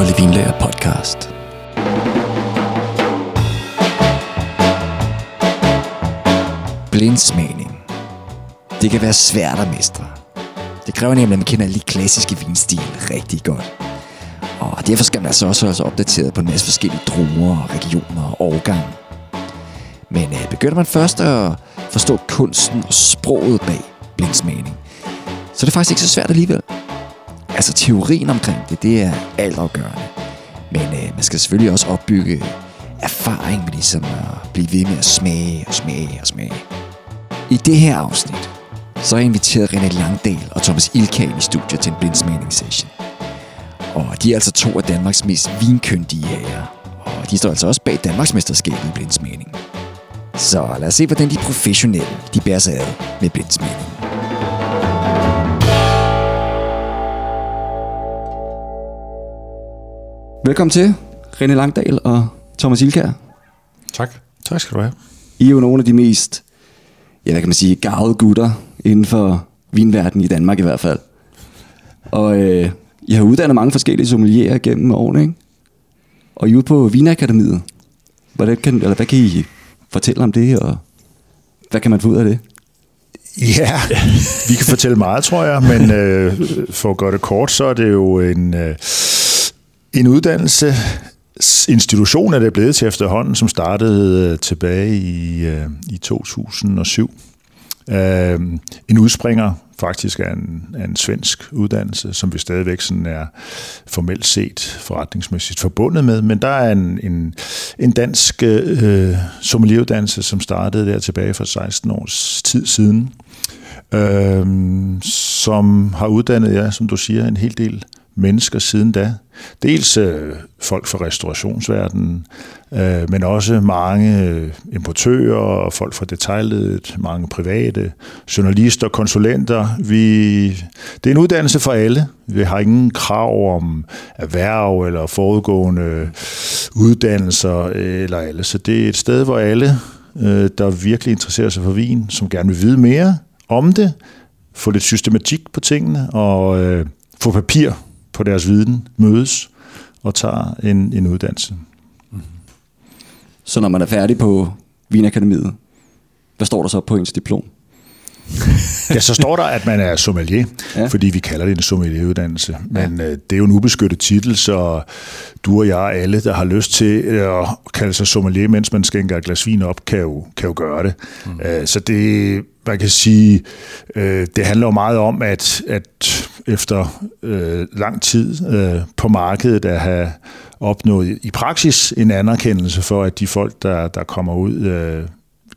Kolde Vinlager podcast. Blindsmagning. Det kan være svært at mestre. Det kræver nemlig, at man kender lige de klassiske vinstil rigtig godt. Og derfor skal man altså også holde sig opdateret på en masse forskellige druer, regioner og årgange. Men øh, begynder man først at forstå kunsten og sproget bag blindsmagning, så er det faktisk ikke så svært alligevel. Altså teorien omkring det, det er altafgørende. Men øh, man skal selvfølgelig også opbygge erfaring med ligesom at blive ved med at smage og smage og smage. I det her afsnit, så har jeg inviteret René Langdal og Thomas Ilkan i studiet til en blindsmagning-session. Og de er altså to af Danmarks mest vinkyndige herrer. Og de står altså også bag Danmarksmesterskabet i blindsmagning. Så lad os se, hvordan de professionelle de bærer sig ad med blindsmagning. Velkommen til, René Langdal og Thomas Ilkær. Tak. Tak skal du have. I er jo nogle af de mest, ja, hvad kan man sige, gavede gutter inden for vinverdenen i Danmark i hvert fald. Og øh, I har uddannet mange forskellige sommelierer gennem årene, ikke? Og I er ude på Vinakademiet. Hvordan kan, eller hvad kan I fortælle om det, og hvad kan man få ud af det? Ja, vi kan fortælle meget, tror jeg, men øh, for at gøre det kort, så er det jo en, øh, en uddannelse, institution er det blevet til efterhånden, som startede øh, tilbage i, øh, i 2007. Øh, en udspringer faktisk af en, af en svensk uddannelse, som vi stadigvæk sådan er formelt set forretningsmæssigt forbundet med, men der er en, en, en dansk øh, sommelieruddannelse, som startede der tilbage for 16 års tid siden, øh, som har uddannet, ja, som du siger, en hel del mennesker siden da. Dels øh, folk fra restaurationsverdenen, øh, men også mange øh, importører og folk fra detaljledet, mange private, journalister, konsulenter. Vi, det er en uddannelse for alle. Vi har ingen krav om erhverv eller forudgående uddannelser eller alle. Så det er et sted, hvor alle, øh, der virkelig interesserer sig for vin, som gerne vil vide mere om det, få lidt systematik på tingene og øh, få papir på deres viden, mødes og tager en, en uddannelse. Mm-hmm. Så når man er færdig på Vinakademiet, hvad står der så på ens diplom? Ja, så står der, at man er sommelier, ja. fordi vi kalder det en sommelieruddannelse. Men ja. øh, det er jo en ubeskyttet titel, så du og jeg, alle, der har lyst til at kalde sig sommelier, mens man skænker et glas vin op, kan jo, kan jo gøre det. Mm. Øh, så det, man kan sige, øh, det handler jo meget om, at, at efter øh, lang tid øh, på markedet at have opnået i praksis en anerkendelse for, at de folk, der, der kommer ud, øh,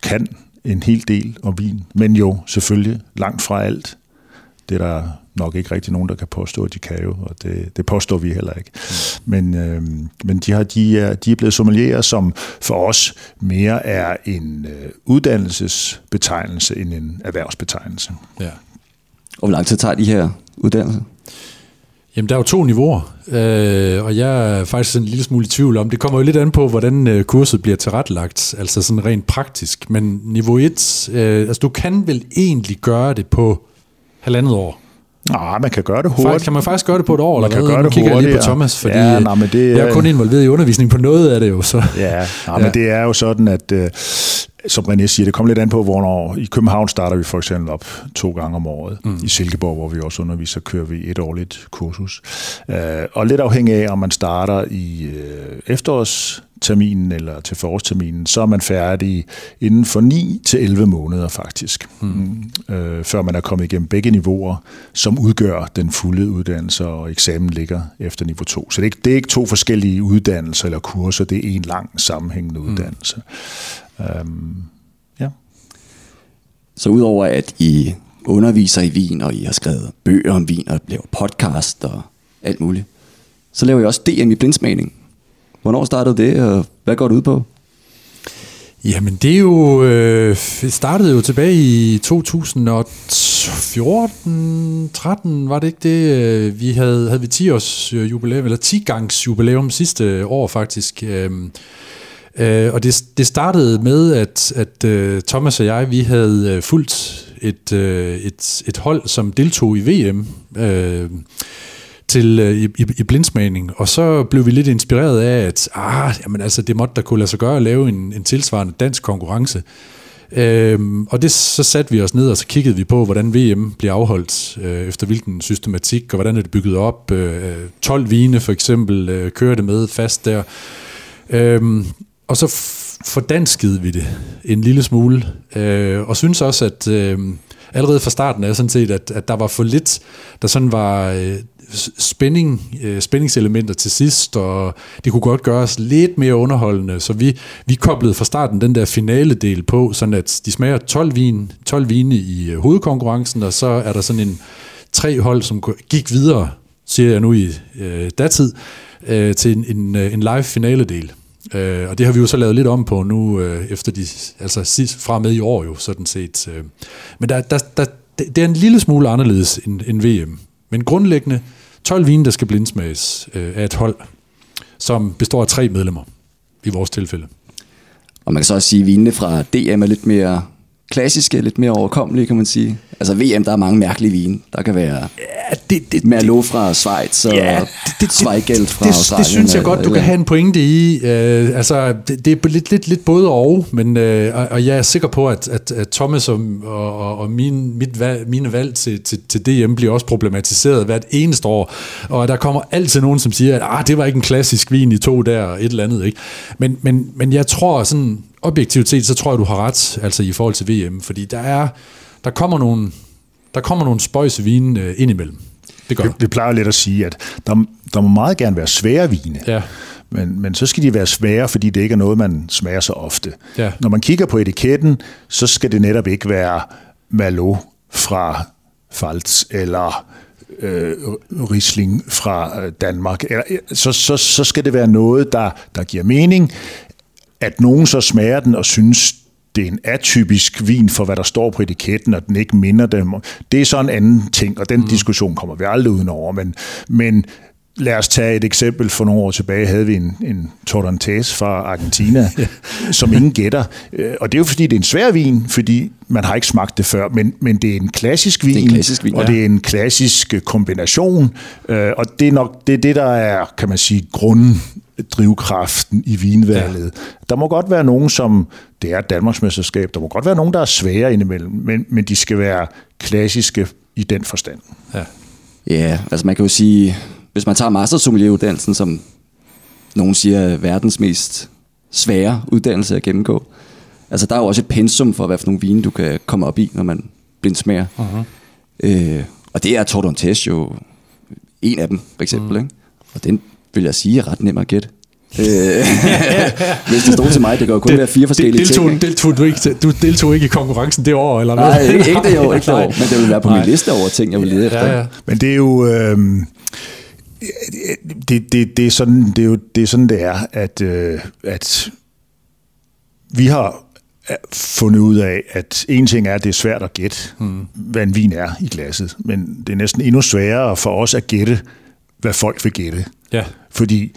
kan en hel del om vin, men jo selvfølgelig langt fra alt. Det er der nok ikke rigtig nogen, der kan påstå, at de kan jo, og det, det påstår vi heller ikke. Mm. Men, øh, men de, har, de, er, de er blevet sommelierer, som for os mere er en øh, uddannelsesbetegnelse end en erhvervsbetegnelse. Ja. Og hvor lang tid tager de her uddannelser? Jamen, der er jo to niveauer, øh, og jeg er faktisk en lille smule i tvivl om, det kommer jo lidt an på, hvordan øh, kurset bliver tilrettelagt, altså sådan rent praktisk. Men niveau 1, øh, altså du kan vel egentlig gøre det på halvandet år. Nej, man kan gøre det hurtigt. Faktisk, kan man faktisk gøre det på et år? Man eller kan gøre det kigger hurtigt. Lige på Thomas, fordi ja, nej, men det, jeg er kun involveret i undervisning på noget af det jo. Så. Ja, nej, ja. men det er jo sådan, at øh, som René siger, det kommer lidt an på, hvornår. I København starter vi for eksempel op to gange om året. Mm. I Silkeborg, hvor vi også underviser, kører vi et årligt kursus. Uh, og lidt afhængig af, om man starter i uh, efterårsterminen eller til forårsterminen, så er man færdig inden for 9 til 11 måneder faktisk. Mm. Uh, før man er kommet igennem begge niveauer, som udgør den fulde uddannelse, og eksamen ligger efter niveau 2. Så det er, ikke, det er ikke to forskellige uddannelser eller kurser, det er en lang sammenhængende mm. uddannelse. Øhm, ja. Så udover at I underviser i vin, og I har skrevet bøger om vin, og laver podcast og alt muligt, så laver I også DM i blindsmagning. Hvornår startede det, og hvad går det ud på? Jamen det er jo, øh, startede jo tilbage i 2014, 13 var det ikke det? Øh, vi havde, havde vi 10 års jubilæum, eller 10 gangs jubilæum sidste år faktisk. Øh, Øh, og det, det startede med, at, at øh, Thomas og jeg, vi havde øh, fulgt et, øh, et, et hold, som deltog i VM øh, til øh, i, i, i blindsmagning, og så blev vi lidt inspireret af, at ah, jamen, altså, det måtte der kunne lade sig gøre at lave en, en tilsvarende dansk konkurrence. Øhm, og det så satte vi os ned, og så kiggede vi på, hvordan VM bliver afholdt, øh, efter hvilken systematik, og hvordan er det bygget op. Øh, 12 vine for eksempel øh, kører det med fast der. Øhm, og så fordanskede vi det en lille smule, øh, og synes også, at øh, allerede fra starten er sådan set, at, at der var for lidt, der sådan var øh, spænding, øh, spændingselementer til sidst, og det kunne godt gøres lidt mere underholdende, så vi, vi koblede fra starten den der finale del på, sådan at de smager 12 vin, 12 vine i øh, hovedkonkurrencen, og så er der sådan en tre hold, som gik videre, siger jeg nu i øh, datid, øh, til en, en, øh, en live finale del. Øh, og det har vi jo så lavet lidt om på nu, øh, efter de, altså sidst, fra med i år jo, sådan set. Øh. Men der, der, der, det er en lille smule anderledes end, end VM. Men grundlæggende 12 vine, der skal blindsmages øh, af et hold, som består af tre medlemmer i vores tilfælde. Og man kan så også sige, at vinene fra DM er lidt mere klassiske, lidt mere overkommelige, kan man sige. Altså VM, der er mange mærkelige vine. Der kan være ja, det, det, Merlot fra Schweiz og ja, det, det, Zweigelt fra det, Australien. Det synes jeg godt, du kan have en pointe i. Uh, altså, det, det er lidt, lidt, lidt både og, men, uh, og, og jeg er sikker på, at, at, at Thomas og, og, og min, mit valg, mine valg til, til, til DM bliver også problematiseret hvert eneste år. Og der kommer altid nogen, som siger, at ah, det var ikke en klassisk vin i to der, og et eller andet. Ikke? Men, men, men jeg tror sådan, objektivt set, så tror jeg, du har ret, altså i forhold til VM, fordi der er, der kommer nogle, der kommer nogle spøjse vine øh, ind imellem. Det gør. Vi, vi plejer lidt at sige, at der, der må meget gerne være svære vine. Ja. Men, men så skal de være svære, fordi det ikke er noget, man smager så ofte. Ja. Når man kigger på etiketten, så skal det netop ikke være Malo fra Pfalz eller øh, Riesling fra øh, Danmark. Så, så, så skal det være noget, der, der giver mening. At nogen så smager den og synes, det er en atypisk vin for, hvad der står på etiketten, og den ikke minder dem. Det er så en anden ting, og den mm. diskussion kommer vi aldrig udenover. Men, men lad os tage et eksempel. For nogle år tilbage havde vi en, en Torrentes fra Argentina, som ingen gætter. Øh, og det er jo fordi, det er en svær vin, fordi man har ikke smagt det før, men, men det er en klassisk vin, det er en klassisk vin og ja. det er en klassisk kombination. Øh, og det er nok det, er det der er, kan man sige, grunden drivkraften i vinvalget. Ja. Der må godt være nogen, som det er et Danmarksmesterskab, der må godt være nogen, der er svære indimellem, men, men de skal være klassiske i den forstand. Ja. ja, altså man kan jo sige, hvis man tager mastersommelieruddannelsen, som nogen siger er verdens mest svære uddannelse at gennemgå, altså der er jo også et pensum for, hvad for nogle vine du kan komme op i, når man blindsmager. Uh-huh. Øh, og det er Tordontes jo en af dem, for eksempel. Uh-huh. Ikke? Og den vil jeg sige, er ret nem at gætte. Øh, hvis det stod til mig, det kan jo kun det, være fire forskellige deltog, ting. Deltog du, ikke, du deltog ikke i konkurrencen det år, eller hvad? Nej, ikke, ikke det år, ikke det år, men det vil være på Nej. min liste over ting, jeg vil lede efter. Ja, ja. Men det er jo... Øh, det, det, det, er sådan, det er jo det er sådan, det er, at, øh, at vi har fundet ud af, at en ting er, at det er svært at gætte, hmm. hvad en vin er i glasset, men det er næsten endnu sværere for os at gætte, hvad folk vil gætte. Ja. Fordi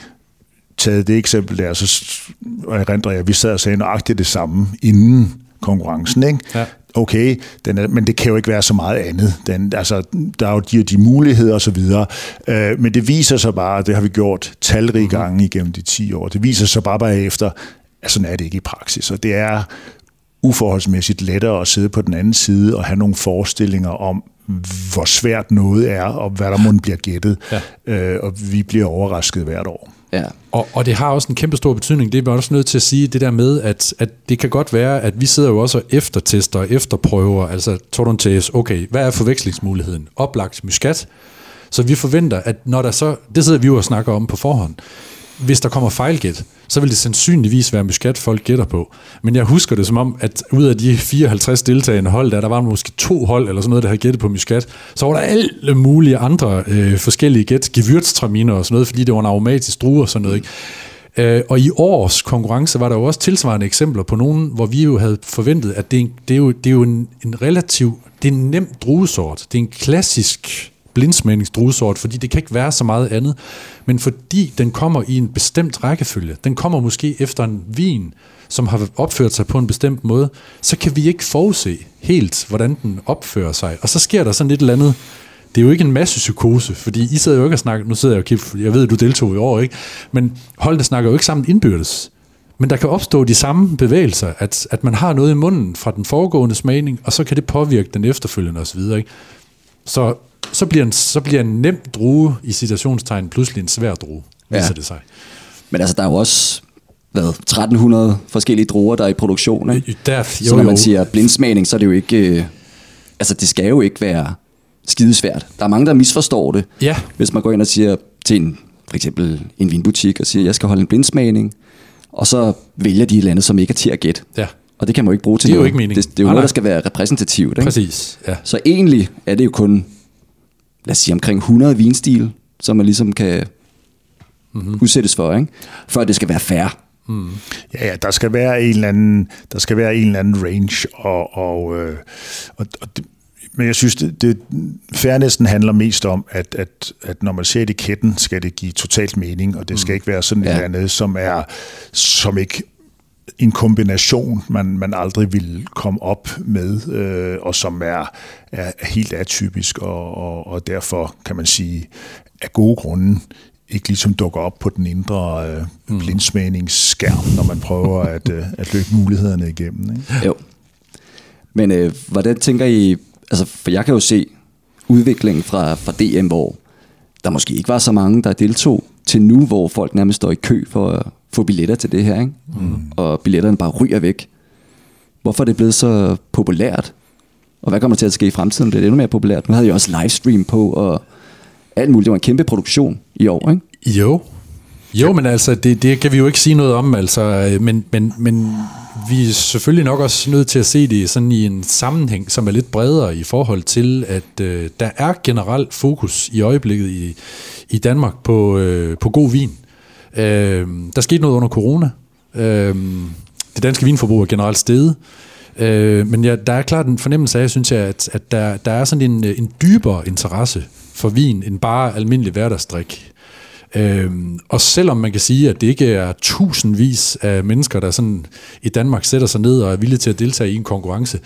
taget det eksempel der, så erindrer jeg, at vi sad og sagde nøjagtigt det samme inden konkurrencen. Ikke? Ja. Okay, den er, men det kan jo ikke være så meget andet. Den, altså, der er jo de, de muligheder og så videre. Øh, men det viser sig bare, det har vi gjort talrige mm-hmm. gange igennem de 10 år, det viser sig bare bare efter, at sådan er det ikke i praksis. Og det er uforholdsmæssigt lettere at sidde på den anden side og have nogle forestillinger om, hvor svært noget er, og hvad der må bliver gættet. Ja. Øh, og vi bliver overrasket hvert år. Ja. Og, og det har også en kæmpe stor betydning. Det er også nødt til at sige det der med, at, at det kan godt være, at vi sidder jo også og eftertester og efterprøver. Altså, Tordontes, okay, hvad er forvekslingsmuligheden? Oplagt muskat. Så vi forventer, at når der så, det sidder vi jo og snakker om på forhånd, hvis der kommer fejlgæt, så vil det sandsynligvis være muskat, folk gætter på. Men jeg husker det som om, at ud af de 54 deltagende hold, der, der var måske to hold eller sådan noget, der havde gættet på muskat, så var der alle mulige andre øh, forskellige gæt, gevyrtstraminer og sådan noget, fordi det var en aromatisk drue og sådan noget. Ikke? Øh, og i års konkurrence var der jo også tilsvarende eksempler på nogen, hvor vi jo havde forventet, at det er, det er jo, det er jo en, en relativ, det er en nem druesort. Det er en klassisk blindsmagningsdruesort, fordi det kan ikke være så meget andet. Men fordi den kommer i en bestemt rækkefølge, den kommer måske efter en vin, som har opført sig på en bestemt måde, så kan vi ikke forudse helt, hvordan den opfører sig. Og så sker der sådan et eller andet, det er jo ikke en masse psykose, fordi I sidder jo ikke og snakker, nu sidder jeg og kigger, jeg ved, at du deltog i år, ikke? Men holdene snakker jo ikke sammen indbyrdes. Men der kan opstå de samme bevægelser, at, at man har noget i munden fra den foregående smagning, og så kan det påvirke den efterfølgende osv. Ikke? Så, så, bliver en, så bliver en nem drue i citationstegn pludselig en svær drue, viser Ja. det sig. Men altså, der er jo også hvad, 1300 forskellige druer, der er i produktion. Ikke? Der, så når man siger blindsmagning, så er det jo ikke... Øh, altså, det skal jo ikke være skidesvært. Der er mange, der misforstår det. Ja. Hvis man går ind og siger til en, for eksempel en vinbutik, og siger, jeg skal holde en blindsmagning, og så vælger de et eller andet, som ikke er til at gætte. Ja, Og det kan man jo ikke bruge til Det er jo noget. ikke meningen. Det, det er jo noget, der skal være repræsentativt. Ikke? præcis. Ja. Så egentlig er det jo kun, lad os sige, omkring 100 vinstil, som man ligesom kan Mhm. mm-hmm. udsættes for, ikke? for at det skal være fair. Ja, ja, der skal være en eller anden, der skal være en eller anden range, og, og, øh, og, og det, men jeg synes, det, det fairnessen handler mest om, at, at, at når man ser etiketten, skal det give totalt mening, og det skal ikke være sådan et Ja. eller andet, som er som ikke en kombination, man, man aldrig vil komme op med, øh, og som er, er helt atypisk, og, og, og derfor kan man sige, af gode grunde, ikke ligesom dukker op på den indre øh, blindsmagningsskærm, når man prøver at, øh, at løbe mulighederne igennem. Ikke? Jo. Men øh, hvordan tænker I, altså for jeg kan jo se udviklingen fra, fra DM, hvor der måske ikke var så mange, der deltog, til nu, hvor folk nærmest står i kø for at få billetter til det her, ikke? Mm. og billetterne bare ryger væk. Hvorfor er det blevet så populært? Og hvad kommer til at ske i fremtiden? Bliver det endnu mere populært? Nu havde jeg også livestream på, og alt muligt. Det var en kæmpe produktion i år, ikke? Jo. Jo, men altså, det, det kan vi jo ikke sige noget om, altså, øh, men, men, men vi er selvfølgelig nok også nødt til at se det sådan i en sammenhæng, som er lidt bredere i forhold til, at øh, der er generelt fokus i øjeblikket i, i Danmark på, øh, på god vin. Øh, der skete noget under corona. Øh, det danske vinforbrug er generelt steget. Øh, men ja, der er klart en fornemmelse af, synes jeg, at, at der, der er sådan en, øh, en dybere interesse for vin end bare almindelig hverdagsdrik. Øhm, og selvom man kan sige, at det ikke er tusindvis af mennesker, der sådan i Danmark sætter sig ned og er villige til at deltage i en konkurrence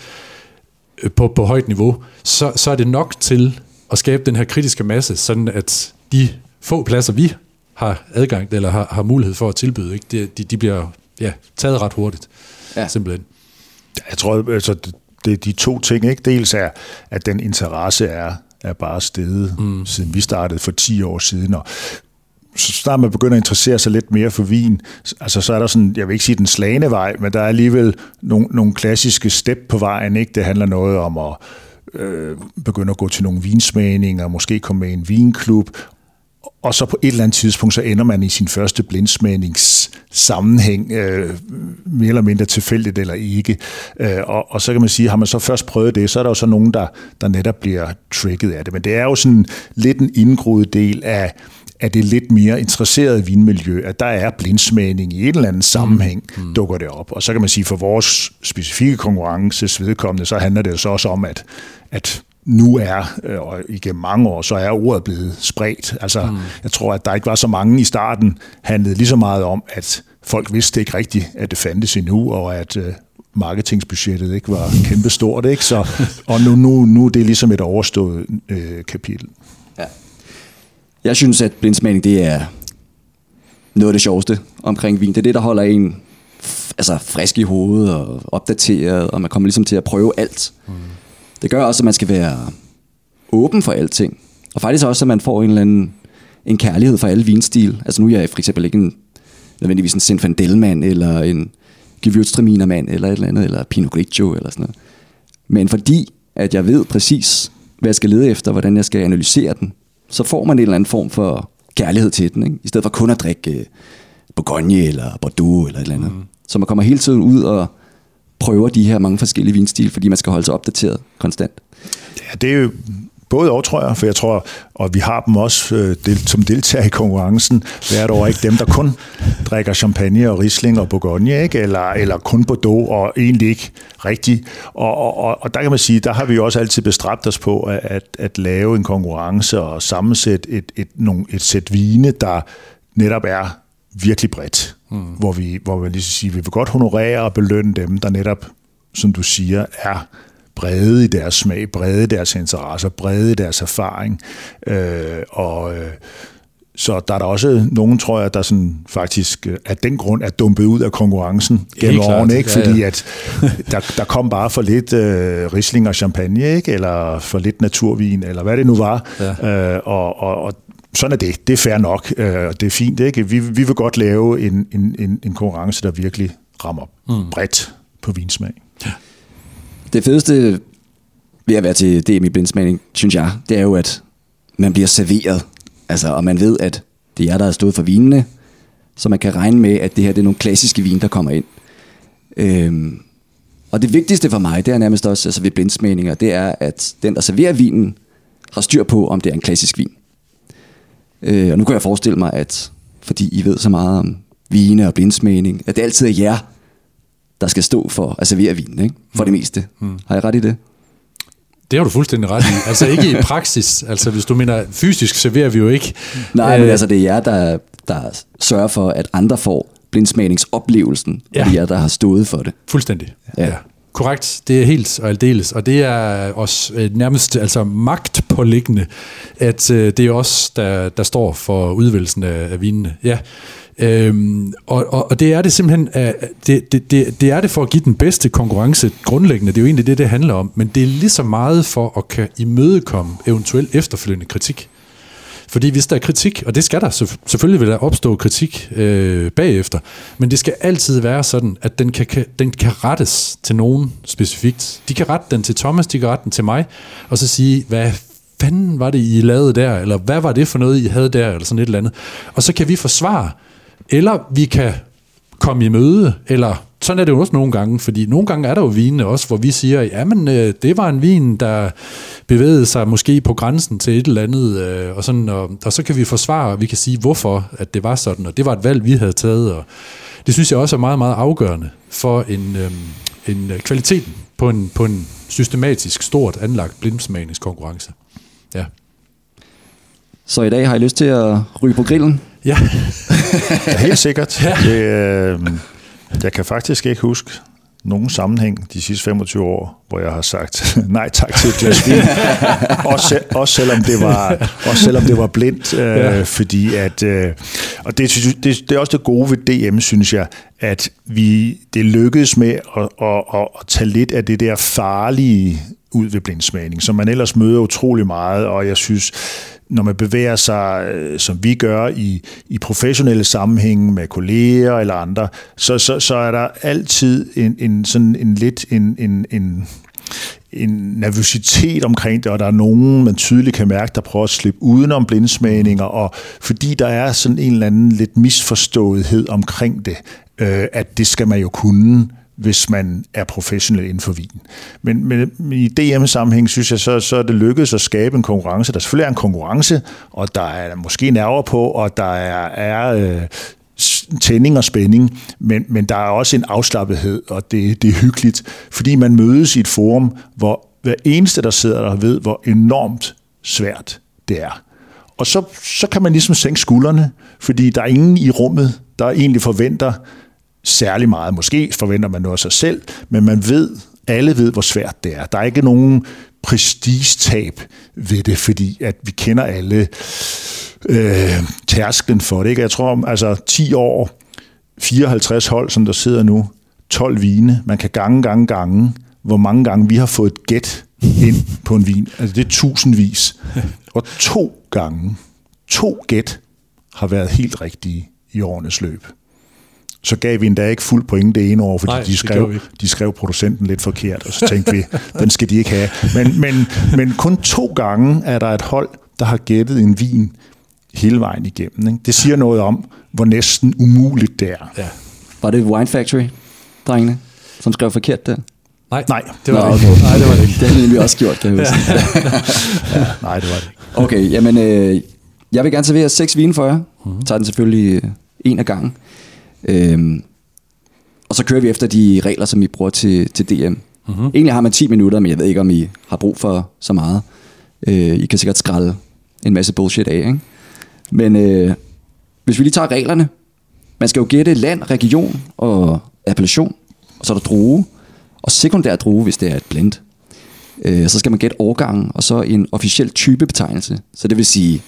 øh, på, på højt niveau, så, så er det nok til at skabe den her kritiske masse, sådan at de få pladser, vi har adgang eller har, har mulighed for at tilbyde, ikke, de, de, de bliver ja, taget ret hurtigt. Ja. Simpelthen. Jeg tror, altså, det, er de to ting. Ikke? Dels er, at den interesse er, er bare steget, mm. siden vi startede for 10 år siden, og så snart man begynder at interessere sig lidt mere for vin, altså så er der sådan, jeg vil ikke sige den slagende vej, men der er alligevel nogle, nogle klassiske step på vejen. Ikke? Det handler noget om at øh, begynde at gå til nogle vinsmagninger, måske komme med i en vinklub, og så på et eller andet tidspunkt, så ender man i sin første blindsmagningssammenhæng, øh, mere eller mindre tilfældigt eller ikke. Øh, og, og så kan man sige, har man så først prøvet det, så er der jo så nogen, der, der netop bliver tricket af det. Men det er jo sådan lidt en indgroet del af, af det lidt mere interesserede vinmiljø, at der er blindsmagning i et eller andet sammenhæng, mm. dukker det op. Og så kan man sige, for vores specifikke konkurrences vedkommende, så handler det jo så også om, at, at nu er, øh, og igennem mange år, så er ordet blevet spredt. Altså, mm. jeg tror, at der ikke var så mange i starten, handlede lige så meget om, at folk vidste ikke rigtigt, at det fandtes endnu, og at øh, marketingsbudgettet ikke var kæmpe stort. Ikke? Så, og nu, nu, nu er det ligesom et overstået øh, kapitel. Ja. Jeg synes, at blindsmagning, det er noget af det sjoveste omkring vin. Det er det, der holder en altså, frisk i hovedet og opdateret, og man kommer ligesom til at prøve alt. Mm. Det gør også, at man skal være åben for alting. Og faktisk også, at man får en eller anden en kærlighed for alle vinstil. Altså nu er jeg for eksempel ikke en, nødvendigvis en Zinfandel-mand, eller en Gewürztraminer-mand, eller et eller andet, eller Pinot Grigio, eller sådan noget. Men fordi, at jeg ved præcis, hvad jeg skal lede efter, hvordan jeg skal analysere den, så får man en eller anden form for kærlighed til den, ikke? i stedet for kun at drikke øh, Bourgogne eller Bordeaux eller et eller andet. Mm. Så man kommer hele tiden ud og prøver de her mange forskellige vinstil, fordi man skal holde sig opdateret konstant. Ja, det er jo både og, tror jeg, for jeg tror, og vi har dem også øh, del, som deltager i konkurrencen hvert år, ikke dem, der kun drikker champagne og Riesling og Bourgogne, ikke? Eller, eller kun Bordeaux, og egentlig ikke rigtigt. Og, og, og, og der kan man sige, der har vi jo også altid bestræbt os på at, at, at lave en konkurrence og sammensætte et, et, nogle, et sæt vine, der netop er virkelig bredt. Mm. Hvor vi, hvor vi lige så sige, vi vil godt honorere og belønne dem, der netop, som du siger, er brede i deres smag, brede i deres interesser, brede i deres erfaring. Øh, og øh, så der er der også nogen, tror jeg, der sådan faktisk øh, af den grund er dumpet ud af konkurrencen gennem klart. årene, ikke? Ja, ja. fordi at der, der kom bare for lidt øh, Riesling og champagne, ikke? eller for lidt naturvin, eller hvad det nu var. Ja. Øh, og, og, og sådan er det. Det er fair nok, øh, og det er fint. Ikke? Vi, vi vil godt lave en, en, en, en konkurrence, der virkelig rammer mm. bredt på vinsmag. Det fedeste ved at være til DM i blindsmagning, synes jeg, det er jo, at man bliver serveret. Altså, og man ved, at det er jer, der har stået for vinene, så man kan regne med, at det her det er nogle klassiske vine, der kommer ind. Øhm, og det vigtigste for mig, det er nærmest også altså ved blindsmagninger, det er, at den, der serverer vinen, har styr på, om det er en klassisk vin. Øh, og nu kan jeg forestille mig, at fordi I ved så meget om vine og blindsmagning, at det altid er jer, der skal stå for at servere vinen, ikke? for det meste. Mm. Har jeg ret i det? Det har du fuldstændig ret i. Altså ikke i praksis. Altså hvis du mener, fysisk serverer vi jo ikke. Nej, men Øh, altså det er jer, der, der sørger for, at andre får blindsmagningsoplevelsen, ja. Ja. og det er jer, der har stået for det. Fuldstændig. Ja. Ja. Korrekt, det er helt og aldeles, og det er også øh, nærmest altså magtpåliggende, at øh, det er os, der, der står for udvælgelsen af, af vinene. Ja. Øhm, og, og, og det er det simpelthen, øh, det, det, det, det er det for at give den bedste konkurrence grundlæggende, det er jo egentlig det, det handler om, men det er lige så meget for at kan imødekomme eventuel efterfølgende kritik. Fordi hvis der er kritik, og det skal der, så selvfølgelig vil der opstå kritik øh, bagefter, men det skal altid være sådan, at den kan, kan, den kan rettes til nogen specifikt. De kan rette den til Thomas, de kan rette den til mig, og så sige, hvad fanden var det, I lavede der, eller hvad var det for noget, I havde der, eller sådan et eller andet. Og så kan vi forsvare, eller vi kan komme i møde, eller sådan er det jo også nogle gange, fordi nogle gange er der jo vine også, hvor vi siger, jamen øh, det var en vin, der bevægede sig måske på grænsen til et eller andet, øh, og, sådan, og, og så kan vi forsvare, og vi kan sige, hvorfor at det var sådan, og det var et valg, vi havde taget, og det synes jeg også er meget, meget afgørende for en, øh, en øh, kvaliteten på en, på en systematisk, stort anlagt blindsmagningskonkurrence. Ja. Så i dag har I lyst til at ryge på grillen? Ja, Ja, helt sikkert. ja. det, øh, jeg kan faktisk ikke huske nogen sammenhæng de sidste 25 år, hvor jeg har sagt nej tak til et glas vin. også, også, selvom det var, også selvom det var blindt, øh, ja. fordi at, øh, og det, det, det er også det gode ved DM, synes jeg, at vi, det lykkedes med at, at, at, at tage lidt af det der farlige ud ved blindsmagning, som man ellers møder utrolig meget, og jeg synes, når man bevæger sig, øh, som vi gør, i, i professionelle sammenhænge med kolleger eller andre, så, så, så er der altid en, en, sådan en lidt en, en, en, en nervøsitet omkring det, og der er nogen, man tydeligt kan mærke, der prøver at slippe udenom blindsmagninger, og fordi der er sådan en eller anden lidt misforståethed omkring det, øh, at det skal man jo kunne, hvis man er professionel inden for vin. Men, men, men i DM-sammenhæng synes jeg, så, så er det lykkedes at skabe en konkurrence. Der selvfølgelig er en konkurrence, og der er måske nerver på, og der er, er øh, tænding og spænding, men, men der er også en afslappethed, og det, det er hyggeligt, fordi man mødes i et forum, hvor hver eneste, der sidder der, ved, hvor enormt svært det er. Og så, så kan man ligesom sænke skuldrene, fordi der er ingen i rummet, der egentlig forventer særlig meget. Måske forventer man noget af sig selv, men man ved, alle ved, hvor svært det er. Der er ikke nogen prestigetab ved det, fordi at vi kender alle øh, tærsklen for det. Ikke? Jeg tror, om altså 10 år, 54 hold, som der sidder nu, 12 vine, man kan gange, gange, gange, hvor mange gange vi har fået et gæt ind på en vin. Altså det er tusindvis. Og to gange, to gæt har været helt rigtige i årenes løb. Så gav vi endda ikke fuld point det ene år, fordi Nej, de, skrev, de skrev producenten lidt forkert, og så tænkte vi, den skal de ikke have. Men, men, men kun to gange er der et hold, der har gættet en vin hele vejen igennem. Ikke? Det siger noget om, hvor næsten umuligt det er. ja. Var det Wine Factory, drengene, som skrev forkert der? Nej, Nej. det var Nå, det ikke. Nej, det var det ikke. Det har vi nemlig også gjort, kan jeg huske. Nej, det var det ikke. Okay, jamen, øh, jeg vil gerne servere seks vine for jer. Mm. Tager den selvfølgelig øh, en af gangen. Øhm, og så kører vi efter de regler, som vi bruger til, til DM. Mm-hmm. Egentlig har man 10 minutter, men jeg ved ikke, om I har brug for så meget. Øh, I kan sikkert skralde en masse bullshit af, ikke? Men øh, hvis vi lige tager reglerne. Man skal jo gætte land, region og appellation. Og så er der druge. Og sekundær druge, hvis det er et blend. Øh, så skal man gætte årgangen, og så en officiel typebetegnelse. Så det vil sige,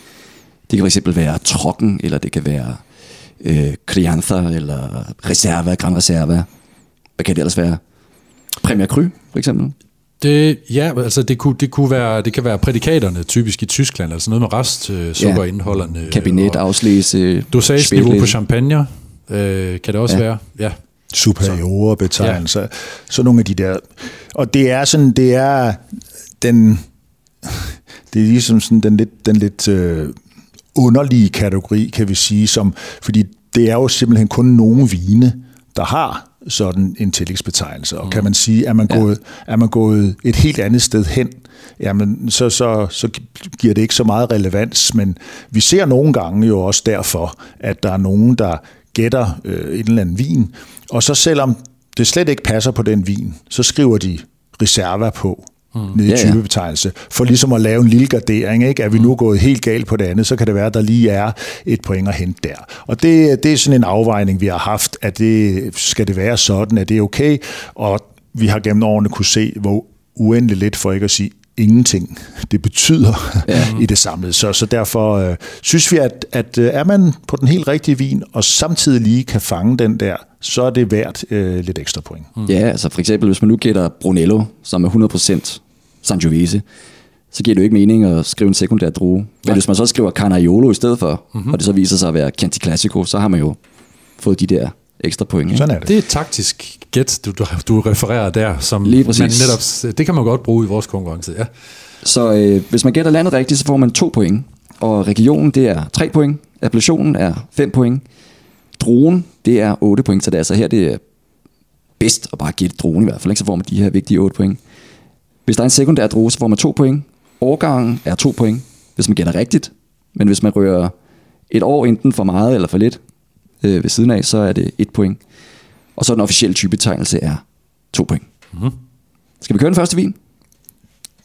det kan fx være trokken, eller det kan være øh, Crianza, eller Reserva, Gran Reserva. Hvad kan det ellers være? Premier Cru, for eksempel. Det, ja, altså det kunne, det kunne være, det kan være prædikaterne, typisk i Tyskland, altså noget med rest, øh, sukkerindholderne. Kabinet, afslæse, Dosage-niveau på champagne, øh, kan det også Ja. være. Ja. superiore betegnelser. Ja. Så nogle af de der. Og det er sådan, det er den, det er ligesom sådan den lidt, den lidt øh, underlige kategori, kan vi sige, som, fordi det er jo simpelthen kun nogle vine, der har sådan en tillægsbetegnelse. Og kan man sige, er man, Ja. gået, er man gået et helt andet sted hen, jamen så, så, så giver det ikke så meget relevans, men vi ser nogle gange jo også derfor, at der er nogen, der gætter øh, en eller anden vin, og så selvom det slet ikke passer på den vin, så skriver de reserver på mm. nede i Ja, ja. typebetegnelse, for ligesom at lave en lille gardering. Ikke? Er vi nu gået helt galt på det andet, så kan det være, at der lige er et point at hente der. Og det, det er sådan en afvejning, vi har haft, at det skal det være sådan, at det er okay, og vi har gennem årene kunne se, hvor uendelig lidt, for ikke at sige ingenting, det betyder ja. i det samlede. Så, så derfor øh, synes vi, at, at øh, er man på den helt rigtige vin, og samtidig lige kan fange den der, så er det værd øh, lidt ekstra point. Mm. Ja, altså for eksempel, hvis man nu gætter Brunello, som er 100% Sangiovese, så giver det jo ikke mening at skrive en sekundær drue. Men hvis man så skriver Carnaiolo i stedet for, mm-hmm. og det så viser sig at være Chianti Classico, så har man jo fået de der ekstra point. Ikke? Sådan er det. Det er et taktisk gæt, du, du, du refererer der, som Lige præcis. man netop, det kan man godt bruge i vores konkurrence. Ja. Så øh, hvis man gætter landet rigtigt, så får man to point. Og regionen, det er 3 point. Appellationen er 5 point. Druen, det er 8 point. Så det er altså her, det er bedst at bare gætte druen i hvert fald. Ikke? Så får man de her vigtige 8 point. Hvis der er en sekundær drue, så får man 2 point. Årgangen er 2 point, hvis man gætter rigtigt. Men hvis man rører et år enten for meget eller for lidt øh, ved siden af, så er det 1 point. Og så den officielle typebetegnelse er 2 point. Mm-hmm. Skal vi køre den første vin?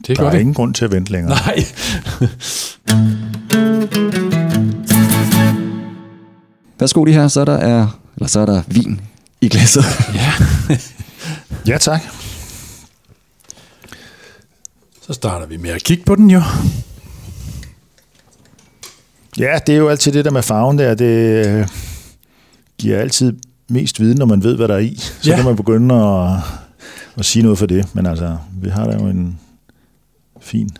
Det Der er vi. ingen grund til at vente længere. Nej. Værsgo de her, så er der, er, eller så er der vin i glasset. ja. Ja, tak. Så starter vi med at kigge på den jo. Ja, det er jo altid det der med farven der. Det øh, giver altid mest viden, når man ved, hvad der er i. Så Ja. kan man begynde at, at sige noget for det. Men altså, vi har der jo en fin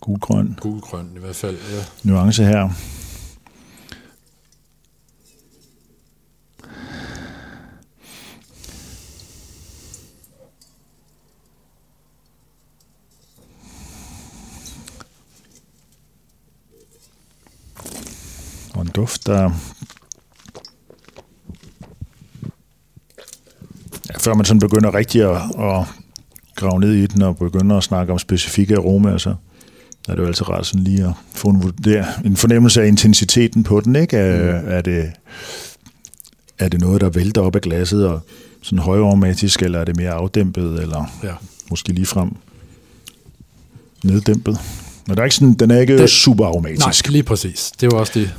gulgrøn Gulgrøn i hvert fald. Ja. nuance her. Og en duft, der... Ja, før man sådan begynder rigtig at, at grave ned i den og begynder at snakke om specifikke aromaer, så er det jo altid rart sådan lige at få en, vurder, en fornemmelse af intensiteten på den. Ikke? Er, er, det, er det noget, der vælter op af glasset og sådan højaromatisk, eller er det mere afdæmpet, eller Ja. måske lige frem neddæmpet? Men der er ikke sådan, den er ikke det, super aromatisk. Nej, lige præcis. Det var også det.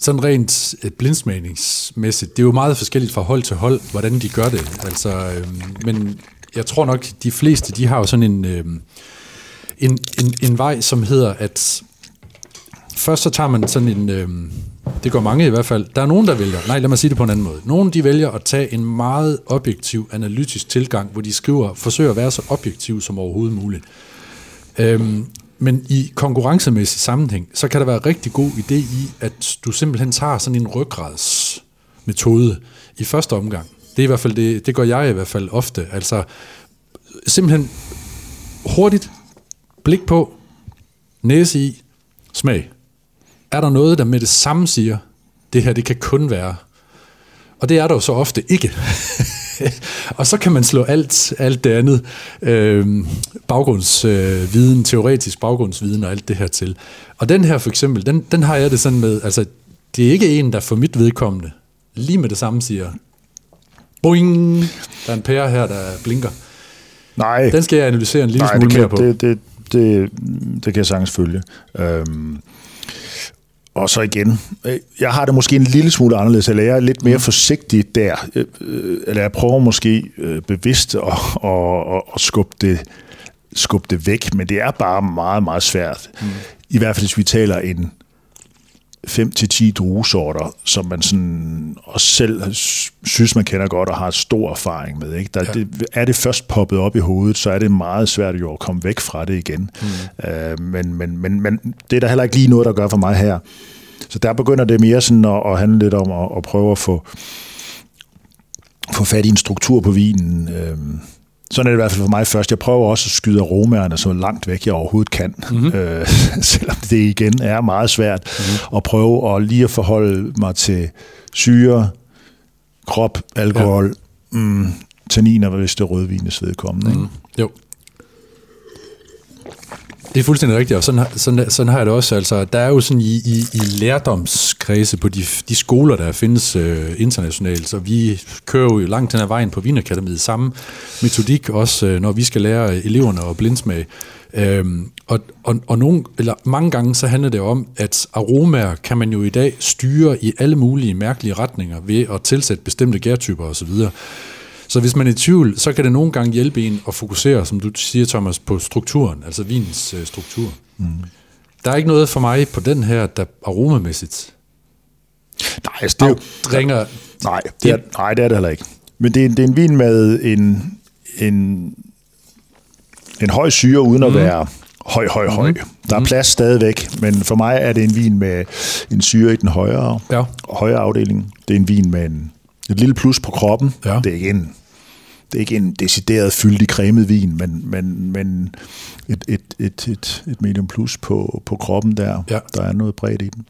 Sådan rent øh, blindsmagningsmæssigt, det er jo meget forskelligt fra hold til hold, hvordan de gør det. Altså, øh, men jeg tror nok, de fleste, de har jo sådan en, øh, en, en, en vej, som hedder, at først så tager man sådan en, øh, det går mange i hvert fald, der er nogen, der vælger, nej lad mig sige det på en anden måde, nogen de vælger at tage en meget objektiv, analytisk tilgang, hvor de skriver, forsøger at være så objektiv som overhovedet muligt. Øhm, men i konkurrencemæssig sammenhæng, så kan der være rigtig god idé i, at du simpelthen tager sådan en ryggradsmetode i første omgang. Det er i hvert fald det, det gør jeg i hvert fald ofte. Altså simpelthen hurtigt blik på, næse i, smag. Er der noget, der med det samme siger, det her det kan kun være og det er der jo så ofte ikke. og så kan man slå alt, alt det andet øh, baggrundsviden, øh, teoretisk baggrundsviden og alt det her til. Og den her for eksempel, den, den har jeg det sådan med, altså det er ikke en, der for mit vedkommende lige med det samme siger, boing, der er en pære her, der blinker. Nej, Den skal jeg analysere en lille Nej, smule det mere kan, på. det, det, det, det kan jeg sagtens følge. Øhm, og så igen, øh, jeg har det måske en lille smule anderledes, eller jeg er lidt mere forsigtig der, øh, øh, eller jeg prøver måske bevidst at, at, at, at skubbe, det, skubbe det væk, men det er bare meget, meget svært. Mm. I hvert fald, hvis vi taler en 5-10 druesorter, som man sådan også selv synes, man kender godt og har stor erfaring med. Ikke? Der, ja. det, er det først poppet op i hovedet, så er det meget svært jo at komme væk fra det igen. Mm. Uh, men, men, men, men det er der heller ikke lige noget, der gør for mig her. Så der begynder det mere sådan at, at handle lidt om at, at prøve at få, få fat i en struktur på vinen. Uh, sådan er det i hvert fald for mig først. Jeg prøver også at skyde aromaerne så langt væk, jeg overhovedet kan. Mm-hmm. Øh, selvom det igen er meget svært mm-hmm. at prøve at lige at forholde mig til syre, krop, alkohol, ja. mm, tanniner, hvis det er rødvines vedkommende. Mm-hmm. Jo. Det er fuldstændig rigtigt, og sådan, sådan, sådan har jeg det også. Altså, der er jo sådan i, i, i lærdomskredse på de, de skoler, der findes øh, internationalt, så vi kører jo langt den her vejen på Vinakademiet samme metodik, også øh, når vi skal lære øh, eleverne at blindsmage. Øhm, og, og, og nogle, eller mange gange så handler det om, at aromaer kan man jo i dag styre i alle mulige mærkelige retninger ved at tilsætte bestemte gærtyper osv. Så hvis man er i tvivl, så kan det nogle gange hjælpe en at fokusere, som du siger, Thomas, på strukturen, altså vinens øh, struktur. Mm. Der er ikke noget for mig på den her, der aromamæssigt Nej, altså det er jo, ringer, nej, det er, nej, det er det heller ikke. Men det er, det er en vin med en, en, en høj syre, uden mm. at være høj, høj, høj. Mm. Der er plads stadigvæk, men for mig er det en vin med en syre i den højere, ja. højere afdeling. Det er en vin med en, et lille plus på kroppen. Ja. Det er ikke en det er ikke en decideret fyldig cremet vin, men, men, men et, et, et, et, et medium plus på, på kroppen der. Ja. Der er noget bredt i den.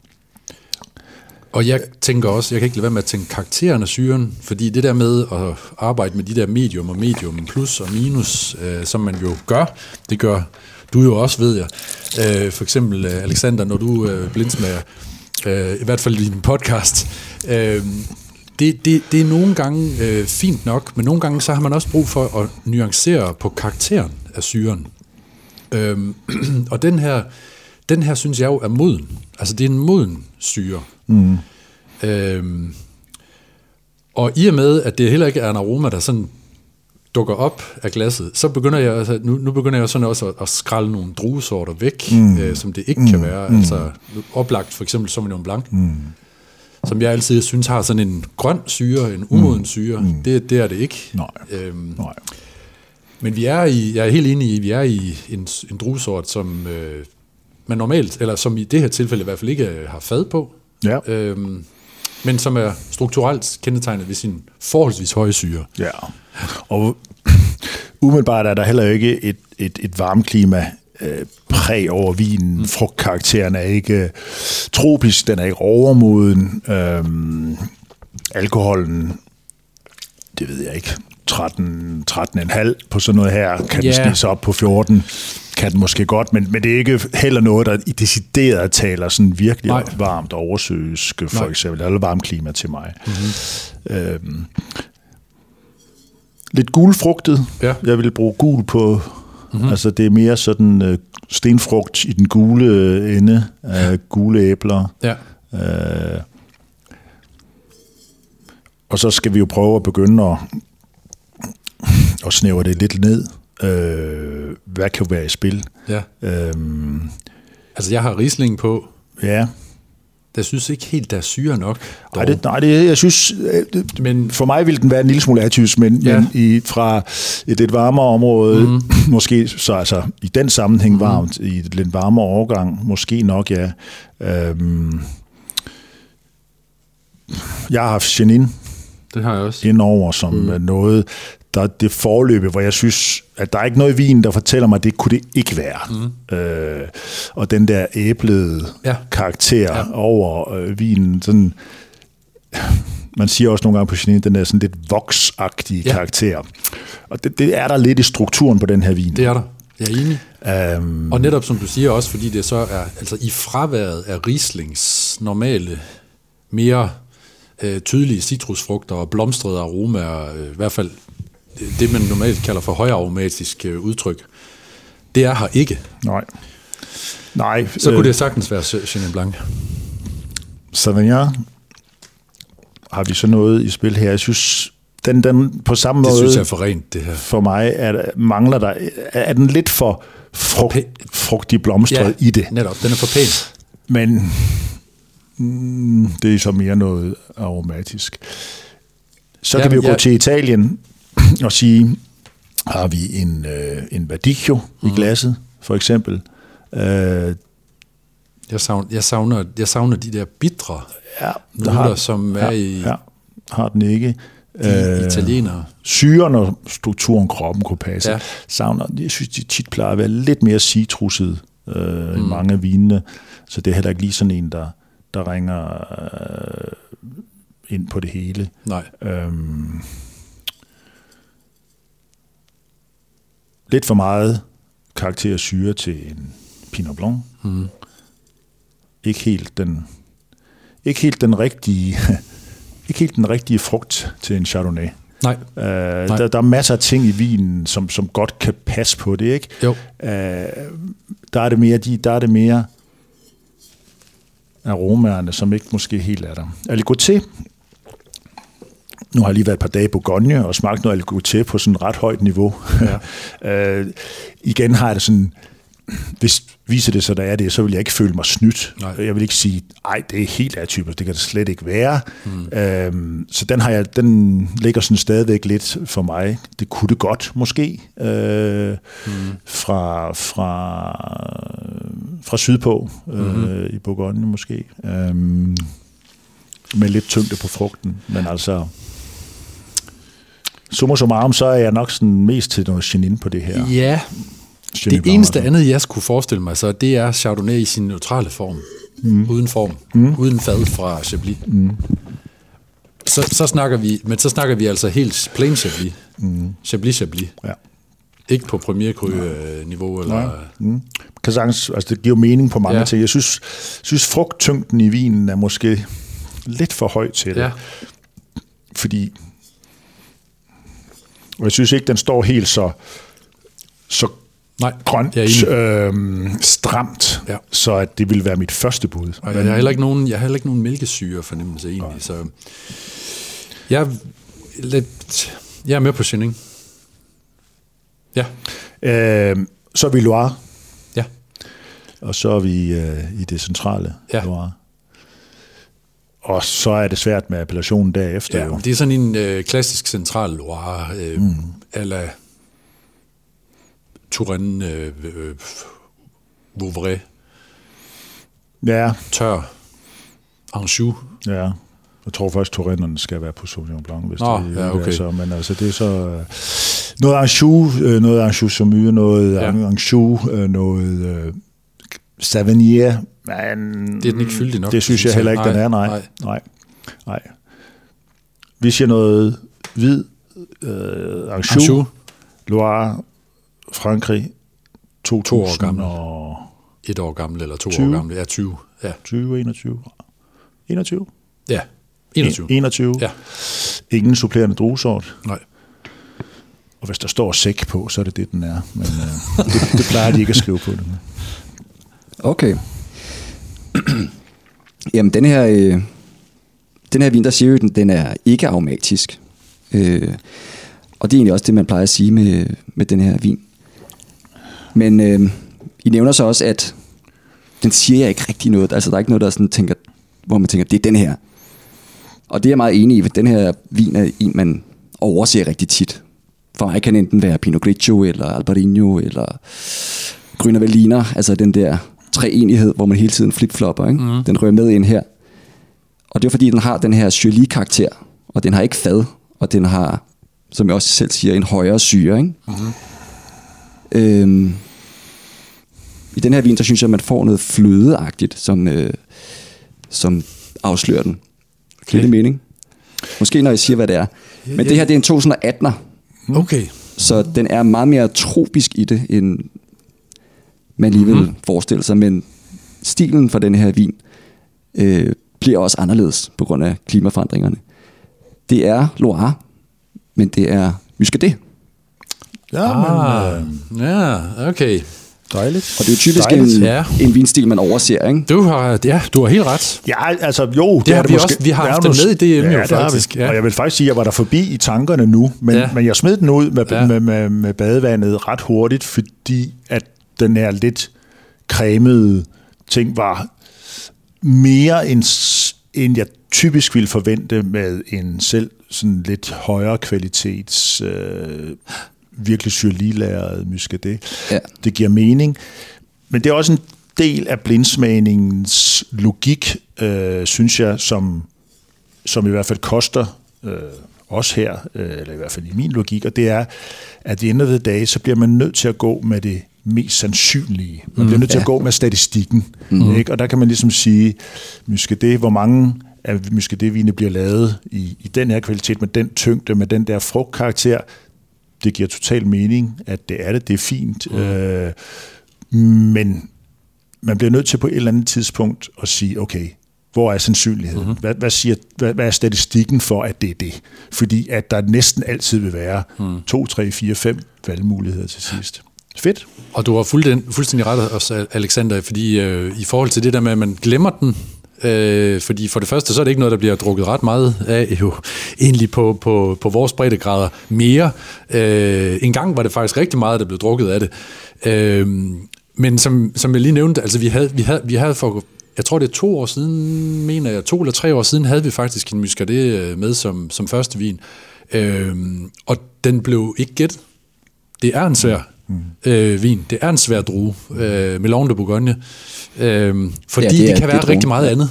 Og jeg tænker også, jeg kan ikke lade være med at tænke karakteren af syren, fordi det der med at arbejde med de der medium og medium plus og minus, øh, som man jo gør, det gør du jo også, ved jeg. Øh, for eksempel, øh, Alexander, når du øh, blindsmager, øh, i hvert fald i din podcast, øh, det, det, det er nogle gange øh, fint nok, men nogle gange så har man også brug for at nuancere på karakteren af syren. Øhm, og den her, den her synes jeg jo er moden. Altså det er en moden syre. Mm. Øhm, og i og med, at det heller ikke er en aroma, der sådan dukker op af glasset, så begynder jeg, altså, nu, nu begynder jeg sådan også at, at skralde nogle druesorter væk, mm. øh, som det ikke mm. kan være. Altså oplagt for eksempel Sauvignon Blanc. Mm som jeg altid synes har sådan en grøn syre, en umoden mm. syre. Mm. Det, det er det ikke. Nej. Øhm, Nej. Men vi er i, jeg er helt enig i, vi er i en, en druesort, som øh, man normalt, eller som i det her tilfælde i hvert fald ikke øh, har fad på. Ja. Øhm, men som er strukturelt kendetegnet ved sin forholdsvis høje syre. Ja, og umiddelbart er der heller ikke et, et, et varmeklima øh, præg over vinen. Mm. Frugtkarakteren er ikke tropisk, den er ikke overmoden. Øhm, alkoholen, det ved jeg ikke, 13, 13,5 på sådan noget her, kan yeah. den snige sig op på 14 kan den måske godt, men, men det er ikke heller noget, der i decideret taler sådan virkelig Nej. varmt oversøisk, for Nej. eksempel, eller varmt klima til mig. Mm-hmm. Øhm, lidt gulfrugtet. Ja. Jeg vil bruge gul på Mm-hmm. Altså det er mere sådan uh, stenfrugt i den gule øh, ende af gule æbler. Ja. Uh, og så skal vi jo prøve at begynde at, at snævre det lidt ned. Uh, hvad kan være i spil? Ja. Uh, altså jeg har risling på. Ja. Jeg synes ikke helt, der er syre nok. Nej, det, nej det, jeg synes, øh, det, men, for mig vil den være en lille smule atys, men, ja. men i, fra et lidt varmere område, mm. måske så altså i den sammenhæng mm. varmt, i et lidt varmere overgang, måske nok, ja. Øhm, jeg har haft Chenin det har jeg også. indover som mm. noget, der det forløbe, hvor jeg synes, at der er ikke noget vin, der fortæller mig, at det kunne det ikke være. Mm. Øh, og den der æblede ja. karakter ja. over øh, vinen, sådan, man siger også nogle gange på Chenin, den der sådan lidt voksagtige ja. karakter. Og det, det er der lidt i strukturen på den her vin. Det er der. Jeg er enig. Um, og netop som du siger også, fordi det så er altså i fraværet af Rieslings normale, mere øh, tydelige citrusfrugter og blomstrede aromaer, øh, i hvert fald det, man normalt kalder for højaromatisk øh, udtryk, det er her ikke. Nej. Nej. Så øh, kunne det sagtens være Chenin Blanc. Sauvignon har vi så noget i spil her. Jeg synes, den, den på samme Det måde... synes jeg er for rent, det her. for mig er, der- mangler der, er den lidt for frugt, frugtig blomstret i det. netop. Den er for pæn. Men mm, det er så mere noget aromatisk. Så Ja, kan vi jo jeg- gå til Italien og sige, har vi en, øh, en Verdicchio i Mm. glasset, for eksempel. Øh, Jeg savner, jeg, savner, jeg savner de der bitre ja, noter, som er ja, i ja, har den ikke. de italienere. syren og strukturen kroppen kunne passe. Ja. Savner, jeg synes, de tit plejer at være lidt mere citrusset øh, mm. i mange af vinene, så det er heller ikke lige sådan en, der, der ringer øh, ind på det hele. Nej. Øhm, lidt for meget karakter syre til en Pinot Blanc. Mm. Ikke helt den, ikke helt den rigtige, ikke helt den rigtige frugt til en Chardonnay. Nej. Øh, der, der er masser af ting i vinen, som, som godt kan passe på det, ikke? Jo. Øh, der er det mere, de, der er det mere aromaerne, som ikke måske helt er der. Aligoté, nu har jeg lige været et par dage i Bourgogne og smagt noget aligoté på sådan et ret højt niveau. Ja. øh, igen har jeg det sådan, hvis viser det sig, der er det, så vil jeg ikke føle mig snydt. Nej. Jeg vil ikke sige, ej, det er helt atypisk, det kan det slet ikke være. Mm. Øhm, så den har jeg, den ligger sådan stadigvæk lidt for mig. Det kunne det godt, måske, øh, mm. fra, fra, fra sydpå øh, mm-hmm. i Bourgogne måske. Øhm, med lidt tyngde på frugten, men altså... Summa summarum, så er jeg nok sådan mest til noget chenin på det her. Ja, det eneste altså. andet, jeg skulle forestille mig, så det er Chardonnay i sin neutrale form. Mm. Uden form. Mm. Uden fad fra Chablis. Mm. Så, så snakker vi, men så snakker vi altså helt plain Chablis. Mm. Chablis Chablis. Ja. Ikke på premier niveau eller... Mm. Kan sagtens, altså det giver mening på mange ja. ting. Jeg synes, synes frugttyngden i vinen er måske lidt for høj til det. Ja. Fordi, og jeg synes ikke, den står helt så, så Nej, grønt, øhm, stramt, Ja. så at det ville være mit første bud. Og jeg har heller ikke nogen, jeg har heller ikke nogen mælkesyre fornemmelse egentlig, så jeg er lidt, jeg er med på Chenin. Ja, Øhm, så er vi Loire, ja, og så er vi øh, i det centrale Ja. Loire. Og så er det svært med appellationen derefter. ja. jo. Det er sådan en øh, klassisk central Loire, øh, mm. ala Touraine, øh, øh, Vouvray, Ja, tør, Anjou. Ja, jeg tror først, Torrenterne skal være på Sauvignon Blanc, hvis Nå, det ja, er okay. så. Men altså, det er så... øh, Noget Anjou, øh, noget Anjou Saumur, noget Ja. Anjou, øh, noget øh, Savigny, men... Det er den ikke fyldig nok, Det synes synes jeg heller ikke, jeg. den er, Nej, nej. Nej, nej. Vi siger noget hvid, øh, Anjou, Anjou, Loire, Frankrig, 2000 år gammel. og et år gammel eller to 20. år gammel. Ja, 20. Ja, 20, 21. 21? ja 21. 21. Ja, Ingen supplerende druesort. nej. Og hvis der står sæk på, så er det det, den er. Men øh, det, det plejer de ikke at skrive på den. Okay. Jamen, den her, øh, den her vin, der siger jo, den, den er ikke aromatisk. Øh, og det er egentlig også det, man plejer at sige med, med den her vin. Men øh, I nævner så også, at den siger jeg ikke rigtig noget. Altså, der er ikke noget, der sådan tænker, hvor man tænker, det er den her. Og det er jeg meget enig i, for den her vin er en, man overser rigtig tit. For mig kan den enten være Pinot Grigio, eller Albarino, eller Grüner Veltliner, altså den der treenighed, hvor man hele tiden flipflopper. Ikke? Mm. Den rører med ind her. Og det er fordi, den har den her syrlige-karakter, og den har ikke fad, og den har, som jeg også selv siger, en højere syre. Ikke? Mm-hmm. Øhm, I den her vin, så synes jeg, at man får noget flødeagtigt, som, øh, som afslører den. Okay. Det mening? Måske når jeg siger, hvad det er. Men det her, det er en 2018'er, Okay. så den er meget mere tropisk i det, end man lige vil mm-hmm. forestille sig. Men stilen for den her vin øh, bliver også anderledes på grund af klimaforandringerne. Det er Loire, men det er Muscadet. Ja, Ah, men, øh, ja, okay. Dejligt. Og det er jo typisk Dejligt. en, Ja. en vinstil, man overser, ikke? Du har, ja, du har helt ret. Ja, altså jo. Det, har er det vi måske. også- vi har det er haft måske- med i DM jo, ja, det har faktisk, ja. Og jeg vil faktisk sige, at jeg var der forbi i tankerne nu, men, Ja. men jeg smed den ud med, ja. med, med, med badevandet ret hurtigt, fordi at den her lidt cremede ting var mere end, end jeg typisk ville forvente med en selv sådan lidt højere kvalitets øh, virkelig syrliglæret muscadet. Ja. Det giver mening. Men det er også en del af blindsmagningens logik, øh, synes jeg, som, som i hvert fald koster øh, os her, øh, eller i hvert fald i min logik, og det er, at i ende af the day, så bliver man nødt til at gå med det mest sandsynlige. Man bliver nødt til ja. at gå med statistikken. Mm. Ikke? Og der kan man ligesom sige, det, hvor mange af muscadet-vine bliver lavet i, i den her kvalitet, med den tyngde, med den der frugtkarakter, det giver total mening, at det er det, det er fint. Mm. Øh, men man bliver nødt til på et eller andet tidspunkt at sige, okay, hvor er sandsynligheden? Mm-hmm. Hvad, hvad, siger, hvad, hvad er statistikken for, at det er det? Fordi at der næsten altid vil være mm. 2, 3, 4, 5 valgmuligheder til sidst. Fedt. Og du har fuldstændig, fuldstændig ret også, Alexander, fordi øh, i forhold til det der med, at man glemmer den, øh, fordi for det første, så er det ikke noget, der bliver drukket ret meget af, jo egentlig på, på, på vores breddegrader mere. Øh, en gang var det faktisk rigtig meget, der blev drukket af det. Øh, men som, som jeg lige nævnte, altså vi havde, vi havde, vi havde for, jeg tror det er to år siden, mener jeg, to eller tre år siden, havde vi faktisk en muscadet øh, med som, som første vin. Øh, og den blev ikke gæt. Det er en svær mm. øh, vin. Det er en svær drue. Øh, Melon de Bourgogne. Øh, fordi Ja, det det, er- det kan det være rigtig druen. meget andet.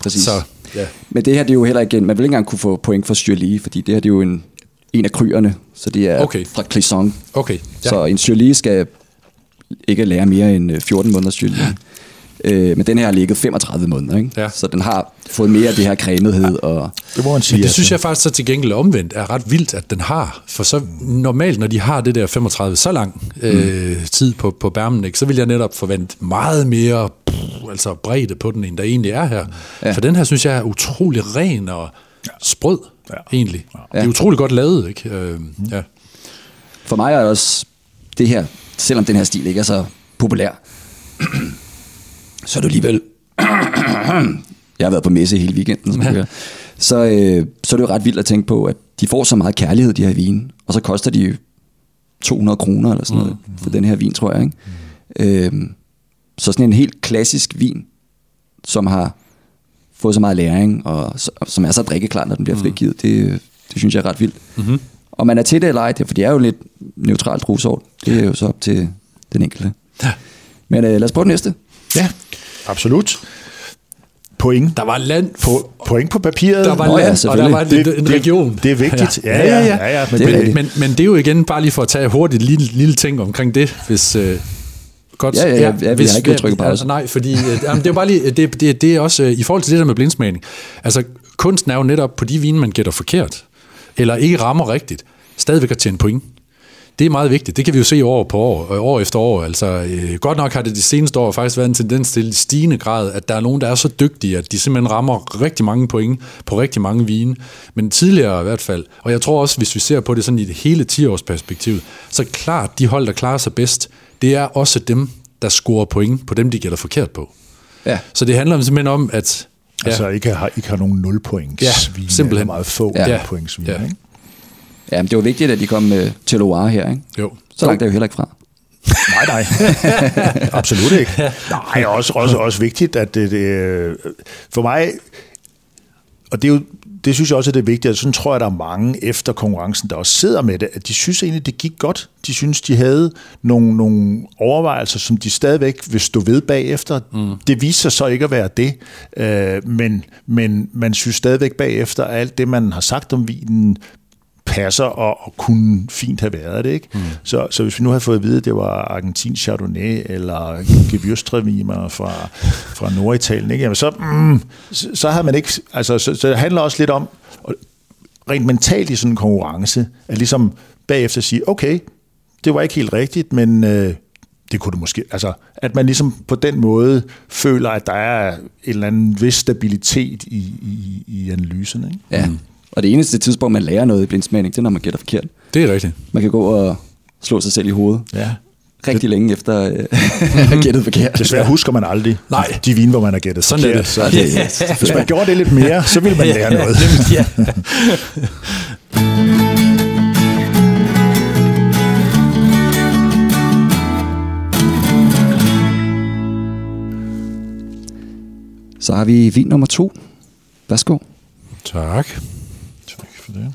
Præcis. Så, ja. Men det her, det er jo heller ikke, man vil ikke engang kunne få point for Syrlige, fordi det her, det er jo en, en af kryerne, så det er Okay. fra Clisson. Okay. Ja. Så en Syrlige skal ikke lære mere end øh, 14 måneder Syrlige. Øh, men den her har ligget 35 måneder, ikke? Ja. så den har fået mere af det her cremethed. Og, Det må man sige. Men det altså. synes jeg faktisk så til gengæld omvendt er ret vildt, at den har. For så normalt, når de har det der 35 så lang øh, tid på, på bærmen, ikke, så vil jeg netop forvente meget mere pff, altså bredde på den, end der egentlig er her. Ja. Ja. For den her synes jeg er utrolig ren og sprød, ja. egentlig. Ja. Det er utrolig godt lavet, ikke? Øh, ja. For mig er også det her, selvom den her stil ikke er så populær, så er det alligevel... jeg har været på messe hele weekenden, som ja. så, øh, så er det jo ret vildt at tænke på, at de får så meget kærlighed, de her vine, og så koster de 200 kroner eller sådan noget mm. for den her vin, tror jeg. Ikke? Mm. Øhm, så sådan en helt klassisk vin, som har fået så meget læring, og som er så drikkeklar, når den bliver frigivet, det, det synes jeg er ret vildt. Mm-hmm. Og man er til det eller ej, for det er jo lidt neutralt druesort. Det er jo så op til den enkelte. Ja. Men øh, lad os prøve den næste. Ja, absolut. Point. Der var land på, point på papiret. Der var Nå ja, land, og der var en, en region. Det er vigtigt. Ja, ja, ja. ja, ja, ja, men Det er det- rigtigt. Men, men det er jo igen bare lige for at tage hurtigt lille, lille ting omkring det, hvis... Øh, godt, Ja, ja, ja, ja, vi har ikke trykket pause. Altså, nej, fordi øh, jamen, det er bare lige, det, det, det er også øh, i forhold til det der med blindsmagning. Altså, kunsten er jo netop på de vine, man gætter forkert, eller ikke rammer rigtigt, stadigvæk at tjene point. Det er meget vigtigt. Det kan vi jo se år på år, øh, år efter år. Altså, øh, godt nok har det de seneste år faktisk været en tendens til stigende grad, at der er nogen, der er så dygtige, at de simpelthen rammer rigtig mange point på rigtig mange vine. Men tidligere i hvert fald, og jeg tror også, hvis vi ser på det sådan i det hele 10-års perspektiv, så klart, de hold, der klarer sig bedst, det er også dem, der scorer point på dem, de gætter forkert på. Ja. Så det handler simpelthen om, at... Ja, Altså ikke har, ikke har nogen 0 points Ja, simpelthen. eller meget få Ja. vine, Ja. ikke? Ja, men det var vigtigt, at de kom øh, til Loire her. Ikke? jo. Så langt er jo heller ikke fra. Nej, nej. Absolut ikke. Nej, også, også, også vigtigt, at det, det, for mig, og det, er jo, det synes jeg også, at det er vigtigt, og sådan tror jeg, der er mange efter konkurrencen, der også sidder med det, at de synes egentlig, det gik godt. De synes, de havde nogle, nogle overvejelser, som de stadigvæk vil stå ved bagefter. Mm. Det viser sig så ikke at være det, øh, men, men man synes stadigvæk bagefter, at alt det, man har sagt om vinen, passer og, og kunne fint have været det. Ikke? Mm. Så, så hvis vi nu havde fået at vide, at det var Argentin Chardonnay eller Gewürztraminer fra, fra Norditalien, ikke? Jamen så, mm, så, så havde man ikke... Altså, så, så det handler også lidt om, og rent mentalt i sådan en konkurrence, at ligesom bagefter sige, okay, det var ikke helt rigtigt, men øh, det kunne det måske... Altså, at man ligesom på den måde føler, at der er en eller anden vis stabilitet i, i, i analyserne. Ikke? Ja. Mm. Og det eneste tidspunkt, man lærer noget i blindsmagning, det er, når man gætter forkert. Det er rigtigt. Man kan gå og slå sig selv i hovedet. Ja. rigtig længe efter øh, at have gættet forkert. Desværre husker man aldrig Nej. de vine, hvor man har gættet Sådan er forkert. det. Så er det, hvis man gjorde det lidt mere, så ville man lære noget. ja. Så har vi vin nummer to. Værsgo. Tak. For det.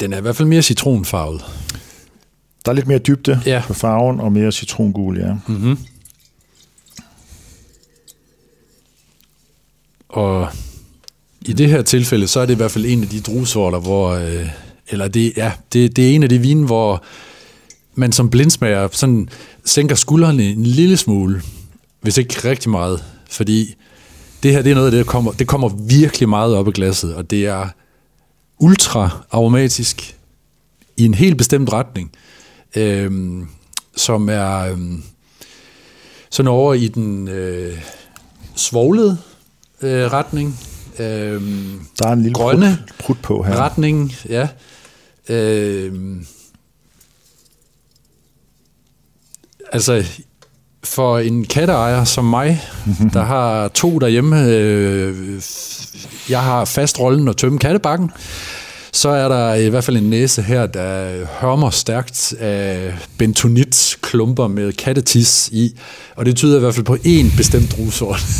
Den er i hvert fald mere citronfarvet. Der er lidt mere dybde Ja. på farven, og mere citrongul, ja. Mm-hmm. Og i det her tilfælde, så er det i hvert fald en af de druesorter, hvor, øh, eller det, ja, det, det er en af de vine, hvor man som blindsmager sådan sænker skuldrene en lille smule, hvis ikke rigtig meget, fordi det her det er noget af det, der kommer, det kommer virkelig meget op i glasset, og det er ultra aromatisk i en helt bestemt retning, øhm, som er øhm, sådan over i den øh, svoglede øh, retning, øhm, Der er en lille Grønne prut, prut på her. retning, ja. Øhm, altså, for en katteejer som mig, der har to derhjemme, øh, jeg har fast rollen at tømme kattebakken, så er der i hvert fald en næse her, der hørmer stærkt af bentonit-klumper med kattetis i, og det tyder i hvert fald på én bestemt druesort.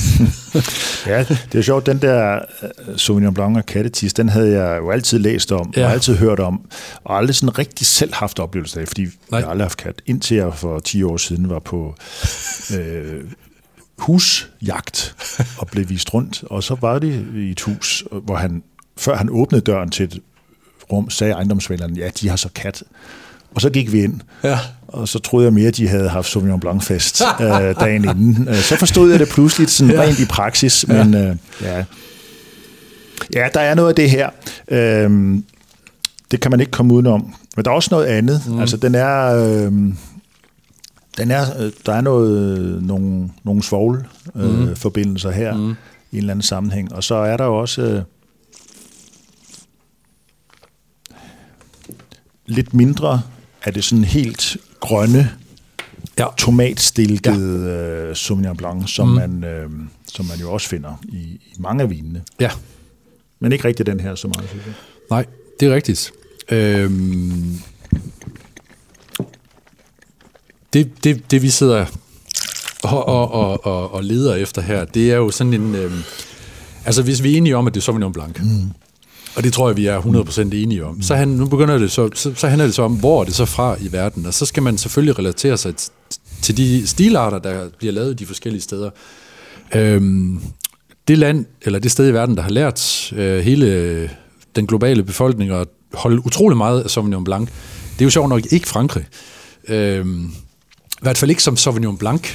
Ja, det er sjovt, den der uh, Sauvignon Blanc og Kattetis, den havde jeg jo altid læst om, Ja. og altid hørt om, og aldrig sådan rigtig selv haft oplevelse af, fordi Nej. Jeg har aldrig haft kat, indtil jeg for 10 år siden var på øh, husjagt og blev vist rundt, og så var det i et hus, hvor han, før han åbnede døren til et rum, sagde ejendomsvælgeren, ja, de har så kat. Og så gik vi ind, Ja. og så troede jeg mere, at de havde haft Sauvignon Blanc fest øh, dagen inden. Øh, Så forstod jeg det pludselig sådan Ja. rent i praksis, men øh, ja. Ja, der er noget af det her. Øhm, det kan man ikke komme udenom. Men der er også noget andet. Mm. Altså, den er... Øhm, den er, øh, der er noget, nogle, nogle svovl øh, mm. forbindelser her mm. i en eller anden sammenhæng. Og så er der jo også øh, lidt mindre af det sådan helt grønne, Ja. tomatstilkede ja. øh, Sauvignon Blanc, som, mm. man, øh, som man jo også finder i, i mange af vinene. Ja, Men ikke rigtig den her så meget, synes jeg. Nej, det er rigtigt. Øhm, det, det, det vi sidder og, og, og, og, og leder efter her, det er jo sådan en... Øhm, altså hvis vi er enige om, at det er Sauvignon Blanc, mm og det tror jeg, vi er 100% enige om, så han, nu begynder det så, så, så handler det så om, hvor er det så fra i verden, og så skal man selvfølgelig relatere sig til de stilarter, der bliver lavet de forskellige steder. Øhm, det land, eller det sted i verden, der har lært øh, hele den globale befolkning at holde utrolig meget af Sauvignon Blanc, det er jo sjovt nok ikke Frankrig. Øhm, I hvert fald ikke som Sauvignon Blanc.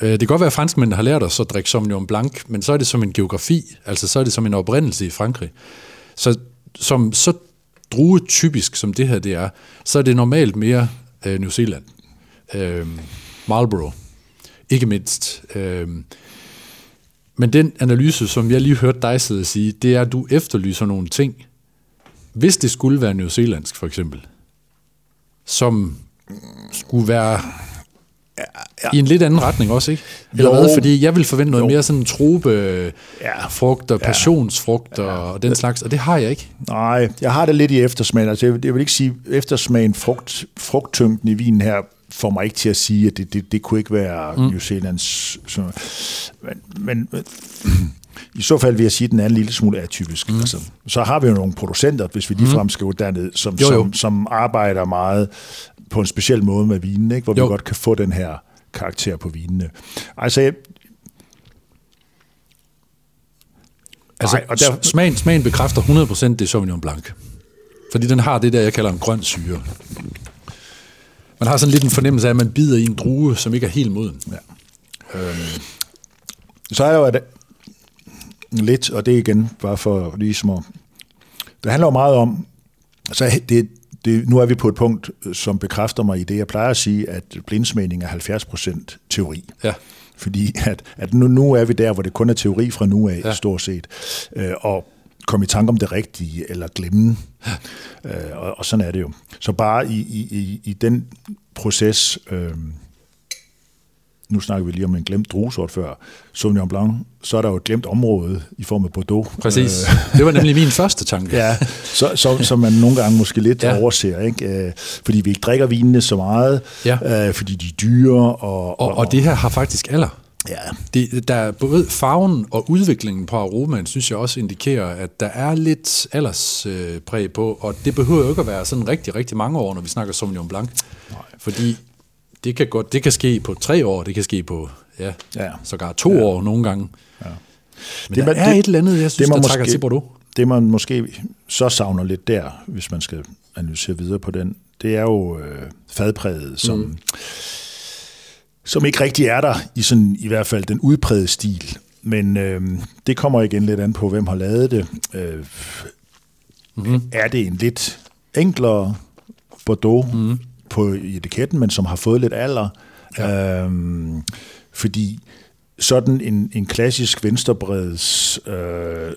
Øh, det kan godt være, at franskmændene har lært os at drikke Sauvignon Blanc, men så er det som en geografi, altså så er det som en oprindelse i Frankrig. Så som så druetypisk som det her det er, så er det normalt mere øh, New Zealand. Øh, Marlborough. Ikke mindst. Øh, men den analyse, som jeg lige hørte dig sidde og sige, det er, at du efterlyser nogle ting, hvis det skulle være New Zealandsk for eksempel, som skulle være ja, ja. i en lidt anden retning også, ikke? Eller Jo. hvad? Fordi jeg vil forvente noget Jo. mere sådan trope Ja. frugt og passionsfrugt og den slags, og det har jeg ikke. Nej, jeg har det lidt i eftersmagen. Altså, jeg, vil- jeg vil ikke sige, eftersmagen, frugt, frugttyngden i vinen her, får mig ikke til at sige, at det, det, det kunne ikke være mm. New Zealands... Så, men, men men i så fald vil jeg sige, at den er en lille smule atypisk. Mm. Altså, så har vi jo nogle producenter, hvis vi ligefrem skal gå derned, som, Jo, jo. Som, som arbejder meget på en speciel måde med vinen, ikke? hvor Jo. vi godt kan få den her karakter på vinene. Altså, jeg, Altså, Nej, og der- smagen, smagen bekræfter 100% det er Sauvignon Blanc. Fordi den har det der, jeg kalder en grøn syre. Man har sådan lidt en fornemmelse af, at man bider i en drue, som ikke er helt moden. Ja. Så er der jo et, lidt, og det igen bare for ligesom at... Det handler jo meget om, så det, det nu er vi på et punkt, som bekræfter mig i det, jeg plejer at sige, at blindsmagning er 70% teori. Ja. Fordi at, at nu, nu er vi der, hvor det kun er teori fra nu af, ja. stort set. Øh, og komme i tanke om det rigtige, eller glemme. Ja. Øh, og, og sådan er det jo. Så bare i, i, i, i den proces, øh, nu snakker vi lige om en glemt druesort før, Sauvignon Blanc, så er der jo et glemt område i form af Bordeaux. Præcis. Det var nemlig min første tanke. ja, så, så, så man nogle gange måske lidt ja. overser, ikke? Øh, fordi vi ikke drikker vinene så meget, ja. øh, fordi de er dyre. Og, og, og, og det her har faktisk alder. Ja. Det, der både farven og udviklingen på aromaen, synes jeg også indikerer, at der er lidt alderspræg øh, på, og det behøver jo ikke at være sådan rigtig, rigtig mange år, når vi snakker Sauvignon Blanc. Nej. Fordi det kan, godt, det kan ske på tre år, det kan ske på ja, ja. sågar to ja. år nogle gange. Ja. Men det, der man, er det, et eller andet, jeg synes, det, der trækker måske, til Bordeaux. Det man måske så savner lidt der, hvis man skal analysere videre på den, det er jo øh, fadpræget, som, mm. som ikke rigtig er der i sådan i hvert fald den udprægede stil. Men øh, det kommer igen lidt an på, hvem har lavet det. Øh, mm. Er det en lidt enklere Bordeaux, mm på etiketten, men som har fået lidt alder. Ja. Øhm, fordi sådan en, en klassisk venstrebreds øh,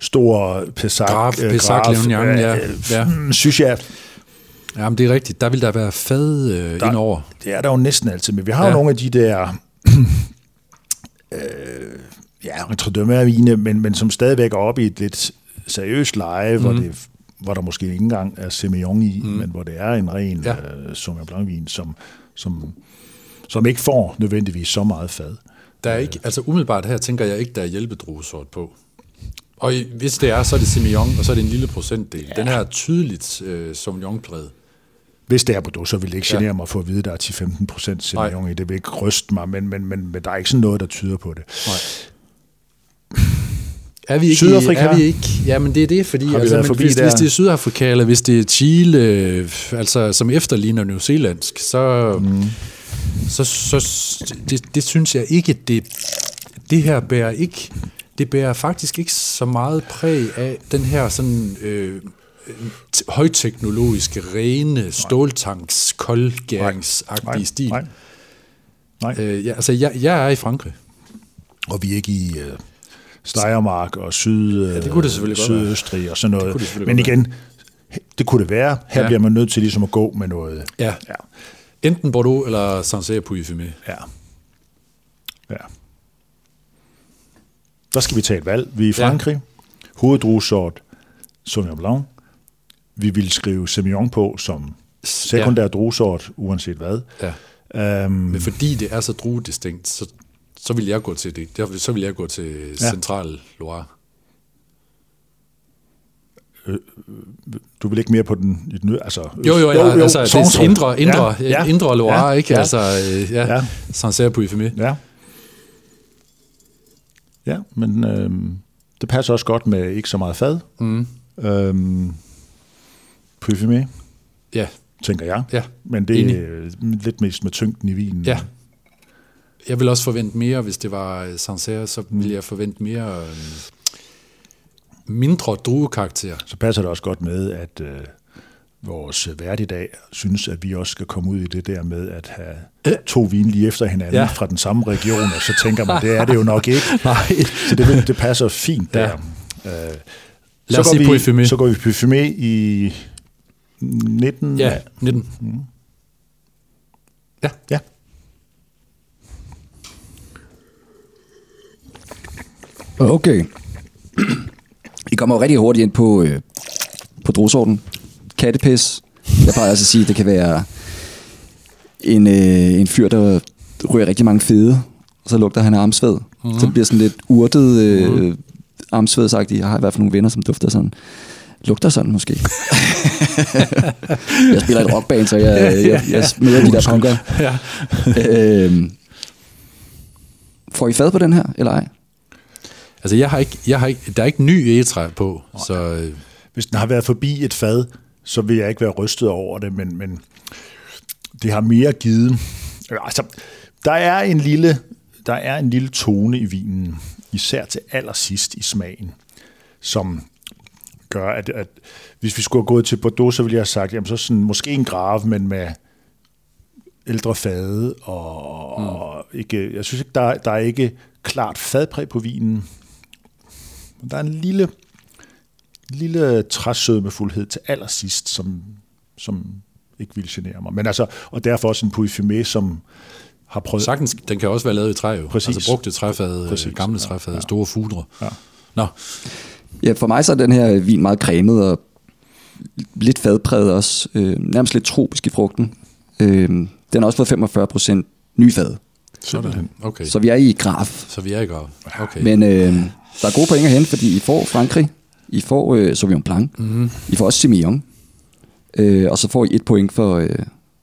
stor Pesac, graf, øh, Pesac graf, ja, ja. ja. Synes jeg... Jamen, det er rigtigt. Der vil der være fad øh, der, indover. Det er der jo næsten altid, men vi har ja. jo nogle af de der... øh, ja, retrodømme men, men som stadigvæk er oppe i et lidt seriøst leje, mm. hvor det hvor der måske ikke engang er Semillon i, mm. men hvor det er en ren ja. uh, Sauvignon Blanc-vin, som, som, som ikke får nødvendigvis så meget fad. Der er ikke, altså umiddelbart her tænker jeg ikke, der er hjælpedruesort på. Og hvis det er, så er det Semillon, og så er det en lille procentdel. Ja. Den her er tydeligt uh, Sauvignon-præget. Hvis det er på så vil det ikke genere ja. mig for at vide, at der er 10-15 procent Semillon i. Det vil ikke ryste mig, men, men, men, men der er ikke sådan noget, der tyder på det. Nej. Er vi ikke, Sydafrika? Er vi ikke? Jamen det er det, fordi altså, men hvis, hvis det er Sydafrika, eller hvis det er Chile, altså som efterligner New Zealandsk, så, mm. så, så det, det synes jeg ikke, det, det her bærer ikke, det bærer faktisk ikke så meget præg af den her sådan øh, højteknologiske, rene ståltanks, koldgæringsagtige stil. Nej. Nej. Øh, ja, altså jeg, jeg er i Frankrig. Og vi er ikke i... Øh Steiermark og Syd, ja, det kunne det selvfølgelig Sydøstrig og sådan noget. Det Men igen, det kunne det være. Her ja. bliver man nødt til ligesom at gå med noget. Ja. ja. Enten Bordeaux eller Sancerre Puy Fumé. Ja. Ja. Der skal vi tage et valg. Vi er i Frankrig. Ja. Hoveddruesort Sauvignon Blanc. Vi vil skrive Semillon på som sekundær ja. druesort, uanset hvad. Ja. Um, Men fordi det er så druedistinkt, så så vil jeg gå til det. Så vil jeg gå til ja. Central Loire. Øh, øh, du vil ikke mere på den i den altså jo jo, ja, jo, jo altså det indre indre ja, ja, indre Loire, ja, ikke? Ja, altså øh, ja, ja. Sancerre på IFME. Ja. Ja, men øh, det passer også godt med ikke så meget fad. Mm. Øhm, på IFME. Ja. Tænker jeg. Ja. Men det er lidt mest med tyngden i vinen. Ja jeg vil også forvente mere, hvis det var øh, Sancerre, så ville jeg forvente mere øh, mindre druekarakter. Så passer det også godt med, at øh, vores vært i dag synes, at vi også skal komme ud i det der med at have to vin lige efter hinanden ja. fra den samme region, og så tænker man, det er det jo nok ikke. Nej. Så det, det passer fint der. Ja. Øh, Lad os se på Så går vi på Parfumé i 19... Ja, 19. Mm. Ja. Ja. Okay. I kommer jo rigtig hurtigt ind på, øh, på drusorten. Kattepis. Jeg plejer altså at sige, at det kan være en, øh, en fyr, der ryger rigtig mange fede, og så lugter han af armsved. Mm-hmm. Så det bliver sådan lidt urtet øh, mm-hmm. armsvedsagtigt. Jeg har i hvert fald nogle venner, som dufter sådan. Lugter sådan måske. jeg spiller et rockband, så jeg, jeg, jeg, jeg smider de der punker. Ja. øhm, får I fad på den her, eller ej? Altså, jeg har ikke, jeg har ikke, der er ikke ny egetræ på, så... Øh. Hvis den har været forbi et fad, så vil jeg ikke være rystet over det, men, men det har mere givet... Altså, der er en lille, der er en lille tone i vinen, især til allersidst i smagen, som gør, at, at hvis vi skulle have gået til Bordeaux, så ville jeg have sagt, jamen så sådan, måske en grave, men med ældre fade, og, mm. og ikke, jeg synes ikke, der, der er ikke klart fadpræg på vinen. Men der er en lille, lille træsødmefuldhed til allersidst, som, som ikke vil genere mig. Men altså, og derfor også en Puy som har prøvet... Sagtens, den kan også være lavet i træ jo. Præcis. Altså brugte træfade, Præcis. gamle træfade, ja, ja. store fudre. Ja. Nå. Ja, for mig så er den her vin meget cremet og lidt fadpræget også. Øh, nærmest lidt tropisk i frugten. Øh, den har også fået 45 procent nyfad. Sådan. Okay. Så vi er i graf. Så vi er i graf. Okay. Men øh, der er gode point at hente, fordi I får Frankrig, I får øh, Sauvignon Blanc, mm-hmm. I får også Semillon, øh, og så får I et point for øh,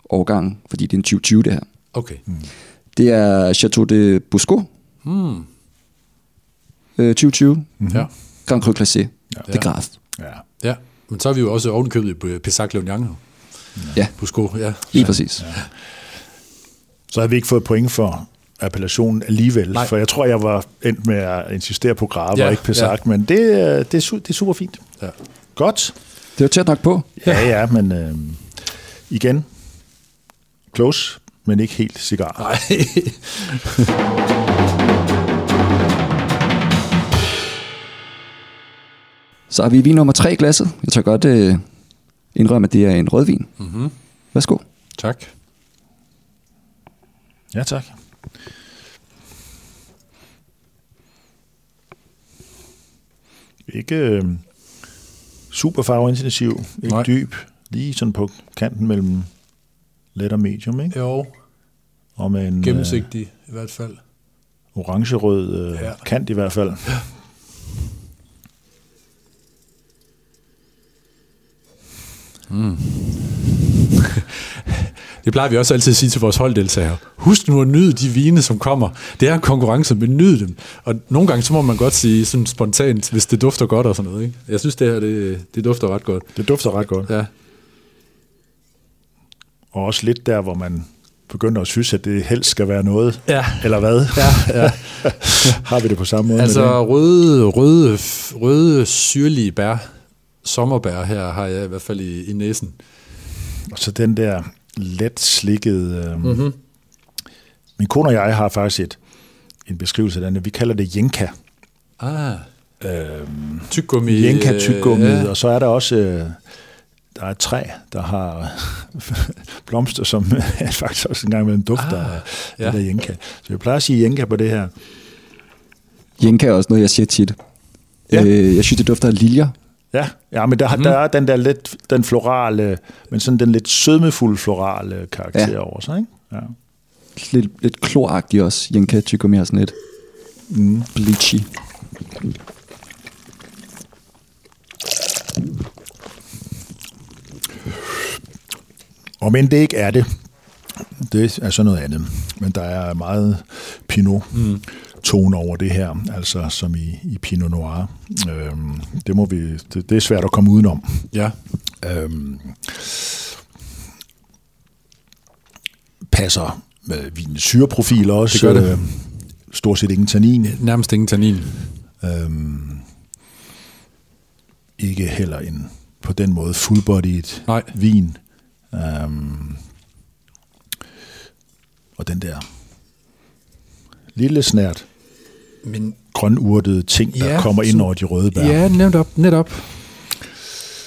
årgangen, fordi det er en 2020 det her. Okay. Mm. Det er Chateau de Busco. Mm. Øh, 2020. Mm-hmm. Ja. Grand Cru Classé. Ja. Det er Graf. Ja. ja. Men så har vi jo også ovenkøbet i Pessac Leognan. Ja. Busco, ja. Lige præcis. Ja. Så har vi ikke fået point for appellationen alligevel, Nej. for jeg tror, jeg var endt med at insistere på Grave ja, og ikke Pessac, ja. men det, det, det er super fint. Ja. Godt. Det var tæt nok på. Ja, ja, men øh, igen, close, men ikke helt cigar. Nej. Så har vi vin nummer tre i glasset. Jeg tror godt øh, indrømme, at det er en rødvin. Mm-hmm. Værsgo. Tak. Ja, tak. Ikke øh, super farveintensiv, ikke Nej. dyb, lige sådan på kanten mellem let og medium, ikke? Jo. Og med en... Gennemsigtig øh, i hvert fald. Orange-rød øh, ja. kant i hvert fald. Ja. Mm. Det plejer vi også altid at sige til vores holddeltagere. Husk nu at nyde de vine, som kommer. Det er en konkurrence, men nyd dem. Og nogle gange, så må man godt sige sådan spontant, hvis det dufter godt og sådan noget. Ikke? Jeg synes, det her, det, det dufter ret godt. Det dufter ret godt. Ja. Og også lidt der, hvor man begynder at synes, at det helst skal være noget. Ja. Eller hvad? Ja, ja. Har vi det på samme måde? Altså røde, røde, røde, syrlige bær, sommerbær her, har jeg i hvert fald i, i næsen. Og så den der let slikket... Øh, mm-hmm. Min kone og jeg har faktisk et, en beskrivelse af den. Vi kalder det jenka. Ah. Øhm, tyggegummi. Jenka tyggegummi. Ja. Og så er der også... Øh, der er et træ, der har blomster, som faktisk også engang med en dufter ah, ja. det der jenka. Så jeg plejer at sige jenka på det her. Jenka er også noget, jeg siger tit. Ja. Øh, jeg synes, det dufter af liljer. Ja, ja men der, mm. der er den der lidt, den florale, men sådan den lidt sødmefulde florale karakter ja. over sig, ikke? Ja. Lidt, lidt kloragtig også. Jenka tykker mere sådan lidt mm. bleachy. Og men det ikke er det, det er så noget andet. Men der er meget Pinot mm. Tone over det her, altså som i, i Pinot Noir. Øhm, det, må vi, det, det er svært at komme udenom. Ja. Øhm, passer med vinens syreprofil også. Det gør det. Øh, stort set ingen tannin. Nærmest ingen tannin. Øhm, ikke heller en på den måde fullbodied Nej. vin. Um, og den der lille snært Men, grønurtede ting, der ja, kommer ind som, over de røde bær. Ja, netop. netop.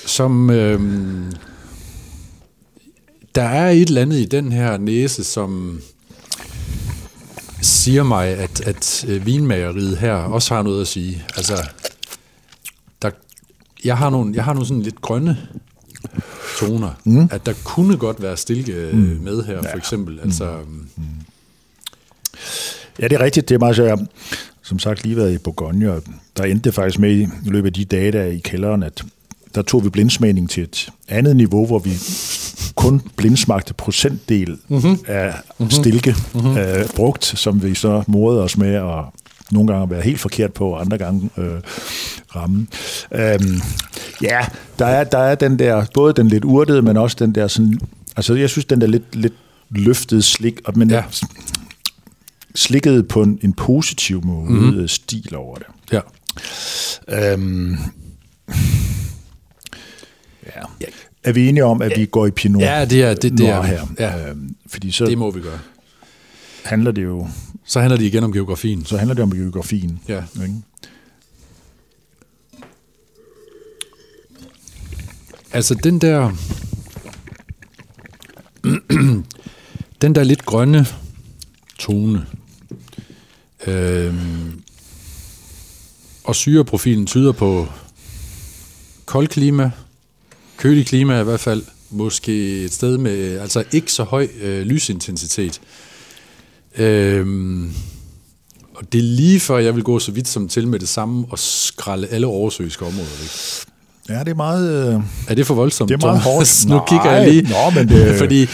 Som... Øhm, der er et eller andet i den her næse, som siger mig, at, at øh, vinmageriet her også har noget at sige. Altså, der, jeg, har nogle, jeg har nogle sådan lidt grønne toner, mm. at der kunne godt være stilke mm. med her, for eksempel. Mm. Altså, mm. Ja, det er rigtigt. Det er meget, jeg som sagt lige været i Bourgogne, og der endte det faktisk med i løbet af de dage, der i kælderen, at der tog vi blindsmagning til et andet niveau, hvor vi kun blindsmagte procentdel mm-hmm. af mm-hmm. stilke mm-hmm. øh, brugt, som vi så morede os med at nogle gange være helt forkert på, og andre gange øh, ramme. Øhm, ja, der er, der er den der, både den lidt urtede, men også den der sådan, altså jeg synes, den der lidt, lidt løftede slik, men ja. Slikket på en, en positiv måde, mm-hmm. stil over det. Ja. Øhm, Ja. Er vi enige om, at vi går i Pinot Ja, det er det, det er her? Ja. Øhm, fordi så Det må vi gøre. handler det jo Så handler det igen om geografien. så handler det om geografien. Ja. Ikke? Altså den der... den der lidt grønne tone. Øhm, og syreprofilen tyder på koldt klima, kølig klima i hvert fald, måske et sted med altså ikke så høj øh, lysintensitet. Øhm, og det er lige før, jeg vil gå så vidt som til med det samme og skralde alle oversøiske områder væk. Ja, det er meget... Øh, Er det for voldsomt, Det er meget hårdt. nu kigger jeg lige. nå, men det- Fordi,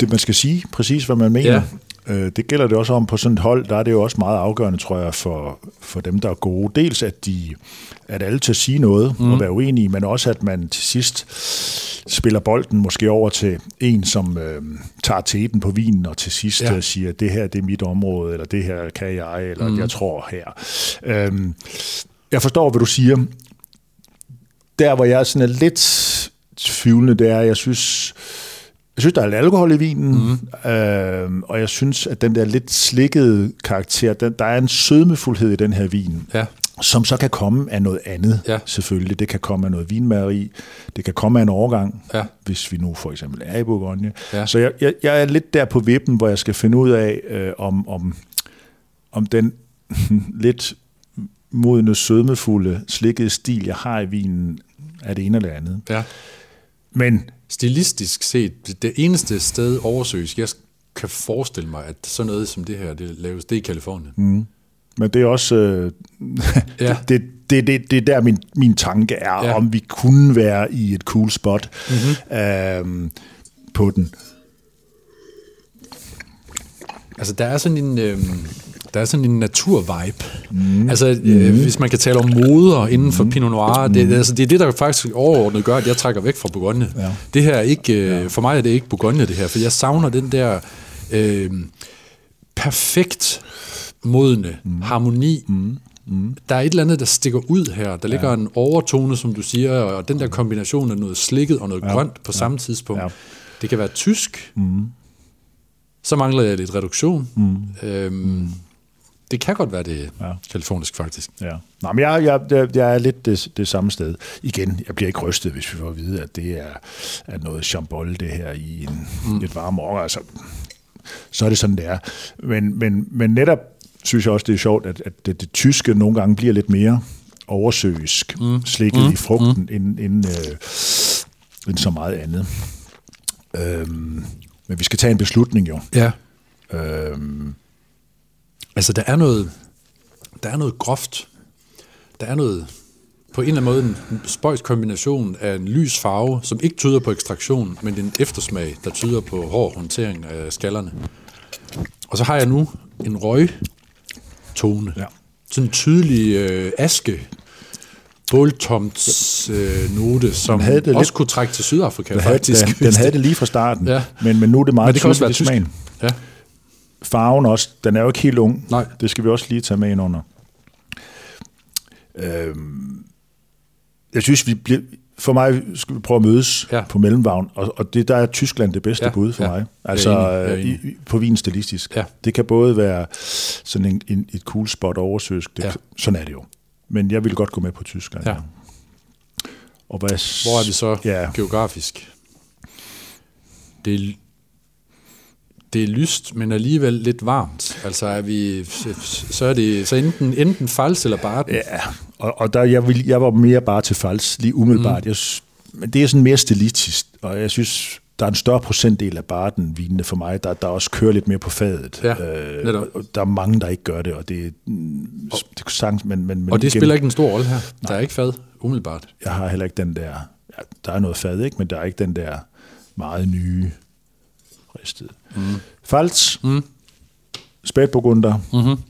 det, man skal sige præcis, hvad man mener. Ja. Øh, det gælder det også om på sådan et hold, der er det jo også meget afgørende, tror jeg, for, for dem, der er gode. Dels at de at alle til at sige noget mm. og være uenige, men også at man til sidst spiller bolden måske over til en, som øh, tager teten på vinen, og til sidst Ja. ja. siger, det her det er mit område, eller det her kan jeg, eller mm. jeg tror her. Øhm, jeg forstår, hvad du siger. Der, hvor jeg sådan er lidt tvivlende, det er, at jeg synes, jeg synes, der er lidt alkohol i vinen, mm. øh, og jeg synes, at den der lidt slikkede karakter, den, der er en sødmefuldhed i den her vin, ja, som så kan komme af noget andet, Ja. selvfølgelig. Det kan komme af noget vinmageri, det kan komme af en overgang, Ja. hvis vi nu for eksempel er i Bourgogne. Ja. Så jeg, jeg, jeg er lidt der på vippen, hvor jeg skal finde ud af, øh, om, om, om den lidt modne, sødmefulde, slikkede stil, jeg har i vinen, er det ene eller andet. ja. Men Stilistisk set, det eneste sted oversøisk, jeg kan forestille mig, at sådan noget som det her, det laves, det er i Kalifornien. Mm. Men det er også øh, Ja. det, det, det, det er der min, min tanke er, Ja. om vi kunne være i et cool spot mm-hmm. øh, på den. Altså, der er sådan en... Øhm, der er sådan en naturvibe. Mm. Altså, øh, hvis man kan tale om moder inden for Pinot Noir, det, altså, det er det, der faktisk overordnet gør, at jeg trækker væk fra Bourgogne. Ja. Det her er ikke, øh, for mig er det ikke Bourgogne, det her, for jeg savner den der øh, perfekt modne mm. harmoni. Mm. Mm. Der er et eller andet, der stikker ud her. Der ligger ja. en overtone, som du siger, og den der kombination af noget slikket og noget ja. grønt på ja. samme tidspunkt. Ja. Det kan være tysk. Mm. Så mangler jeg lidt reduktion. Mm. Øhm, mm. Det kan godt være det ja. kalifornisk, faktisk. Ja. Nå, men jeg, jeg, jeg, er lidt det, det samme sted. Igen, jeg bliver ikke rystet, hvis vi får at vide, at det er, er noget chambol, det her i en, mm. et varme år. Altså, så er det sådan, det er. Men, men, men netop synes jeg også, det er sjovt, at, at det, det tyske nogle gange bliver lidt mere oversøisk, mm. slikket mm. i frugten, mm. end, end, øh, end så meget andet. Øhm, men vi skal tage en beslutning jo. Ja. Øhm, Altså, der er noget, der er noget groft. Der er noget, på en eller anden måde, en spøjs kombination af en lys farve, som ikke tyder på ekstraktion, men en eftersmag, der tyder på hård håndtering af skallerne. Og så har jeg nu en røgtone. Ja. Sådan en tydelig øh, aske, båltoms øh, note, som havde det også lidt- kunne trække til Sydafrika, den, havde, faktisk. den, den havde det lige fra starten, Ja. men, men nu er det meget Men det kan også være tysk. smagen. Ja. Farven også, den er jo ikke helt ung. Nej. Det skal vi også lige tage med ind under. Øhm, jeg synes, vi bliver, for mig skal vi prøve at mødes Ja. ja. på mellemvagn, og, og det der er Tyskland det bedste Ja, ja. bud for ja. mig. Jeg Altså enig, jeg er i, på vin stilistisk. Ja. Det kan både være sådan en, en, et cool spot oversøsk, det, Ja. ja. sådan er det jo. Men jeg vil godt gå med på Tyskland. Ja. Og hvad, Hvor er vi så Ja, geografisk? Det det er lyst, men alligevel lidt varmt. Altså er vi, så er det så enten, enten fals eller barten. Ja, og, og der, jeg, vil, jeg var mere bare til fals lige umiddelbart. Mm. Jeg, men det er sådan mere stilistisk, og jeg synes, der er en større procentdel af barten vinene for mig, der, der også kører lidt mere på fadet. Ja, øh, netop. og der er mange, der ikke gør det, og det, mm, det er sagtens, men, men, men Og det igen, spiller ikke en stor rolle her. Der er ikke fad, umiddelbart. Jeg har heller ikke den der, ja, der er noget fad, ikke? men der er ikke den der meget nye ristet. Mm. Fals, mm. Spætburgunder, Mm-hmm.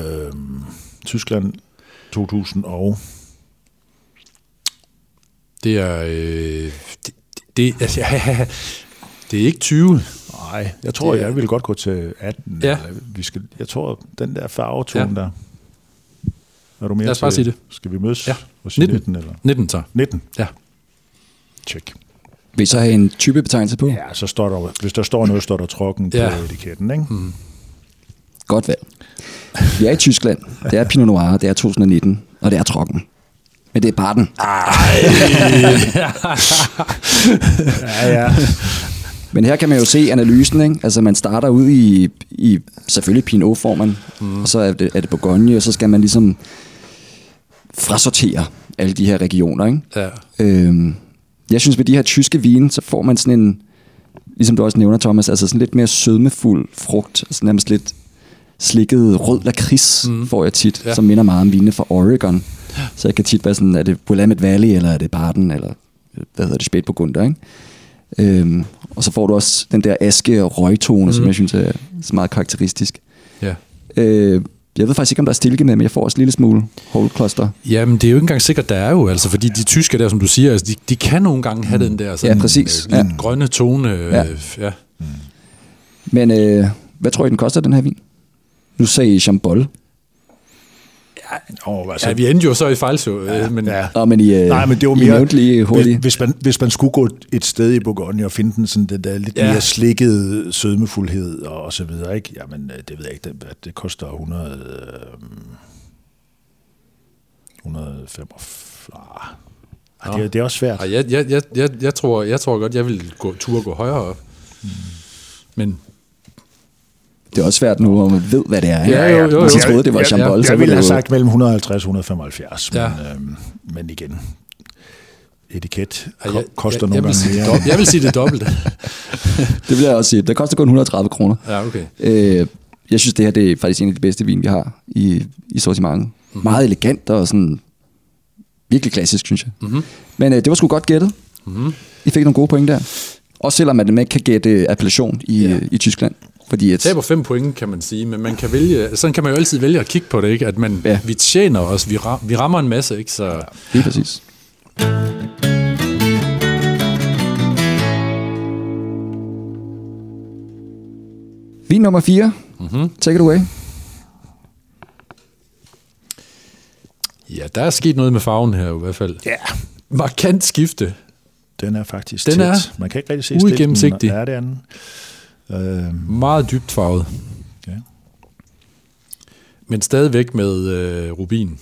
øhm, Tyskland 2000 og Det er... Øh, det, det, altså, ja, det er ikke 20. Nej, jeg tror, Det er- jeg vil godt gå til 18. Ja. Eller vi skal, jeg tror, den der farvetone Ja. der. Er du mere Lad os bare sige det. Skal vi mødes Ja. og sige 19. 19 eller? 19 så. 19. Ja. Check. Vil I så have en typebetegnelse på? Ja, så står der, hvis der står noget, står der trokken Ja. på etiketten, ikke? Mm. Godt valg. Vi er i Tyskland. Det er Pinot Noir, det er 2019, og det er trokken. Men det er bare den. Ja, ja. Men her kan man jo se analysen, ikke? Altså man starter ud i, i selvfølgelig Pinot får man, mm. og så er det, er det Bourgogne, og så skal man ligesom frasortere alle de her regioner, ikke? Ja. Øhm, jeg synes, ved de her tyske vine, så får man sådan en, ligesom du også nævner, Thomas, altså sådan lidt mere sødmefuld frugt, altså nærmest lidt slikket rød lakrids, mm. får jeg tit, Ja. ja. som minder meget om vine fra Oregon. Så jeg kan tit være sådan, er det Willamette Valley, eller er det Barden, eller hvad hedder det, Spætburgunder, ikke? Øhm, og så får du også den der aske og røgtone, mm. som jeg synes er så meget karakteristisk. ja. Øh, jeg ved faktisk ikke, om der er stilke med, men jeg får også en lille smule whole cluster. Jamen, det er jo ikke engang sikkert, der er jo, altså, fordi de tyske der, som du siger, altså, de, de kan nogle gange have den der sådan, Ja, præcis. øh, Ja. grønne tone. Øh, Ja. ja. Men øh, hvad tror I, den koster, den her vin? Nu sagde I Chambol. Oh, altså, ja, vi endte jo så i fejlsø, ja, men ja. Nå, men I, øh, Nej, men det var mere, lige hurtigt. Hvis, man, hvis man skulle gå et sted i Bourgogne og finde den sådan, den der lidt Ja. mere slikkede sødmefuldhed og, og så videre, ikke? Jamen, øh, det ved jeg ikke, det, det koster 100... Øh, 145... Ah, det, er- det er også svært. Jeg, jeg, jeg, jeg, jeg, tror, jeg tror godt, jeg vil gå, turde gå højere op. Men Det er også svært nu, hvor man ved, hvad det er. Ja, jo, jo, jo. Hvis jeg troede, det var jeg, Chambol, jeg, så jeg ville have sagt mellem 150 og 175, men, Ja. øhm, men igen, etiket ko- koster jeg, jeg, nogle sige gange det mere. dobbelt, jeg vil sige det dobbelte. Det vil jeg også sige. Det koster kun 130 kroner. Ja, okay. Øh, jeg synes, det her det er faktisk en af de bedste vin, vi har i, i sortimentet. Mm-hmm. Meget elegant og sådan virkelig klassisk, synes jeg. Mm-hmm. Men øh, det var sgu godt gættet. Mm-hmm. I fik nogle gode point der. Også selvom at man ikke kan gætte appellation i, Ja. ja. i Tyskland. Fordi at, taber fem point, kan man sige, men man kan vælge, sådan kan man jo altid vælge at kigge på det, ikke? At man, ja. Ja. vi tjener os, vi, ram, vi rammer en masse, ikke? Så lige præcis. Vin nummer 4. Mm-hmm. Take it away. ja, der er sket noget med farven her i hvert fald. Ja, Markant skifte. den er faktisk Den tæt. er Man kan ikke rigtig se uigennemsigtig. stilken. Ja, det er den. Øh, Meget dybt farvet. ja. Men stadigvæk med øh, rubin.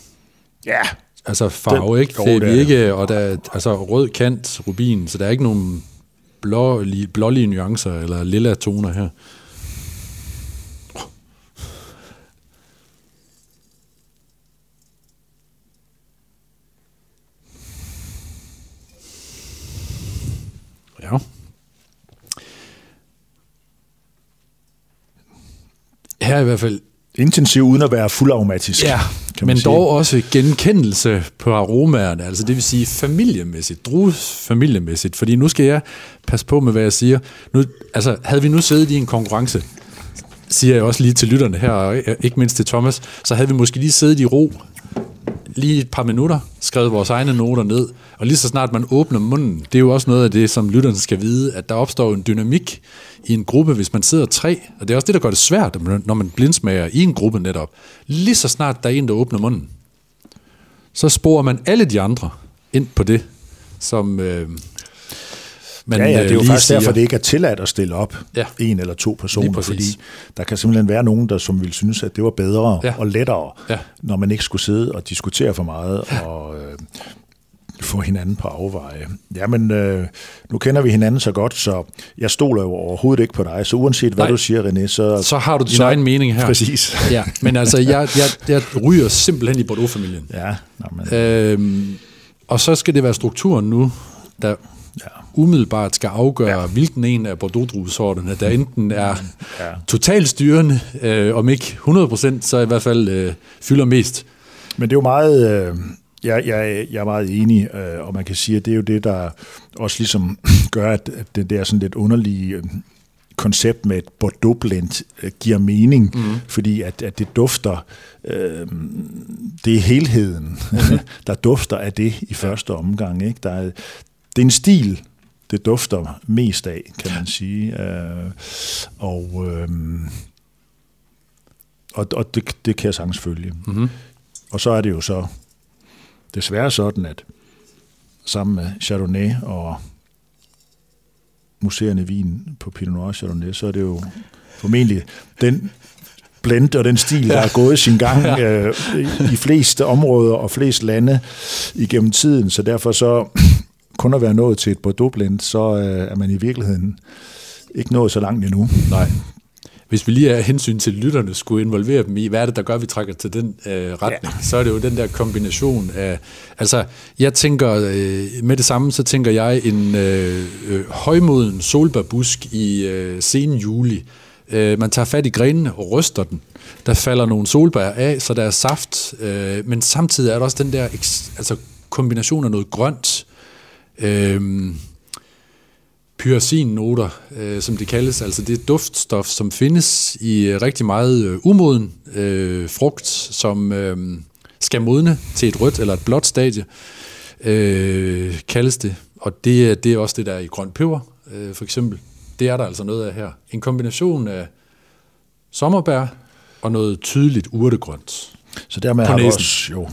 ja, Altså farve, Den- ikke? Det er vi ikke, og der er altså rød kant rubin, så der er ikke nogen blå, blålige nuancer eller lilla toner her. Ja. Her er i hvert fald intensiv uden at være fuld aromatisk. Ja, kan men sige. dog også genkendelse på aromaerne, altså det vil sige familiemæssigt, drues familiemæssigt, fordi nu skal jeg passe på med, hvad jeg siger. Nu, altså, havde vi nu siddet i en konkurrence, siger jeg også lige til lytterne her, og ikke mindst til Thomas, så havde vi måske lige siddet i ro, lige et par minutter, skrevet vores egne noter ned, og lige så snart man åbner munden, det er jo også noget af det, som lytterne skal vide, at der opstår en dynamik i en gruppe, hvis man sidder tre, og det er også det, der gør det svært, når man blindsmager i en gruppe netop. Lige så snart der er en, der åbner munden, så sporer man alle de andre ind på det, som øh, man ja, ja, det er jo øh, faktisk siger. derfor, det ikke er tilladt at stille op Ja. en eller to personer, fordi der kan simpelthen være nogen, der som vil synes, at det var bedre Ja. ja. og lettere, Ja. når man ikke skulle sidde og diskutere for meget og øh, få hinanden på afveje. Jamen, øh, nu kender vi hinanden så godt, så jeg stoler jo overhovedet ikke på dig, så uanset hvad Nej. du siger, René, så... Så har du din egen mening her. Præcis. Ja, men altså, jeg, jeg, jeg ryger simpelthen i Bordeaux-familien. Ja, nå, men, Øhm, og så skal det være strukturen nu, der ja. umiddelbart skal afgøre, ja. hvilken en af Bordeaux-druesorterne, der enten er Ja. totalt styrende, øh, om ikke 100%, så i hvert fald øh, fylder mest. Men det er jo meget, øh, jeg, jeg, jeg er meget enig, øh, og man kan sige, at det er jo det, der også ligesom gør, at, at det der sådan lidt underlige øh, koncept med et Bordeaux blend øh, giver mening, mm. fordi at, at det dufter, øh, det er helheden, der dufter af det i første omgang. Ikke? Der er, det er en stil, det dufter mest af, kan man sige. Øh, og øh, og, og det, det kan jeg sagtens følge. Mm-hmm. Og så er det jo så desværre sådan, at sammen med Chardonnay og museerne vin på Pinot Noir Chardonnay, så er det jo formentlig den blend og den stil, der er gået sin gang øh, i fleste områder og flest lande igennem tiden. Så derfor så kun at være nået til et Bordeaux-blend, så øh, er man i virkeligheden ikke nået så langt endnu. Nej. Hvis vi lige er hensyn til lytterne skulle involvere dem i, hvad er det, der gør, at vi trækker til den øh, retning, ja. så er det jo den der kombination af... Altså, jeg tænker, øh, med det samme, så tænker jeg en øh, øh, højmoden solbærbusk i øh, sen juli. Øh, man tager fat i grenene og ryster den. Der falder nogle solbær af, så der er saft, øh, men samtidig er der også den der altså, kombination af noget grønt, øh, pyrosinnoter, øh, som det kaldes, altså det duftstof, som findes i øh, rigtig meget øh, umoden øh, frugt, som øh, skal modne til et rødt eller et blåt stadie, øh, kaldes det. Og det, det er også det, der er i grønt peber, øh, for eksempel. Det er der altså noget af her. En kombination af sommerbær og noget tydeligt urtegrønt. Så dermed har vi også jo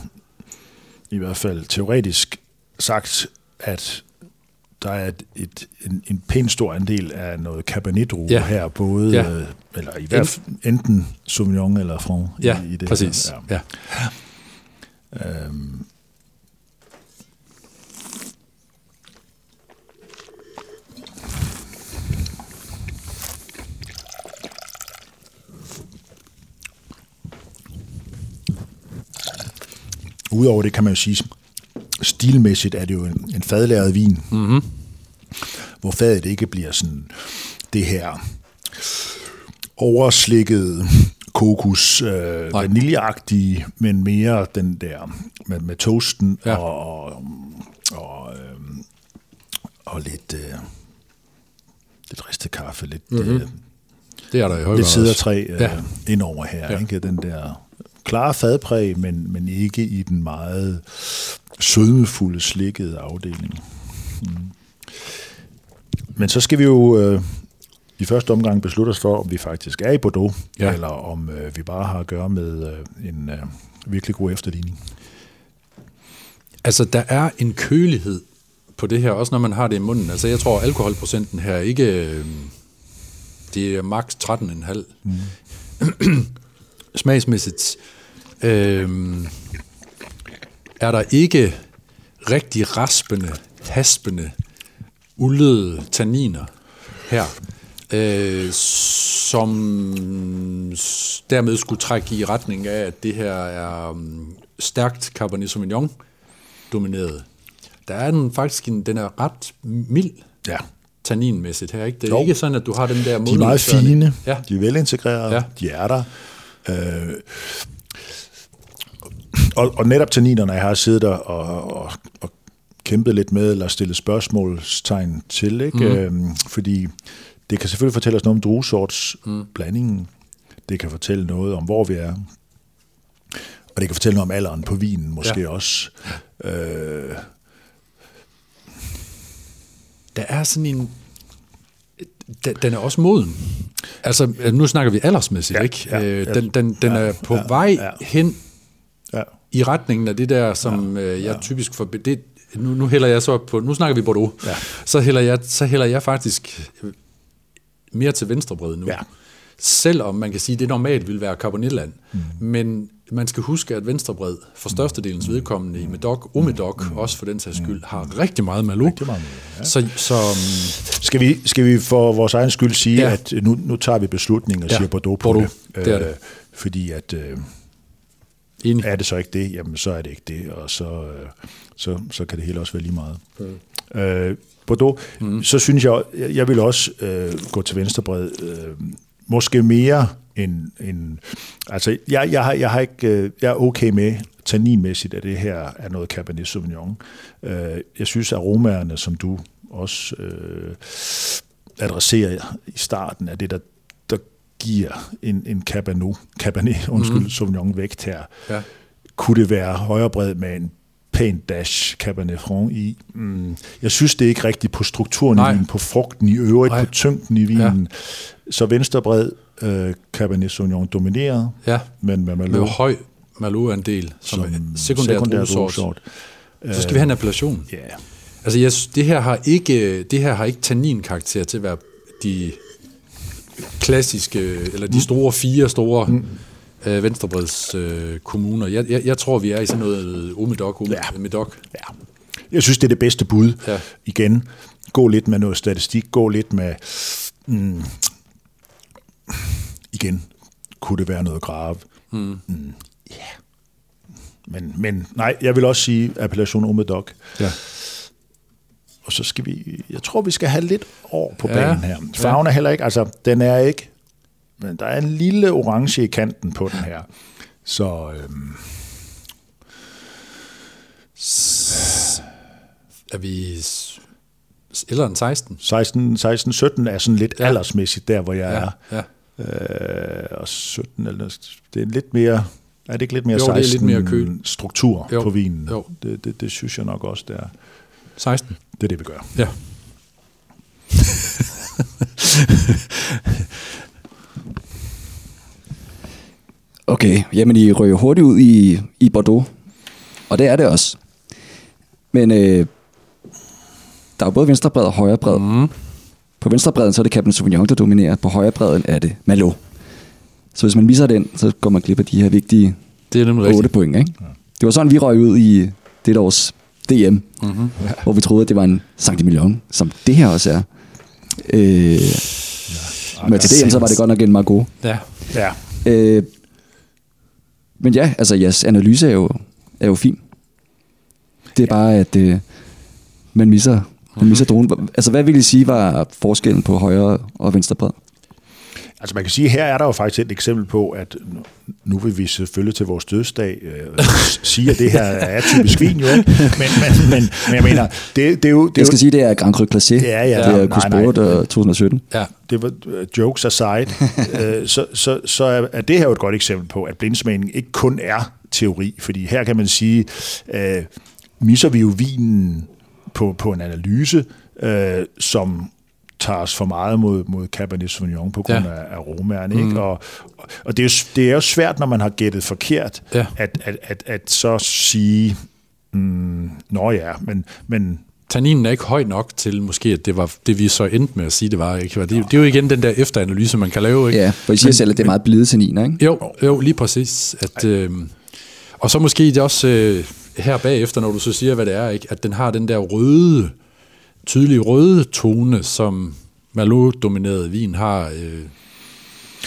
i hvert fald teoretisk sagt, at der er et, et, en, en pæn stor andel af noget cabernet ja. her, både, ja. øh, eller i hvert fald enten Sauvignon eller Franc. Ja, i, i det præcis. Her. Ja. Ja. Øhm, Udover det kan man jo sige, stilmæssigt er det jo en, en fadlæret vin, mm-hmm. hvor fadet ikke bliver sådan det her overslikket kokos, øh, vaniljeagtige, men mere den der med, med toasten ja. og, og, og, øh, og lidt, øh, lidt ristet kaffe, lidt, mm-hmm. øh, det er der i lidt sidertræ øh, ja. indover her. Ja. Ikke? Den der klare fadpræg, men, men ikke i den meget sødmefulde, slikkede afdeling. Mm. Men så skal vi jo øh, i første omgang beslutte os for, om vi faktisk er i Bordeaux, ja. eller om øh, vi bare har at gøre med øh, en øh, virkelig god efterligning. Altså, der er en kølighed på det her, også når man har det i munden. Altså, jeg tror, alkoholprocenten her ikke... Øh, det er maks 13,5. Mm. Smagsmæssigt øh, er der ikke rigtig raspende, haspende, uldede tanniner her, øh, som dermed skulle trække i retning af, at det her er um, stærkt Cabernet Sauvignon domineret. Der er den faktisk en, den er ret mild ja. tanninmæssigt her. Ikke? Det er jo. ikke sådan, at du har den der De er meget fine, ja. de er velintegrerede, ja. de er der. Øh, og, og netop tanninerne, jeg har siddet der og, og, og kæmpet lidt med, eller stillet spørgsmålstegn til, ikke? Mm. Øhm, fordi det kan selvfølgelig fortælle os noget om druesorts mm. blandingen. Det kan fortælle noget om, hvor vi er. Og det kan fortælle noget om alderen på vinen, måske ja. også. Øh, der er sådan en... Den er også moden. Altså, nu snakker vi aldersmæssigt, ja, ikke? Ja, øh, den den, den ja, er på ja, vej ja. hen ja. i retningen af det der, som ja, øh, jeg ja. typisk for det, nu, nu hælder jeg så på, nu snakker vi Bordeaux, ja. så, hælder jeg, så hælder jeg faktisk mere til venstrebred nu. Ja. Selvom man kan sige, at det normalt vil være Carbonetland. Mm. Men man skal huske, at venstrebred for størstedelens vedkommende i Medoc, Omedoc, mm. også for den sags skyld, har rigtig meget malo. Rigtig meget ja. så, så, um, skal, vi, skal vi for vores egen skyld sige, ja. at nu, nu tager vi beslutningen og ja. siger Bordeaux på Bordeaux, det. det, er det. Øh, fordi at... Øh, Enig. Er det så ikke det, jamen så er det ikke det, og så, øh, så, så kan det hele også være lige meget. Mm. Øh, Bordeaux, mm. så synes jeg, jeg vil også øh, gå til venstrebred. Øh, måske mere end... end altså, jeg, jeg, har, jeg, har ikke, øh, jeg er okay med tanninmæssigt, at det her er noget Cabernet Sauvignon. Øh, jeg synes, at aromaerne, som du også øh, adresserer i starten, er det, der giver en, en Cabernet, Cabernet undskyld, mm. Sauvignon vægt her. Ja. Kunne det være højere bred med en pæn dash Cabernet Franc i? Mm. Jeg synes det er ikke rigtigt på strukturen Nej. i vinen, på frugten i øvrigt, Nej. på tyngden i vinen. Ja. Så venstrebred øh, Cabernet Sauvignon domineret, ja. men med Merlot. Med høj Merlot-andel, som, som sekundær, sekundær druesort. Så skal vi have en appellation. Ja. Altså, jeg, det her har ikke, det her har ikke tannin-karakter til at være de klassiske, eller de store fire store mm. øh, venstrebreds øh, kommuner. Jeg, jeg, jeg tror, vi er i sådan noget umedok, umed, Ja. medok. Ja. Jeg synes, det er det bedste bud. Ja. Igen, gå lidt med noget statistik, gå lidt med... Mm, igen, kunne det være noget grave? Mm. Mm, ja. Men, men nej, jeg vil også sige appellation Omedok. Ja. Og så skal vi, jeg tror, vi skal have lidt år på Ja. banen her. Farven er heller ikke, altså den er ikke, men der er en lille orange i kanten på den her. Så øhm, Er vi ældre end 16? 16, 16 17 er sådan lidt ja. Aldersmæssigt der, hvor jeg Ja, er. ja. Øh, og 17, eller, det er lidt mere, er det ikke lidt mere Jo, det er lidt 16 mere køl. struktur Jo, på vinen? jo. Det, det, det, synes jeg nok også, det er. 16? Det er det, vi gør. Ja. Okay, jamen I røg hurtigt ud i, i Bordeaux. Og det er det også. Men øh, der er jo både venstre bred og højre bred. Mm. På venstre bredden, så er det Cabernet Sauvignon, der dominerer. På højre bredden er det Malo. Så hvis man misser den, så går man glip af de her vigtige Det er nemlig 8 rigtigt. point. Ikke? Det var sådan, vi røg ud i det års DM, mm-hmm. hvor vi troede, at det var en Saint Emilion, som det her også er. Øh, men til DM, så var det godt nok en Margot. Ja. Ja, Øh, men ja, altså jeres analyse er jo, er jo fin. Det er bare, at øh, man misser, man misser dronen. Altså, hvad vil I sige var forskellen på højre og venstre bred? Altså man kan sige, her er der jo faktisk et eksempel på, at nu- vil vi selvfølgelig til vores dødsdag øh, sige, at det her er typisk vin jo, ikke? Men, men, men, men jeg mener, det, det er jo... Det er Jeg skal jo, sige, det er Grand Cru Classé. Ja, ja, det er og 2017. Ja. det var øh, jokes aside, øh, så, så, så er- er det her jo et godt eksempel på, at blindsmagning ikke kun er teori, fordi her kan man sige, øh, misser vi jo vinen på, på en analyse, øh, som tager os for meget mod, mod Cabernet Sauvignon på grund Ja. af, af. Mm. Ikke? Og, og det, er jo, det er jo svært, når man har gættet forkert, Ja. at, at, at, at så sige, mm, nå ja, men, men Tanninen er ikke høj nok til måske, at det var det, vi så endte med at sige, det var. Ikke? Det, det er jo igen den der efteranalyse, man kan lave. Ikke? Ja, for I siger selv, at det er meget blide tanniner, ikke? Jo, jo, lige præcis. At, øh, og så måske det også øh, her bagefter, når du så siger, hvad det er, ikke? at den har den der røde, tydelige røde tone, som Merlot-domineret vin har øh,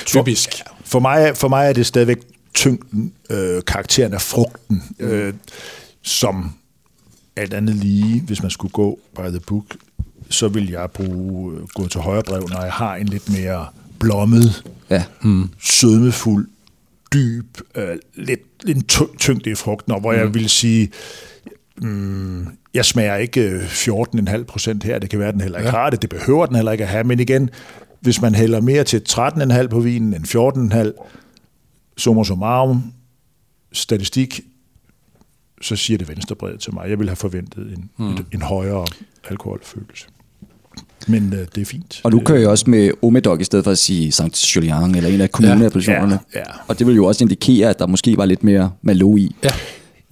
typisk. For mig, for mig er det stadigvæk tyngden, øh, karakteren af frugten, øh, som alt andet lige, hvis man skulle gå by the book, så vil jeg bruge, øh, gå til højre brev, når jeg har en lidt mere blommet, Ja. sødmefuld, dyb, øh, lidt, lidt tyngde i frugten, og hvor mm. jeg vil sige, mm, jeg smager ikke øh, 14,5 procent her, det kan være, den heller ikke Ja. ja. har det, det behøver den heller ikke at have, men igen, hvis man hælder mere til 13,5 på vinen end 14,5, summa summarum, statistik, så siger det venstrebredet til mig. Jeg ville have forventet en, mm. et, en højere alkoholfølelse. Men øh, det er fint. Og nu kører jeg også med Omedok i stedet for at sige Saint Julian eller en af kommuneappellationerne. Ja, ja. Og det vil jo også indikere, at der måske var lidt mere Malo i. Ja,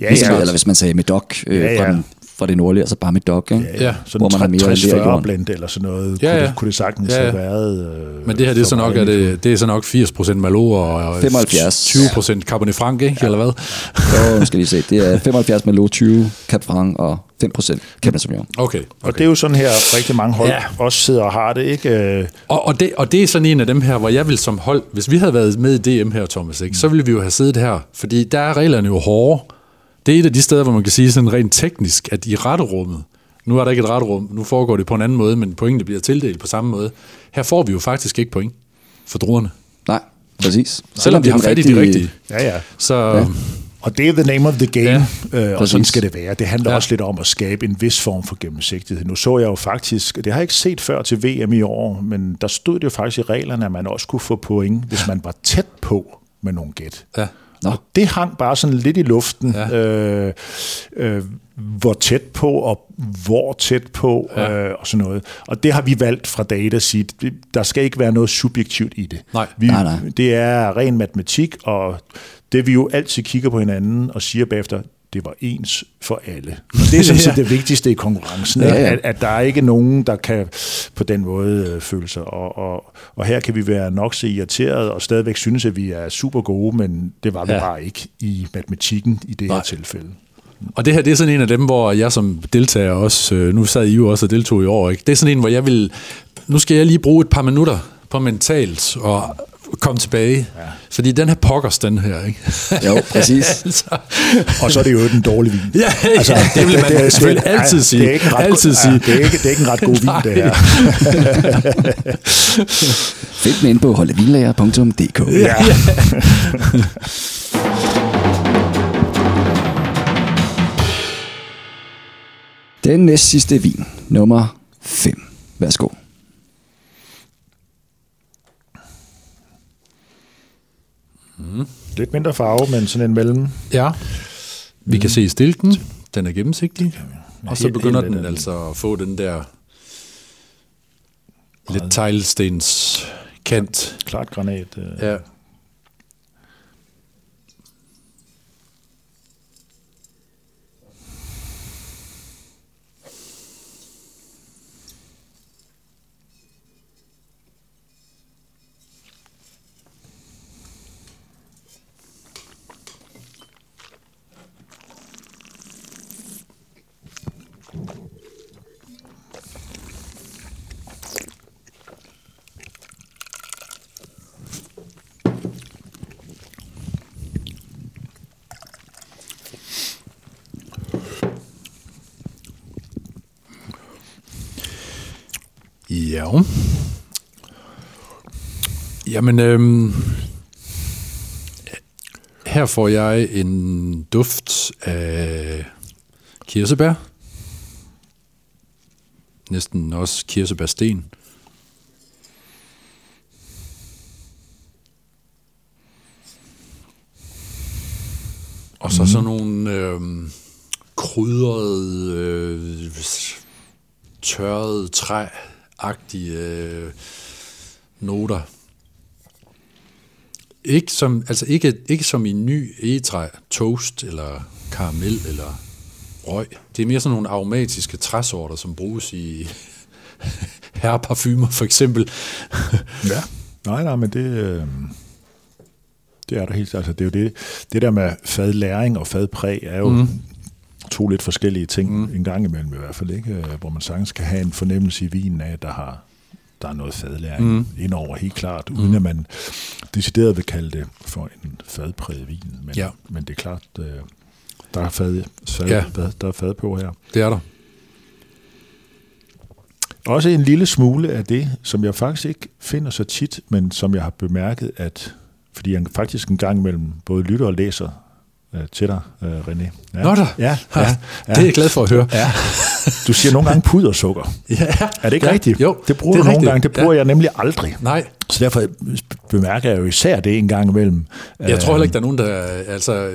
Ja, Ligesom, ja. Eller hvis man sagde Medoc øh, Ja, ja. fra, den, fra det nordlige, altså bare Medoc. Ikke? Ja. Sådan Hvor man har mere ler i 60-40 jorden. blend eller sådan noget, Ja, kunne, ja. det, kunne det sagtens Ja, ja. have været. Øh, men det her det er så nok, at det, det er så nok 80% Malo og 75. 20% Cabernet Franc, ikke? Eller hvad? Jo, nu skal lige se. Det er 75 Malo, 20 Cap Franc og 5% Cabernet Sauvignon. Okay. Og okay. det er jo sådan her, rigtig mange hold Ja. ja. også sidder og har det, ikke? Øh, Og, og, det, og det er sådan en af dem her, hvor jeg vil som hold, hvis vi havde været med i DM her, Thomas, ikke, så ville vi jo have siddet her, fordi der er reglerne jo hårde. Det er et af de steder, hvor man kan sige sådan rent teknisk, at i retterummet, nu er der ikke et retterum, nu foregår det på en anden måde, men pointene bliver tildelt på samme måde. Her får vi jo faktisk ikke point for druerne. Nej, præcis. Selvom de har det fat i de rigtige. ja, ja. Så ja. Og det er the name of the game, Ja, øh, og sådan skal det være. Det handler ja. også lidt om at skabe en vis form for gennemsigtighed. Nu så jeg jo faktisk, det har jeg ikke set før til VM i år, men der stod det jo faktisk i reglerne, at man også kunne få point, hvis man var tæt på med nogle gæt. Ja. Nå. Og det hang bare sådan lidt i luften, Ja. øh, øh, hvor tæt på og hvor tæt på Ja. øh, og sådan noget. Og det har vi valgt fra Data at sige, det- der skal ikke være noget subjektivt i det. Nej. Vi, Nej, nej. Det er ren matematik, og det vi jo altid kigger på hinanden og siger bagefter, det var ens for alle. Og det er sådan set det vigtigste i konkurrencen, Ja, ja. At, at der er ikke nogen, der kan på den måde øh, føle sig. Og, og, og her kan vi være nok så irriteret og stadigvæk synes, at vi er super gode, men det var vi Ja. bare ikke i matematikken i det her Nej. tilfælde. Og det her, det er sådan en af dem, hvor jeg som deltager også, øh, nu sad I jo også og deltog i år, ikke? det er sådan en, hvor jeg vil, nu skal jeg lige bruge et par minutter på mentalt og komme tilbage. Ja. Fordi den her pokkers, den her, ikke? Jo, præcis. altså, Og så er det jo en dårlig vin. ja, altså, ja, det vil man det, selvfølgelig ja, altid sige. Det er ikke en ret, altid god, sige. Ja, det, er ikke, det er ikke en ret god vin, det her. Find den inde på holdevilager.dk. Ja. Den næst sidste vin, nummer 5. Værsgo. Lidt mindre farve, men sådan en mellem. Ja. Vi kan se stilken. Den er gennemsigtig. Og så helt- begynder helt den altså at få den der lidt teglstens kant. Klart granat. øh. Ja. Ja. Jamen, øhm, her får jeg en duft af kirsebær. Næsten også kirsebærsten. Og så sådan nogle øhm, krydrede, øh, tørrede træ-agtige øh, noter. Ikke som, altså ikke, ikke som i ny egetræ, toast eller karamel eller røg. Det er mere sådan nogle aromatiske træsorter, som bruges i herreparfumer for eksempel. Ja. Nej, nej, men det, øh, det er der helt. Altså, det er jo det, det der med fadlæring og fadpræg er jo mm. To lidt forskellige ting, mm. en gang imellem i hvert fald, ikke? Øh, hvor man sagtens kan have en fornemmelse i vinen af, at der har der er noget fadlæring mm. indover, helt klart, uden at man decideret vil kalde det for en fadpræget vin. Men, Ja. men det er klart, øh, der er fad, fad, Ja. der, der er fad på her. Det er der. Også en lille smule af det, som jeg faktisk ikke finder så tit, men som jeg har bemærket, at fordi jeg faktisk en gang imellem både lytter og læser øh, til dig, øh, René. Ja. Nå da. Ja, ja, ja. Det er jeg glad for at høre. Ja. Du siger nogle gange pudersukker. Ja. Er det ikke ja. rigtigt? Jo, det bruger det du nogle rigtigt. gange. Det bruger ja. jeg nemlig aldrig. Nej, Så derfor bemærker jeg jo især det en gang imellem. jeg tror heller ikke, der er nogen, der... Altså,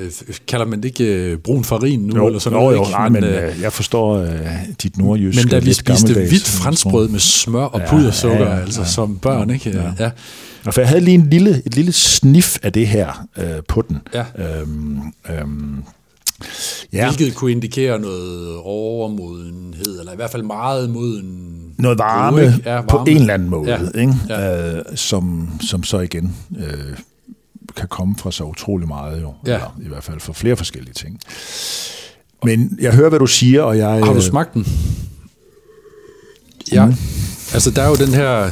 kalder man det ikke øh, brun farin nu? Jo, eller sådan jo, noget, jo, ikke? nej, men øh, øh, jeg forstår øh, dit nordjyske men da vi spiste hvidt franskbrød med smør og pudersukker, ja, ja, altså ja. som børn, ikke? Ja. ja. Og for jeg havde lige en lille, et lille snif af det her øh, på den. Ja. Øhm, øhm, ja. Hvilket kunne indikere noget overmodenhed, eller i hvert fald meget moden... noget varme, Gode? Ja, på varme. en eller anden måde, Ja. Ikke? Ja. Øh, som, som så igen øh, kan komme fra så utrolig meget jo, Ja. eller i hvert fald fra flere forskellige ting. Men jeg hører, hvad du siger, og jeg... Har du øh, smagt den? Ja. Altså, der er jo den her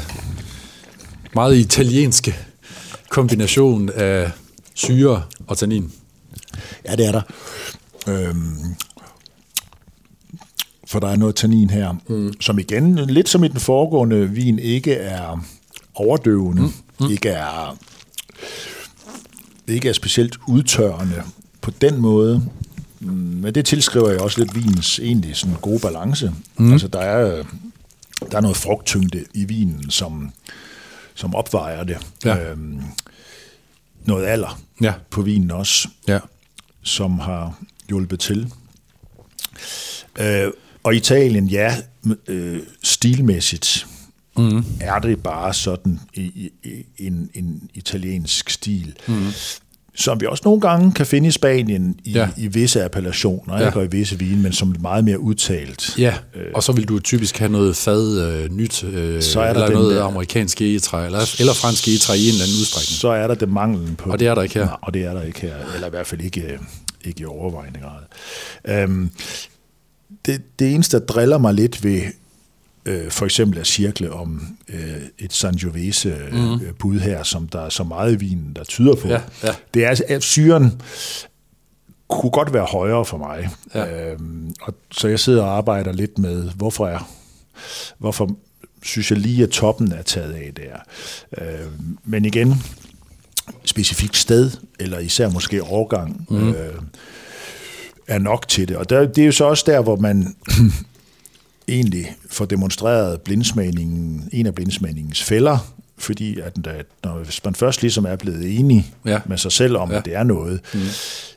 meget italienske kombination af syre og tannin. Ja, det er der. Øhm, for der er noget tannin her, mm. som igen, lidt som i den foregående vin, ikke er overdøvende, mm. Mm. ikke er ikke er specielt udtørrende på den måde. Mm, Men det tilskriver jeg også lidt vinens egentlig sådan gode balance. Mm. Altså der er, der er noget frugttyngde i vinen, som, som opvejer det. Ja. Øhm, noget alder Ja. på vinen også Ja. som har hjulpet til. Øh, og Italien, ja, øh, stilmæssigt mm. er det bare sådan i, i, en, en italiensk stil. Mm. Som vi også nogle gange kan finde i Spanien i, Ja. i visse appellationer, Ja. ikke, og i visse vine, men som meget mere udtalt. Ja, og så vil du typisk have noget fad øh, nyt, øh, Så er der eller den noget der- amerikansk egetræ, eller, eller fransk egetræ i en eller anden udstrækning. Så er der det manglen på... Og det er der ikke her. Nej, og det er der ikke her, eller i hvert fald ikke, øh, ikke i overvejende grad. Øhm, det, det eneste, der driller mig lidt ved øh, for eksempel at cirkle om øh, et Sangiovese mm. bud her, som der er så meget i vinen, der tyder på. Ja, ja. Det er, at syren kunne godt være højere for mig. Ja. Øhm, og, så jeg sidder og arbejder lidt med, hvorfor er, hvorfor synes jeg lige, at toppen er taget af der. Øhm, men igen, specifikt sted, eller især måske årgang, mm. øh, er nok til det. Og der, det er jo så også der, hvor man egentlig får demonstreret blindsmagningen, en af blindsmagningens fælder, fordi at der, når, hvis man først ligesom er blevet enig Ja. ja. med sig selv om, Ja. ja. at det er noget, mm.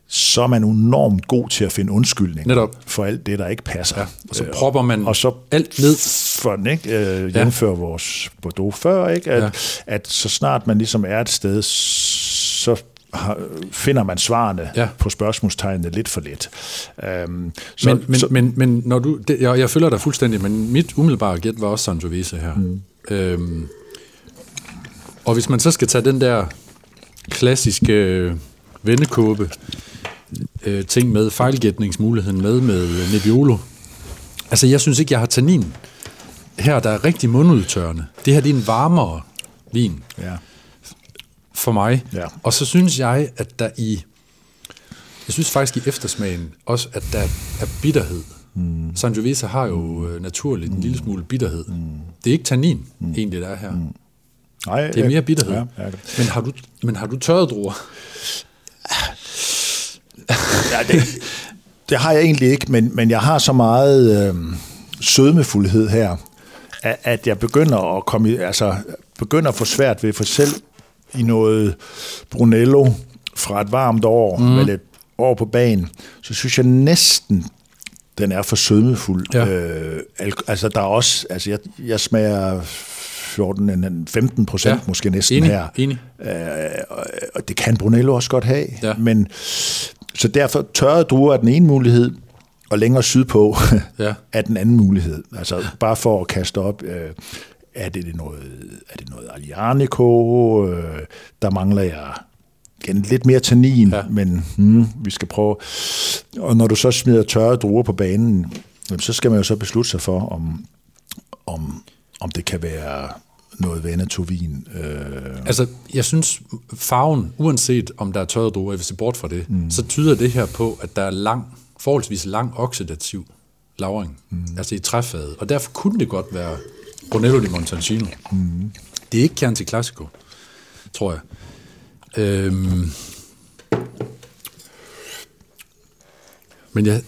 så er man enormt god til at finde undskyldning Netop. for alt det, der ikke passer. Ja, og så propper man og så alt ned. for den, ikke? Øh, jævnfør vores Bordeaux før, ikke? At, Ja. ja. at så snart man ligesom er et sted, så finder man svarene Ja. på spørgsmålstegnene lidt for let. Um, så, Men, men, så, men, men når du, det, jeg, jeg følger dig fuldstændig, men mit umiddelbare gæt var også Sangiovese her. Mm. Øhm, og hvis man så skal tage den der klassiske øh, vendekåbe øh, ting med, fejlgætningsmuligheden med, med Nebbiolo. Altså, jeg synes ikke, jeg har tannin her, der er rigtig mundudtørrende. Det her, det er en varmere vin ja. For mig. Ja. Og så synes jeg, at der i... Jeg synes faktisk i eftersmagen også, at der er bitterhed. Mm. Sangiovese har jo øh, naturligt en lille smule bitterhed. Mm. Det er ikke tannin, mm. egentlig, der er her. Mm. Nej, Det er mere bitterhed. Ja, ja, Men, har du, men har du tørret druer? ja, det, det har jeg egentlig ikke, men, men jeg har så meget øh, sødmefuldhed her, at, at jeg begynder at komme altså, begynder at få svært ved for selv i noget Brunello fra et varmt år, mm. med lidt år på banen, så synes jeg næsten, den er for sødmefuld. Ja. Øh, al- altså, der er også, altså, jeg, jeg smager 14, en- 15 procent Ja. måske næsten Enig, her. enig. Øh, og- og det kan Brunello også godt have. Ja. Men, så derfor tørrede druer er den ene mulighed, og længere sydpå Ja. er den anden mulighed. Altså bare for at kaste op, øh, er det noget, er det noget Aglianico, øh, der mangler jeg igen lidt mere tannin, Ja. men hmm, vi skal prøve. Og når du så smider tørrede druer på banen, så skal man jo så beslutte sig for, om, om, om det kan være noget Veneto-vin. Øh, Altså, jeg synes, farven, uanset om der er tørret druer, hvis det bort fra det, mm. så tyder det her på, at der er lang, forholdsvis lang oxidativ lagring, mm. altså i træfadet. Og derfor kunne det godt være Brunello di Montalcino. Mm. Det er ikke Chianti Classico, tror jeg. Øhm. Men jeg,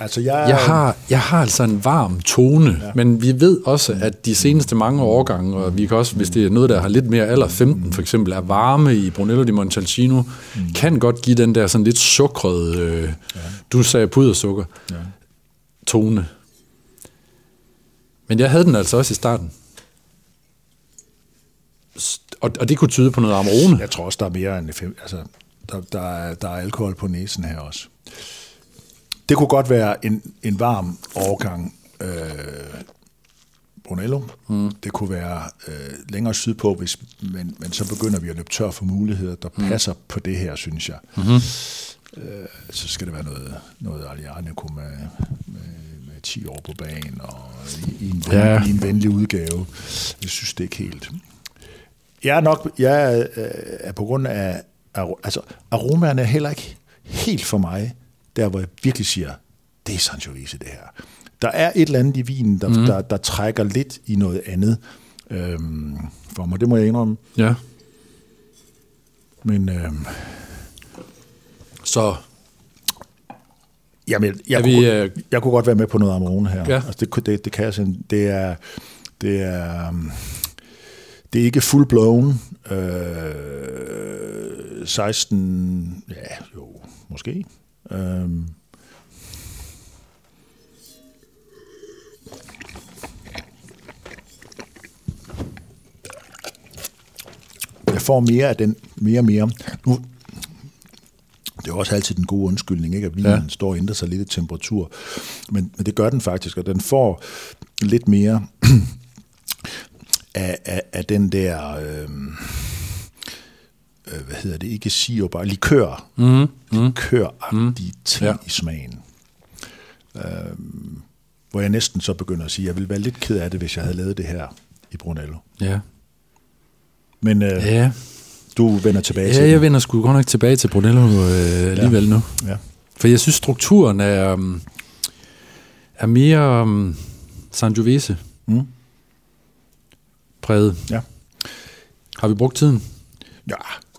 altså jeg, jeg har, jeg har altså en varm tone, ja. men vi ved også, at de seneste mange årgange, og vi kan også, hvis det er noget, der har lidt mere alder, 15 for eksempel, er varme i Brunello di Montalcino, mm. kan godt give den der sådan lidt sukrede, øh, ja. du sagde pudersukker, ja. tone. Men jeg havde den altså også i starten. Og, og det kunne tyde på noget Amarone. Jeg tror også, der er mere end fem, altså, der, der, er, der er alkohol på næsen her også. Det kunne godt være en, en varm overgang øh, Brunello. Mm. Det kunne være øh, længere sydpå, hvis, men, men så begynder vi at løbe tør for muligheder, der mm. passer på det her, synes jeg. Mm-hmm. Øh, så skal det være noget, noget Alianico med, med, med 10 år på banen, og i, i, en, Ja. i en venlig udgave. Jeg synes det ikke helt. Jeg er nok, jeg er, øh, er på grund af, altså aromaerne er heller ikke helt for mig, der hvor jeg virkelig siger, det er Sangiovese det her. Der er et eller andet i vinen, der, mm. der, der trækker lidt i noget andet øhm, for mig, det må jeg indrømme. Ja. Men øhm, Så jamen, jeg, Er kunne, vi, øh, jeg kunne godt være med på noget Amarone her. Ja. Altså, det, det, det kan jeg sådan, det er, det er, øhm, det er ikke full blown. Øh, 16, ja, jo, måske. Øhm, jeg får mere af den, mere og mere. Nu Det er jo også altid den gode undskyldning, ikke? at vinen ja. står og ændrer sig lidt i temperatur. Men, men det gør den faktisk, og den får lidt mere af, af, af den der... Øh, øh, hvad hedder det, ikke siger bare likør, mm, likøragtige mm, ting ja. i smagen. Øh, hvor jeg næsten så begynder at sige, at jeg ville være lidt ked af det, hvis jeg havde lavet det her i Brunello. Ja. Men øh, ja. Du vender tilbage ja, til Ja, jeg vender sgu godt nok tilbage til Brunello øh, alligevel ja. nu. Ja. For jeg synes, strukturen er, um, er mere um, Sangiovese Mm. præget. Ja. Har vi brugt tiden? Ja,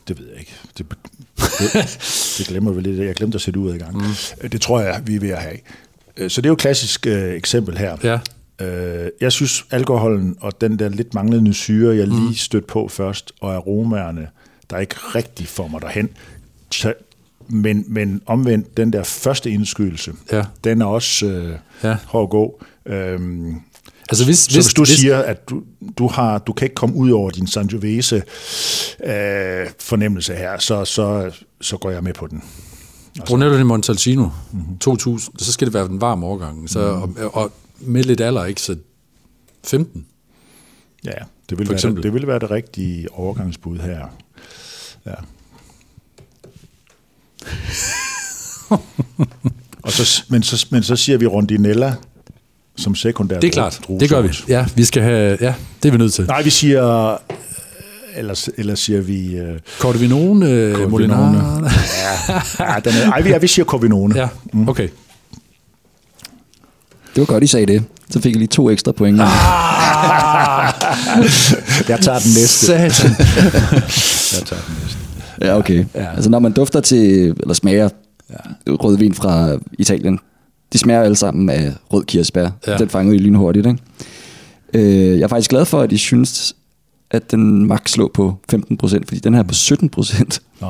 det ved jeg ikke. Det, det, det glemmer vi lidt. Jeg glemte at sætte ud i gang. Mm. Det tror jeg, vi er ved at have. Øh, Så det er jo et klassisk øh, eksempel her. Ja. Øh, jeg synes, alkoholen og den der lidt manglende syre, jeg lige stødt på først, og aromaerne, der ikke rigtig får mig derhen. Så, men, men omvendt, den der første indskydelse, Ja. den er også øh, Ja. hård at gå. Øhm, Altså hvis, så hvis du siger, at du, du, har, du kan ikke komme ud over din Sangiovese øh, fornemmelse her, så, så, så går jeg med på den. Brunello di Montalcino, mm-hmm. 2000, så skal det være den varme årgang. Så, Mhm. og, og med lidt alder, ikke? Så 15. Ja, det vil, For være eksempel. det, det vil være det rigtige overgangsbud her. Ja. Og så, men, så, men så siger vi Rondinella som sekundær Det er klart, det gør vi. Ja, vi skal have, ja, det er vi nødt til. Nej, vi siger... Ellers, ellers siger vi... Uh, Cordivinone, øh, Molinare. ja, den er, ej, vi, ja, vi siger Corvinone. Ja, okay. Det var godt, I sagde det. Så fik jeg lige to ekstra point. Jeg tager den næste. Satan. Jeg tager den næste. Ja, okay. Ja. Altså, når man dufter til, eller smager ja. rødvin fra Italien, de smager alle sammen af rød kirsebær. Ja. Den fanger I lynhurtigt, ikke? Øh, jeg er faktisk glad for, at I synes, at den maks lå på 15%, fordi den her er på 17%. Nå.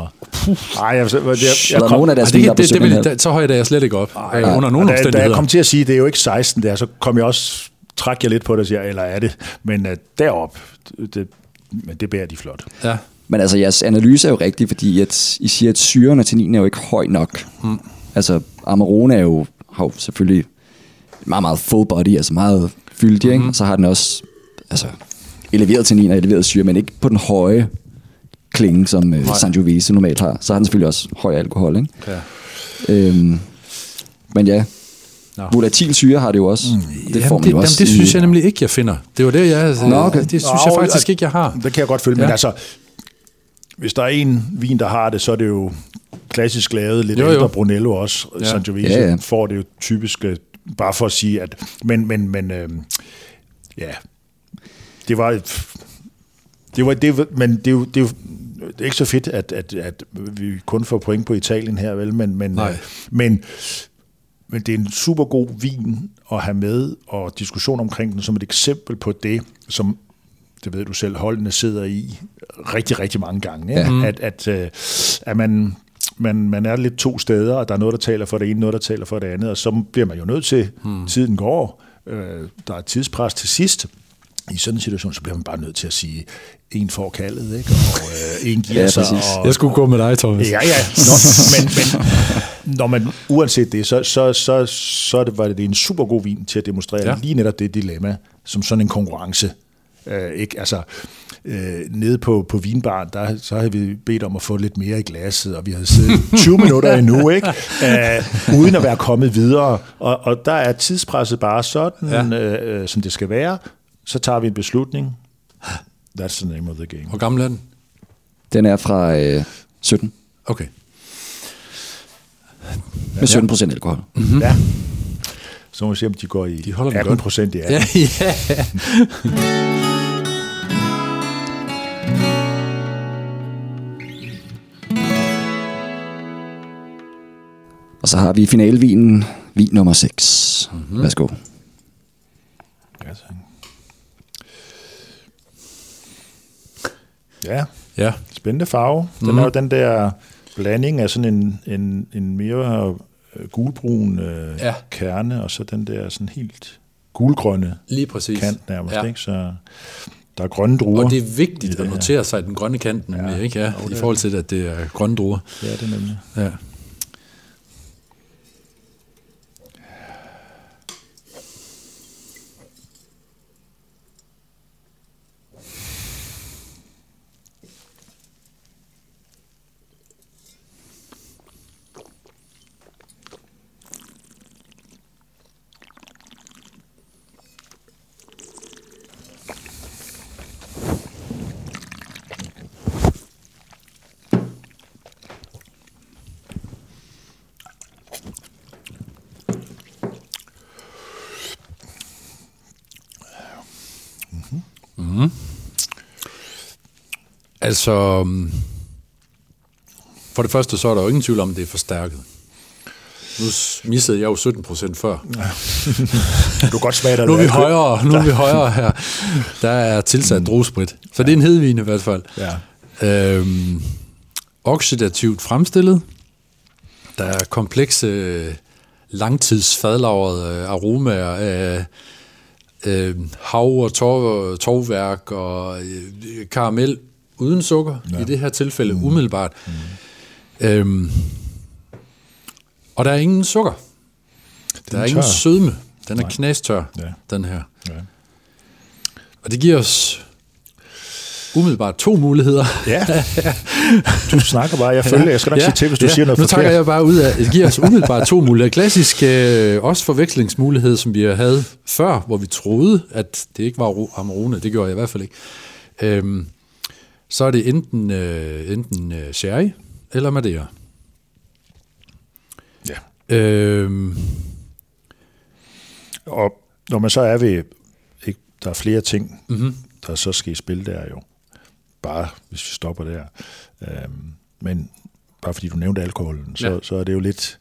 Ej, jeg, jeg, jeg, Så jeg kom, nogen af deres det, er det, det, det, 17,5. vil, så højt er jeg slet ikke op. Ej, under nogen da, da jeg kom til at sige, det er jo ikke 16 der, så kom jeg også, træk jeg lidt på det og siger, eller er det? Men uh, derop, det, men det bærer de flot. Ja. Men altså, jeres analyse er jo rigtig, fordi at I siger, at syren og tanninen er jo ikke høj nok. Mm. Altså, Amarone er jo, har jo selvfølgelig meget, meget full body, altså meget fyldig, ikke? Og så har den også altså, eleveret tannin og eleveret syre, men ikke på den høje klinge, som øh, Sangiovese normalt har. Så har den selvfølgelig også høj alkohol, ikke? Ja. Øhm, men ja, Nå. volatil syre har det jo også. Mm. Det får Jamen, man det, jo også. jamen, det synes jeg nemlig ikke, jeg finder. Det var det, jeg... Nå, okay. Det synes Nå, jeg faktisk og- ikke, jeg har. Det kan jeg godt følge, ja. Men altså, hvis der er en vin, der har det, så er det jo klassisk lavet, lidt Jo, jo, ældre Brunello også. Ja. Sangiovese Ja, ja. får det jo typisk, øh, bare for at sige, at... Men, men, men øh, ja, det var... et- Det var, det, men det er, jo, det, er jo, det er ikke så fedt, at, at, at vi kun får point på Italien her, vel? Men, men, Nej. øh, men, men det er en super god vin at have med, og diskussion omkring den som et eksempel på det, som det ved du selv, holdene sidder i rigtig, rigtig mange gange. Ikke? Ja. At, at, øh, at man, man, man er lidt to steder, og der er noget, der taler for det ene, noget, der taler for det andet, og så bliver man jo nødt til, hmm. tiden går, øh, der er tidspres til sidst, i sådan en situation, så bliver man bare nødt til at sige, en får kaldet, ikke? og øh, en giver Ja, sig. præcis. Og, Jeg skulle gå med dig, Thomas. Ja, ja. Nå, men, men når man, uanset det, så, så, så, så det, var det en super god vin til at demonstrere Ja. ja. lige netop det dilemma, som sådan en konkurrence. Øh, ikke? Altså, øh, nede på, på vinbaren, der, så havde vi bedt om at få lidt mere i glasset, og vi havde siddet 20 minutter endnu, ikke? Øh, uden at være kommet videre. Og, og der er tidspresset bare sådan, ja. øh, øh, som det skal være. Så tager vi en beslutning. That's the name of the game. Hvor gammel er den? Den er fra øh, 17, Okay. Med 17 procent alkohol. Mm-hmm. Ja. Så må vi se, om de går i De holder den 18 godt. procent i Ja, 18. ja. Og så har vi finalevinen, vin nummer 6. Mm-hmm. Værsgo. Ja, så. Ja, ja. spændende farve. Den mm. er jo den der blanding af sådan en, en, en mere øh, gulbrun øh, Ja. kerne, og så den der sådan helt gulgrønne Lige præcis. kant nærmest. Ja. Ikke? Så der er grønne druer. Og det er vigtigt at det her. notere sig den grønne kant, nemlig, ja. ikke? Ja, Jo, i forhold til, at det er grønne druer. Ja, det er nemlig. Ja. Altså, mm, for det første, så er der jo ingen tvivl om, at det er forstærket. Nu missede jeg jo 17 procent før. Du kan godt smage dig Nu er vi højere, nu er vi højere her. Der er tilsat druesprit. Så det er en hedvin i hvert fald. Ja. Øhm, oxidativt fremstillet. Der er komplekse, langtidsfadlagrede øh, aromaer af øh, hav- og torv, torvværk og øh, karamel uden sukker, ja. i det her tilfælde mm. umiddelbart. Mm. Øhm, og der er ingen sukker. Der er er ingen tør. sødme. Den er knastør, Ja. den her. Ja. Og det giver os umiddelbart to muligheder. ja. Du snakker bare. Jeg følger. Jeg skal nok ja. sige til, hvis du ja. siger noget nu tager jeg bare ud af, det giver os umiddelbart to muligheder. Klassisk øh, også forvekslingsmulighed, som vi havde før, hvor vi troede, at det ikke var ro- Amarone. Det gjorde jeg i hvert fald ikke. Øhm, så er det enten, øh, enten øh, sherry eller Madeira. Ja. Øhm, Og når man så er ved, ikke, der er flere ting, Mhm. mm-hmm. der så skal i spil der jo. Bare hvis vi stopper der. Øhm, men bare fordi du nævnte alkoholen, så, Ja. så er det jo lidt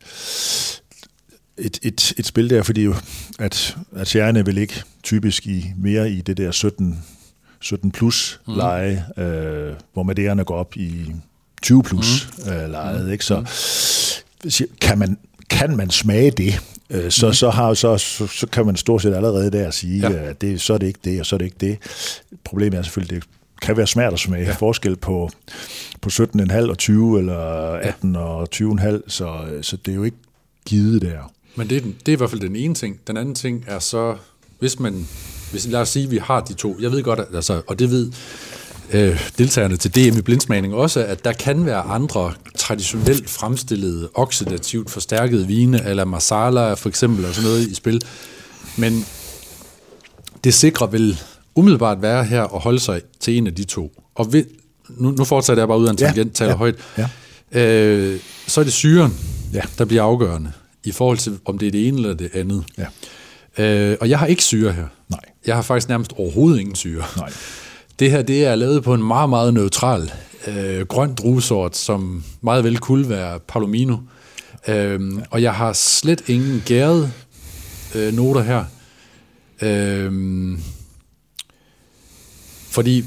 et, et, et spil der, fordi jo, at, at sjærene vil ikke typisk i mere i det der 17, 17 plus Mhm. mm. leje, øh, hvor Madeirerne går op i 20 plus Mhm. mm. øh, lejet. Ikke? Så siger- kan man, kan man smage det, øh, så, mm. så, har, så, så, så kan man stort set allerede der sige, Ja. ja. at det, så er det ikke det, og så er det ikke det. Problemet er selvfølgelig, det kan være svært at smage. Ja. Forskel på, på 17,5 og 20, eller 18 ja. og 20,5, så, så det er jo ikke givet der. Men det er, den, det er i hvert fald den ene ting. Den anden ting er så, hvis man, hvis, lad os sige, at vi har de to. Jeg ved godt, at, altså, og det ved øh, deltagerne til DM i blindsmagning også, at der kan være andre traditionelt fremstillede, oxidativt forstærkede vine, eller masala for eksempel, og sådan noget i spil. Men det sikre vil umiddelbart være her at holde sig til en af de to. Og ved, nu, nu fortsætter jeg bare ud af en Ja, tangent, taler ja, højt. ja. Øh, så er det syren, Ja. der bliver afgørende, i forhold til, om det er det ene eller det andet. Ja. Øh, og jeg har ikke syre her. Nej. Jeg har faktisk nærmest overhovedet ingen syre. Nej. Det her det er lavet på en meget, meget neutral øh, grøn druesort, som meget vel kunne være Palomino. Øhm, og jeg har slet ingen gærede øh, noter her. Øhm, fordi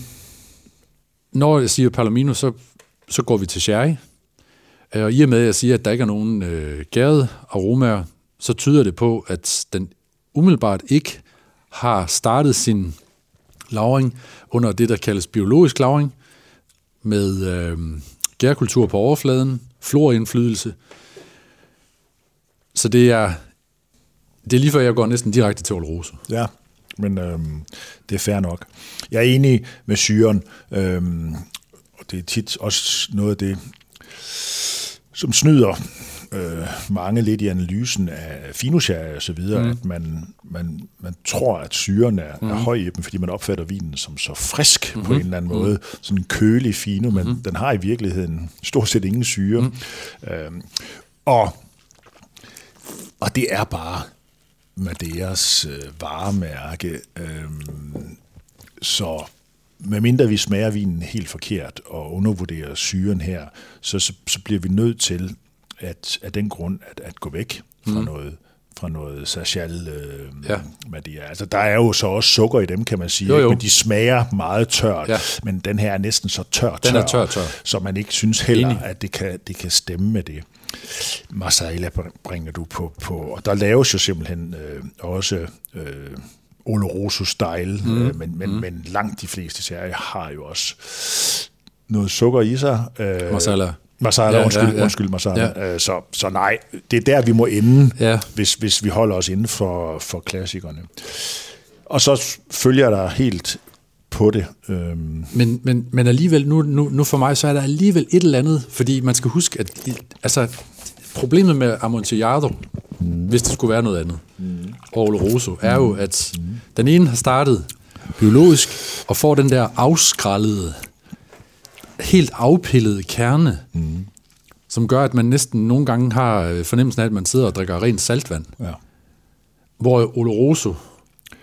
når jeg siger Palomino, så, så går vi til sherry. Øh, Og i og med, at jeg siger, at der ikke er nogen øh, gærede aromaer, så tyder det på, at den umiddelbart ikke har startet sin lavring under det, der kaldes biologisk lavring, med øh, gærkultur på overfladen, florindflydelse. Så det er, det er lige før, jeg går næsten direkte til olrose. Ja, men øh, det er fair nok. Jeg er enig med syren, øh, og det er tit også noget af det, som snyder øh, mange lidt i analysen af finosherry og så videre, mm. at man, man, man tror, at syren er, mm. er høj i dem, fordi man opfatter vinen som så frisk mm-hmm. på en eller anden måde. Sådan en kølig fino, men mm-hmm. den har i virkeligheden stort set ingen syre. Mm. Øhm, og, og det er bare Madeiras øh, varemærke. Øhm, så medmindre vi smager vinen helt forkert og undervurderer syren her, så, så, så bliver vi nødt til at, af den grund at, at gå væk fra mm. noget fra noget Sachal øh, Ja. Madeira. Altså, der er jo så også sukker i dem, kan man sige, Jo, ikke? jo. men de smager meget tørt. Ja. Men den her er næsten så tør, tør, Den er tør, tør. så man ikke synes heller, Enig. at det kan, det kan stemme med det. Marsala bringer du på, på og der laves jo simpelthen øh, også øh, Oloroso-style, mm. øh, men, men, mm. men langt de fleste serier har jo også noget sukker i sig. Øh, Masala. Masala, Ja, undskyld, ja, ja, undskyld Masala. Ja. Øh, så, så nej, det er der, vi må ende, Ja. hvis, hvis vi holder os inden for, for klassikerne. Og så følger der helt på det. Øhm, Men, men, men alligevel, nu, nu, nu for mig, så er der alligevel et eller andet, fordi man skal huske, at altså, problemet med Amontillado, mm. hvis det skulle være noget andet, mm. og Oloroso, er jo, at mm. den ene har startet biologisk, og får den der afskrællede, helt afpillede kerne, mm. som gør, at man næsten nogle gange har øh, fornemmelsen af, at man sidder og drikker rent saltvand. ja. Hvor Oloroso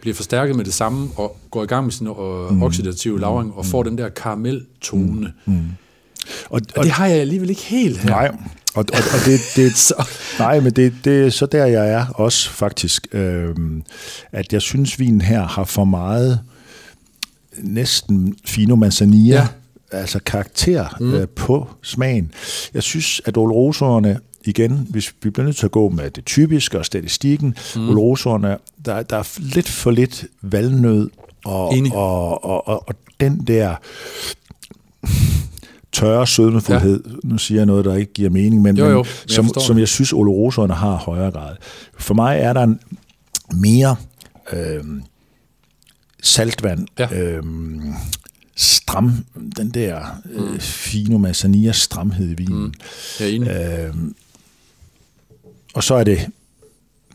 bliver forstærket med det samme, og går i gang med sin øh, oxidative lavring, og får den der karameltone. Mm. Og, Og det har jeg alligevel ikke helt her. Nej, og, og, og det, det, Så, nej, men det, det er så der, jeg er også faktisk. Øhm, at jeg synes, vinen her har for meget næsten fino manzanilla, Ja. Altså karakter mm. øh, på smagen. Jeg synes, at oloroserne, igen, hvis vi bliver nødt til at gå med det typiske og statistikken, mm. oloroserne, der, der er lidt for lidt valnød, og, Enig. og, og, og, og den der tørre sødmefuldhed, ja. nu siger jeg noget, der ikke giver mening, men, Jo, jo, men jeg som, som jeg synes, oloroserne har højere grad. For mig er der en mere øh, saltvand, Ja. øh, stram, den der øh, fino manzanilla stramhed i vinen. Mm. jeg er enig. Øh, og så er det,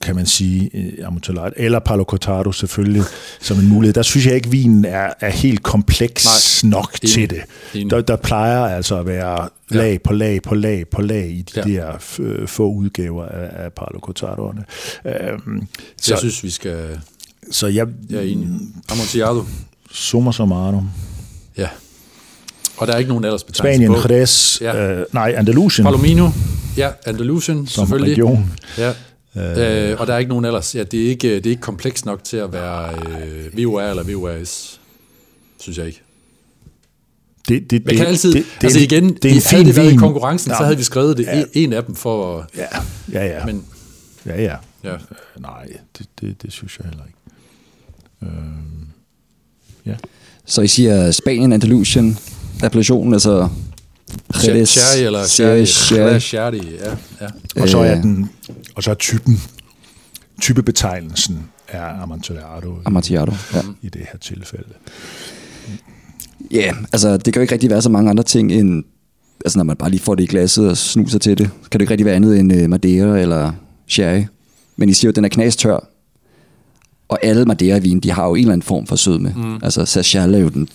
kan man sige, øh, Amontillado, eller Palo Cortado selvfølgelig, som en mulighed. Der synes jeg ikke, vinen er, er helt kompleks Nej. nok Enig. til det. Enig. Der, der plejer altså at være lag på lag på lag på lag i de Ja. ja. der f- få udgaver af, af Palo Cortadoerne. Øhm, Så, jeg synes, vi skal... så jeg, Jeg er enig. Amontillado. summa summarum. Ja. Og der er ikke nogen aldersbetegnelse Spanien, på. Jerez, Ja. øh, nej, Andalusien Palomino. Ja, Andalusien som selvfølgelig. region. Ja. Øh, og der er ikke nogen ellers. Ja, det er ikke, det er ikke komplekst nok til at være øh, VOR eller VORS, synes jeg ikke. Det, det, Man kan altid, det, det, altså igen, det er en havde fin det været i konkurrencen, så Ja. havde vi skrevet det, Ja. en af dem for Ja, ja, ja. men ja, ja. ja. Øh, Nej, det, det, det synes jeg heller ikke. Øhm, ja. Så I siger Spanien, Andalusien, appellationen, altså Jerez, Sherry eller Sherry, Sherry. Sherry. Ja, ja. Og så er Øh. den, og så er typen, typebetegnelsen er Amontillado Amontillado, ja. i det her tilfælde. Ja, yeah, altså det kan jo ikke rigtig være så mange andre ting end, altså når man bare lige får det i glasset og snuser til det, kan det ikke rigtig være andet end uh, Madeira eller Sherry. Men I siger jo, at den er knastør, og alle Madeira-vin, de har jo en eller anden form for sødme. Mm. Altså Sachal er jo den,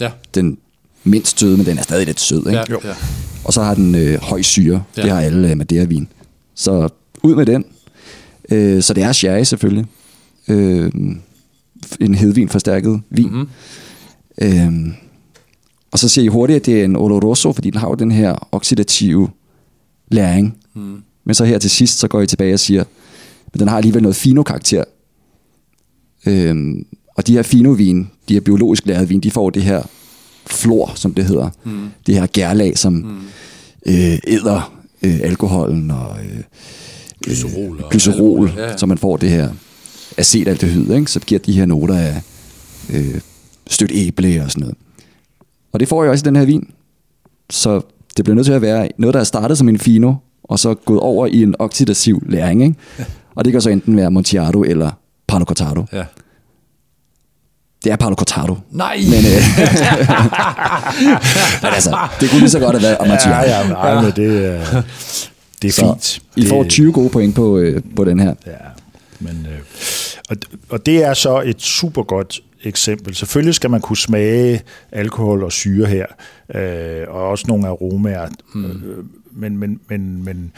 Ja, den mindst søde, men den er stadig lidt sød, ikke? ja, Jo. ja. Og så har den øh, høj syre. Ja. Det har alle øh, Madeira-vin. Så ud med den. Øh, så det er sherry selvfølgelig. Øh, en hedvin forstærket vin. Mhm. Mm-hmm. Øh, og så siger I hurtigt, at det er en oloroso, fordi den har jo den her oxidative læring. Mm. Men så her til sidst, så går I tilbage og siger, men den har alligevel noget fino-karakter. Øhm, og de her finovin, de her biologisk lavet vin, de får det her flor, som det hedder. Mm. Det her gærlag, som mm. øh, æder øh, alkoholen og øh, Glycerol og glycerol, muligt. Ja, ja. så man får det her acetaldehyd, ikke? så giver de her noter af øh, stødt æble og sådan noget. Og det får jeg også i den her vin. Så det bliver nødt til at være noget, der er startet som en fino, og så gået over i en oxidativ læring. Ikke? Og det kan så enten være Montiado eller Palo Cortado. ja. Det er Palo Cortado. Nej! Men, øh, men altså, det kunne lige så godt have været Amontillado. Ja, ja, nej, men det, er- det er Så fint. I får Det- 20 gode point på, øh, på den her. Ja, men, øh, og, og det er så et super godt eksempel. Selvfølgelig skal man kunne smage alkohol og syre her, øh, og også nogle aromaer. Mm. Øh, men, men, men, men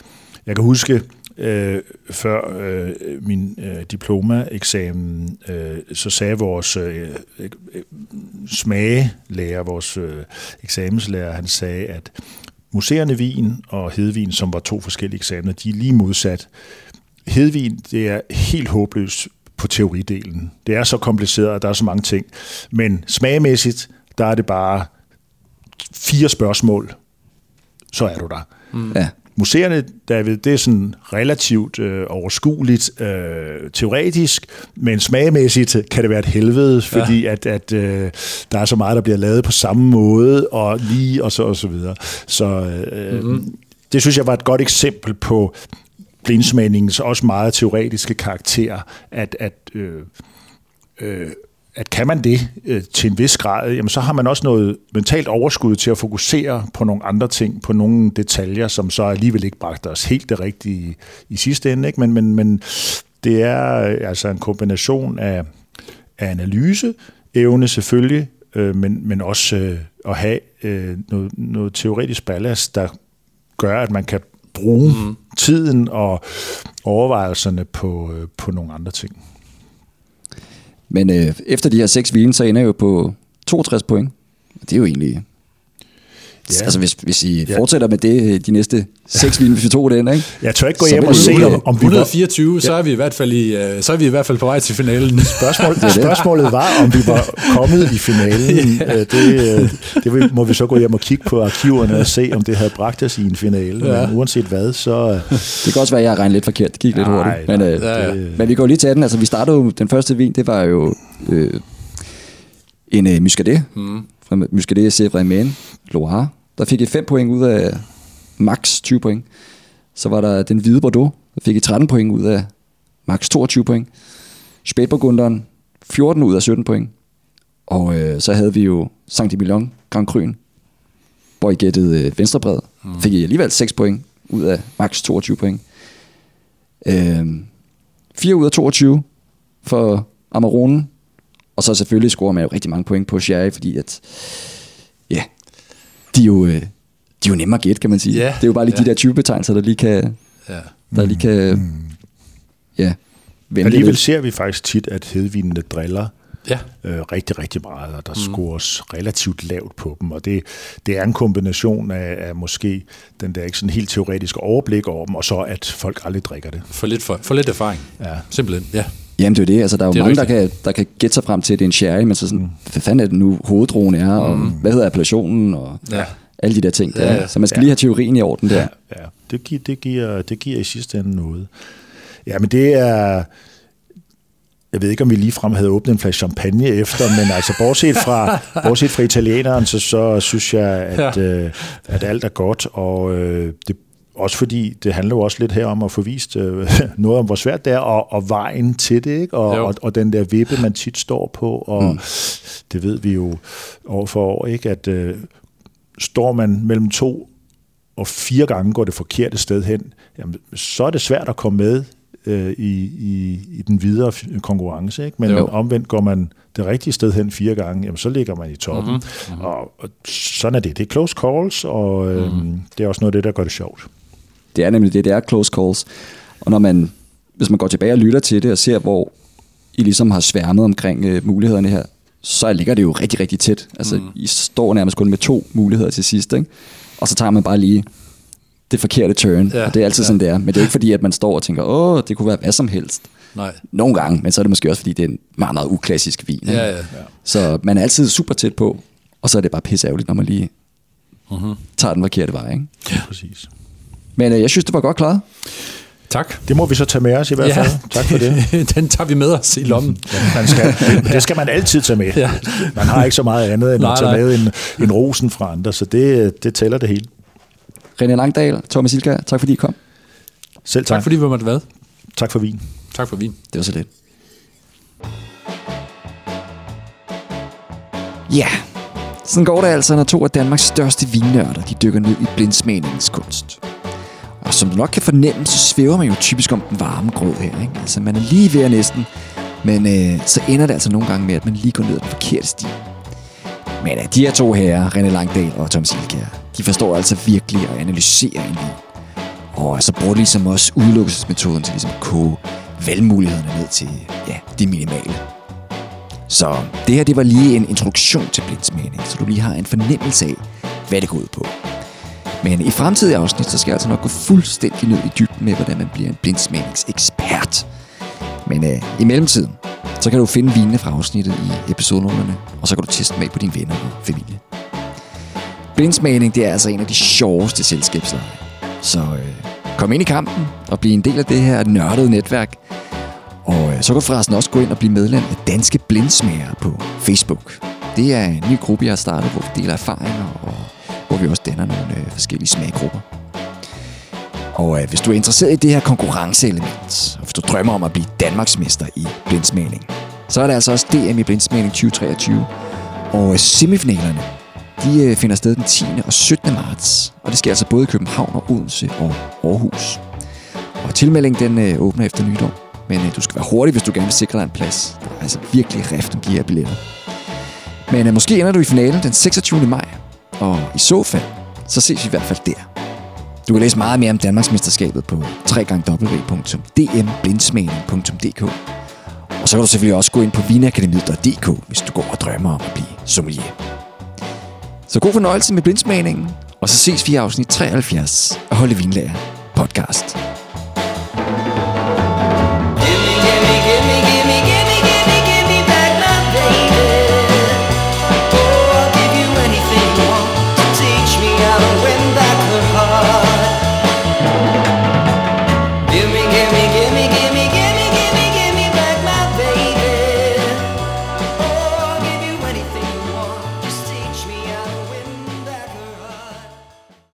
jeg kan huske, øh, før øh, min øh, diplomaeksamen, øh, så sagde vores øh, øh, smagelærer, vores øh, eksamenslærer, han sagde, at museerne vin og hedvin, som var to forskellige eksamener, de er lige modsat. Hedvin, det er helt håbløst på teoridelen. Det er så kompliceret, og der er så mange ting. Men smagmæssigt, der er det bare fire spørgsmål, så er du der. Mm. Ja. Museerne, David, det er sådan relativt øh, overskueligt øh, teoretisk, men smagmæssigt kan det være et helvede, fordi ja. at, at øh, der er så meget, der bliver lavet på samme måde, og lige og så og så videre. Så øh, mm-hmm. det synes jeg var et godt eksempel på blindsmagningens også meget teoretiske karakter, at, at øh, øh, at kan man det øh, til en vis grad, jamen så har man også noget mentalt overskud til at fokusere på nogle andre ting, på nogle detaljer, som så alligevel ikke bragte os helt det rigtige i sidste ende. Ikke? Men, men, men det er øh, altså en kombination af, af analyse, evne selvfølgelig, øh, men, men også øh, at have øh, noget, noget teoretisk ballast, der gør, at man kan bruge mm. tiden og overvejelserne på, øh, på nogle andre ting. Men øh, efter de her seks vinen, så ender jeg jo på 62 point. Det er jo egentlig Ja. Altså hvis, hvis I ja. fortsætter med det øh, de næste seks ja. hvis vi tog den, ikke? Jeg tør ikke gå hjem og se, om, om vi 124, var... så er vi i hvert fald i, uh, så er vi i hvert fald på vej til finalen. Spørgsmål, det spørgsmålet var, om vi var kommet i finalen. ja. Øh, det, det må vi så gå hjem og kigge på arkiverne og se, om det havde bragt os i en finale. Ja. Men uanset hvad, så... Det kan også være, at jeg regner lidt forkert. Det gik lidt nej, hurtigt. Men, nej, uh, ja, ja. men vi går lige til den. Altså, vi startede jo, den første vin, det var jo øh, en uh, muscadet. Mm. Fra Muscadet Sévrain Loire der fik I 5 point ud af max 20 point. Så var der den hvide Bordeaux, der fik I 13 point ud af max 22 point. Spætburgunderen 14 ud af 17 point. Og øh, så havde vi jo Saint Emilion Grand Cru'en, hvor I gættede øh, venstrebred. Mm. Fik I alligevel 6 point ud af max 22 point. Øh, 4 ud af 22 for Amarone. Og så selvfølgelig scorer man jo rigtig mange point på Sherry, fordi at, de er jo, øh, de er jo nemmere at gætte, kan man sige. Ja, det er jo bare lige ja. de der 20 betegnelser, der lige kan... Ja. Der lige kan... Mm. Ja. Alligevel lidt. ser vi faktisk tit, at hedvinene driller ja. øh, rigtig, rigtig meget, og der mm. scores relativt lavt på dem, og det, det er en kombination af, af måske den der ikke sådan helt teoretiske overblik over dem, og så at folk aldrig drikker det. For lidt, for, for lidt erfaring, ja. simpelthen, ja. Jamen det er jo det, altså der er jo er mange, der kan, der kan gætte sig frem til, at det er en sherry, men så sådan, mm. hvad fanden er det nu hoveddrogen er, og mm. hvad hedder appellationen, og ja. alle de der ting. Der. Ja, ja. Så man skal ja. lige have teorien i orden der. Ja, ja. Det, giver, det, giver, det giver i sidste ende noget. Ja, men det er... Jeg ved ikke, om vi lige frem havde åbnet en flaske champagne efter, men altså bortset fra, bortset fra italieneren, så, så synes jeg, at, ja. øh, at alt er godt, og øh, det også fordi det handler jo også lidt her om at få vist øh, noget om, hvor svært det er, og, og vejen til det, ikke? Og, og, og den der vippe, man tit står på, og mm. det ved vi jo år for år, ikke? at øh, står man mellem to og fire gange går det forkerte sted hen, jamen, så er det svært at komme med øh, i, i, i den videre konkurrence. Ikke? Men jo. omvendt går man det rigtige sted hen fire gange, jamen, så ligger man i toppen. Mm-hmm. Mm-hmm. Og, og sådan er det. Det er close calls, og øh, mm. det er også noget af det, der gør det sjovt. Det er nemlig det, det er close calls. Og når man, hvis man går tilbage og lytter til det og ser, hvor I ligesom har sværmet omkring øh, mulighederne her, så ligger det jo rigtig, rigtig tæt. Altså, mm. I står nærmest kun med to muligheder til sidst, ikke? Og så tager man bare lige det forkerte turn. Ja, og det er altid ja. sådan, det er. Men det er ikke fordi, at man står og tænker, åh, det kunne være hvad som helst. Nej. Nogle gange, men så er det måske også, fordi det er en meget, meget uklassisk vin. Ikke? Ja, ja, ja. Så man er altid super tæt på, og så er det bare pisse ærgerligt, når man lige uh-huh. tager den forkerte vej. Ikke? Ja, præcis. Men øh, jeg synes, det var godt klaret. Tak. Det må vi så tage med os i hvert fald. Ja, tak for det. den tager vi med os i lommen. Ja, man skal, det skal man altid tage med. Ja. Man har ikke så meget andet end nej, at tage nej. med en, en rosen fra andre, så det, det tæller det hele. René Langdal, Thomas Ilka, tak fordi I kom. Selv tak. Tak fordi vi måtte være. Tak for vin. Tak for vin. Det var så lidt. Ja, sådan går det altså, når to af Danmarks største vinnørder de dykker ned i blindsmagningskunst. Og som du nok kan fornemme, så svæver man jo typisk om den varme grød her. Ikke? Altså man er lige ved at næsten, men øh, så ender det altså nogle gange med, at man lige går ned ad den forkerte sti. Men øh, de her to herrer, René Langdal og Tom Silkjær, de forstår altså virkelig at analysere en vin. Og så bruger de ligesom også udelukkelsesmetoden til ligesom at koge valgmulighederne ned til ja, det minimale. Så det her det var lige en introduktion til blindsmagning, så du lige har en fornemmelse af, hvad det går ud på. Men i fremtidige afsnit, så skal jeg altså nok gå fuldstændig ned i dybden med, hvordan man bliver en blindsmagningsekspert. Men øh, i mellemtiden, så kan du finde vinene fra afsnittet i episodenumrene, og så kan du teste med på dine venner og familie. Blindsmagning, det er altså en af de sjoveste selskabsleje. Så øh, kom ind i kampen og bliv en del af det her nørdede netværk, og øh, så kan du forresten også gå ind og blive medlem af Danske Blindsmager på Facebook. Det er en ny gruppe, jeg har startet, hvor vi deler erfaringer, og hvor vi også danner nogle øh, forskellige smaggrupper. Og øh, hvis du er interesseret i det her konkurrenceelement, og hvis du drømmer om at blive Danmarksmester i blindsmagning, så er der altså også DM i blindsmagning 2023. Og øh, semifinalerne, de øh, finder sted den 10. og 17. marts, og det sker altså både i København og Odense og Aarhus. Og tilmeldingen den øh, åbner efter nytår. Men øh, du skal være hurtig, hvis du gerne vil sikre dig en plads. Der er altså virkelig rift om de her billetter. Men øh, måske ender du i finalen den 26. maj. Og i så fald, så ses vi i hvert fald der. Du kan læse meget mere om Danmarksmesterskabet på www.dmblindsmagen.dk Og så så kan du selvfølgelig også gå ind på vinakademiet.dk, hvis du går og drømmer om at blive sommelier. Så god fornøjelse med blindsmagningen, og så ses vi i afsnit 73 af Holde Vinlager podcast.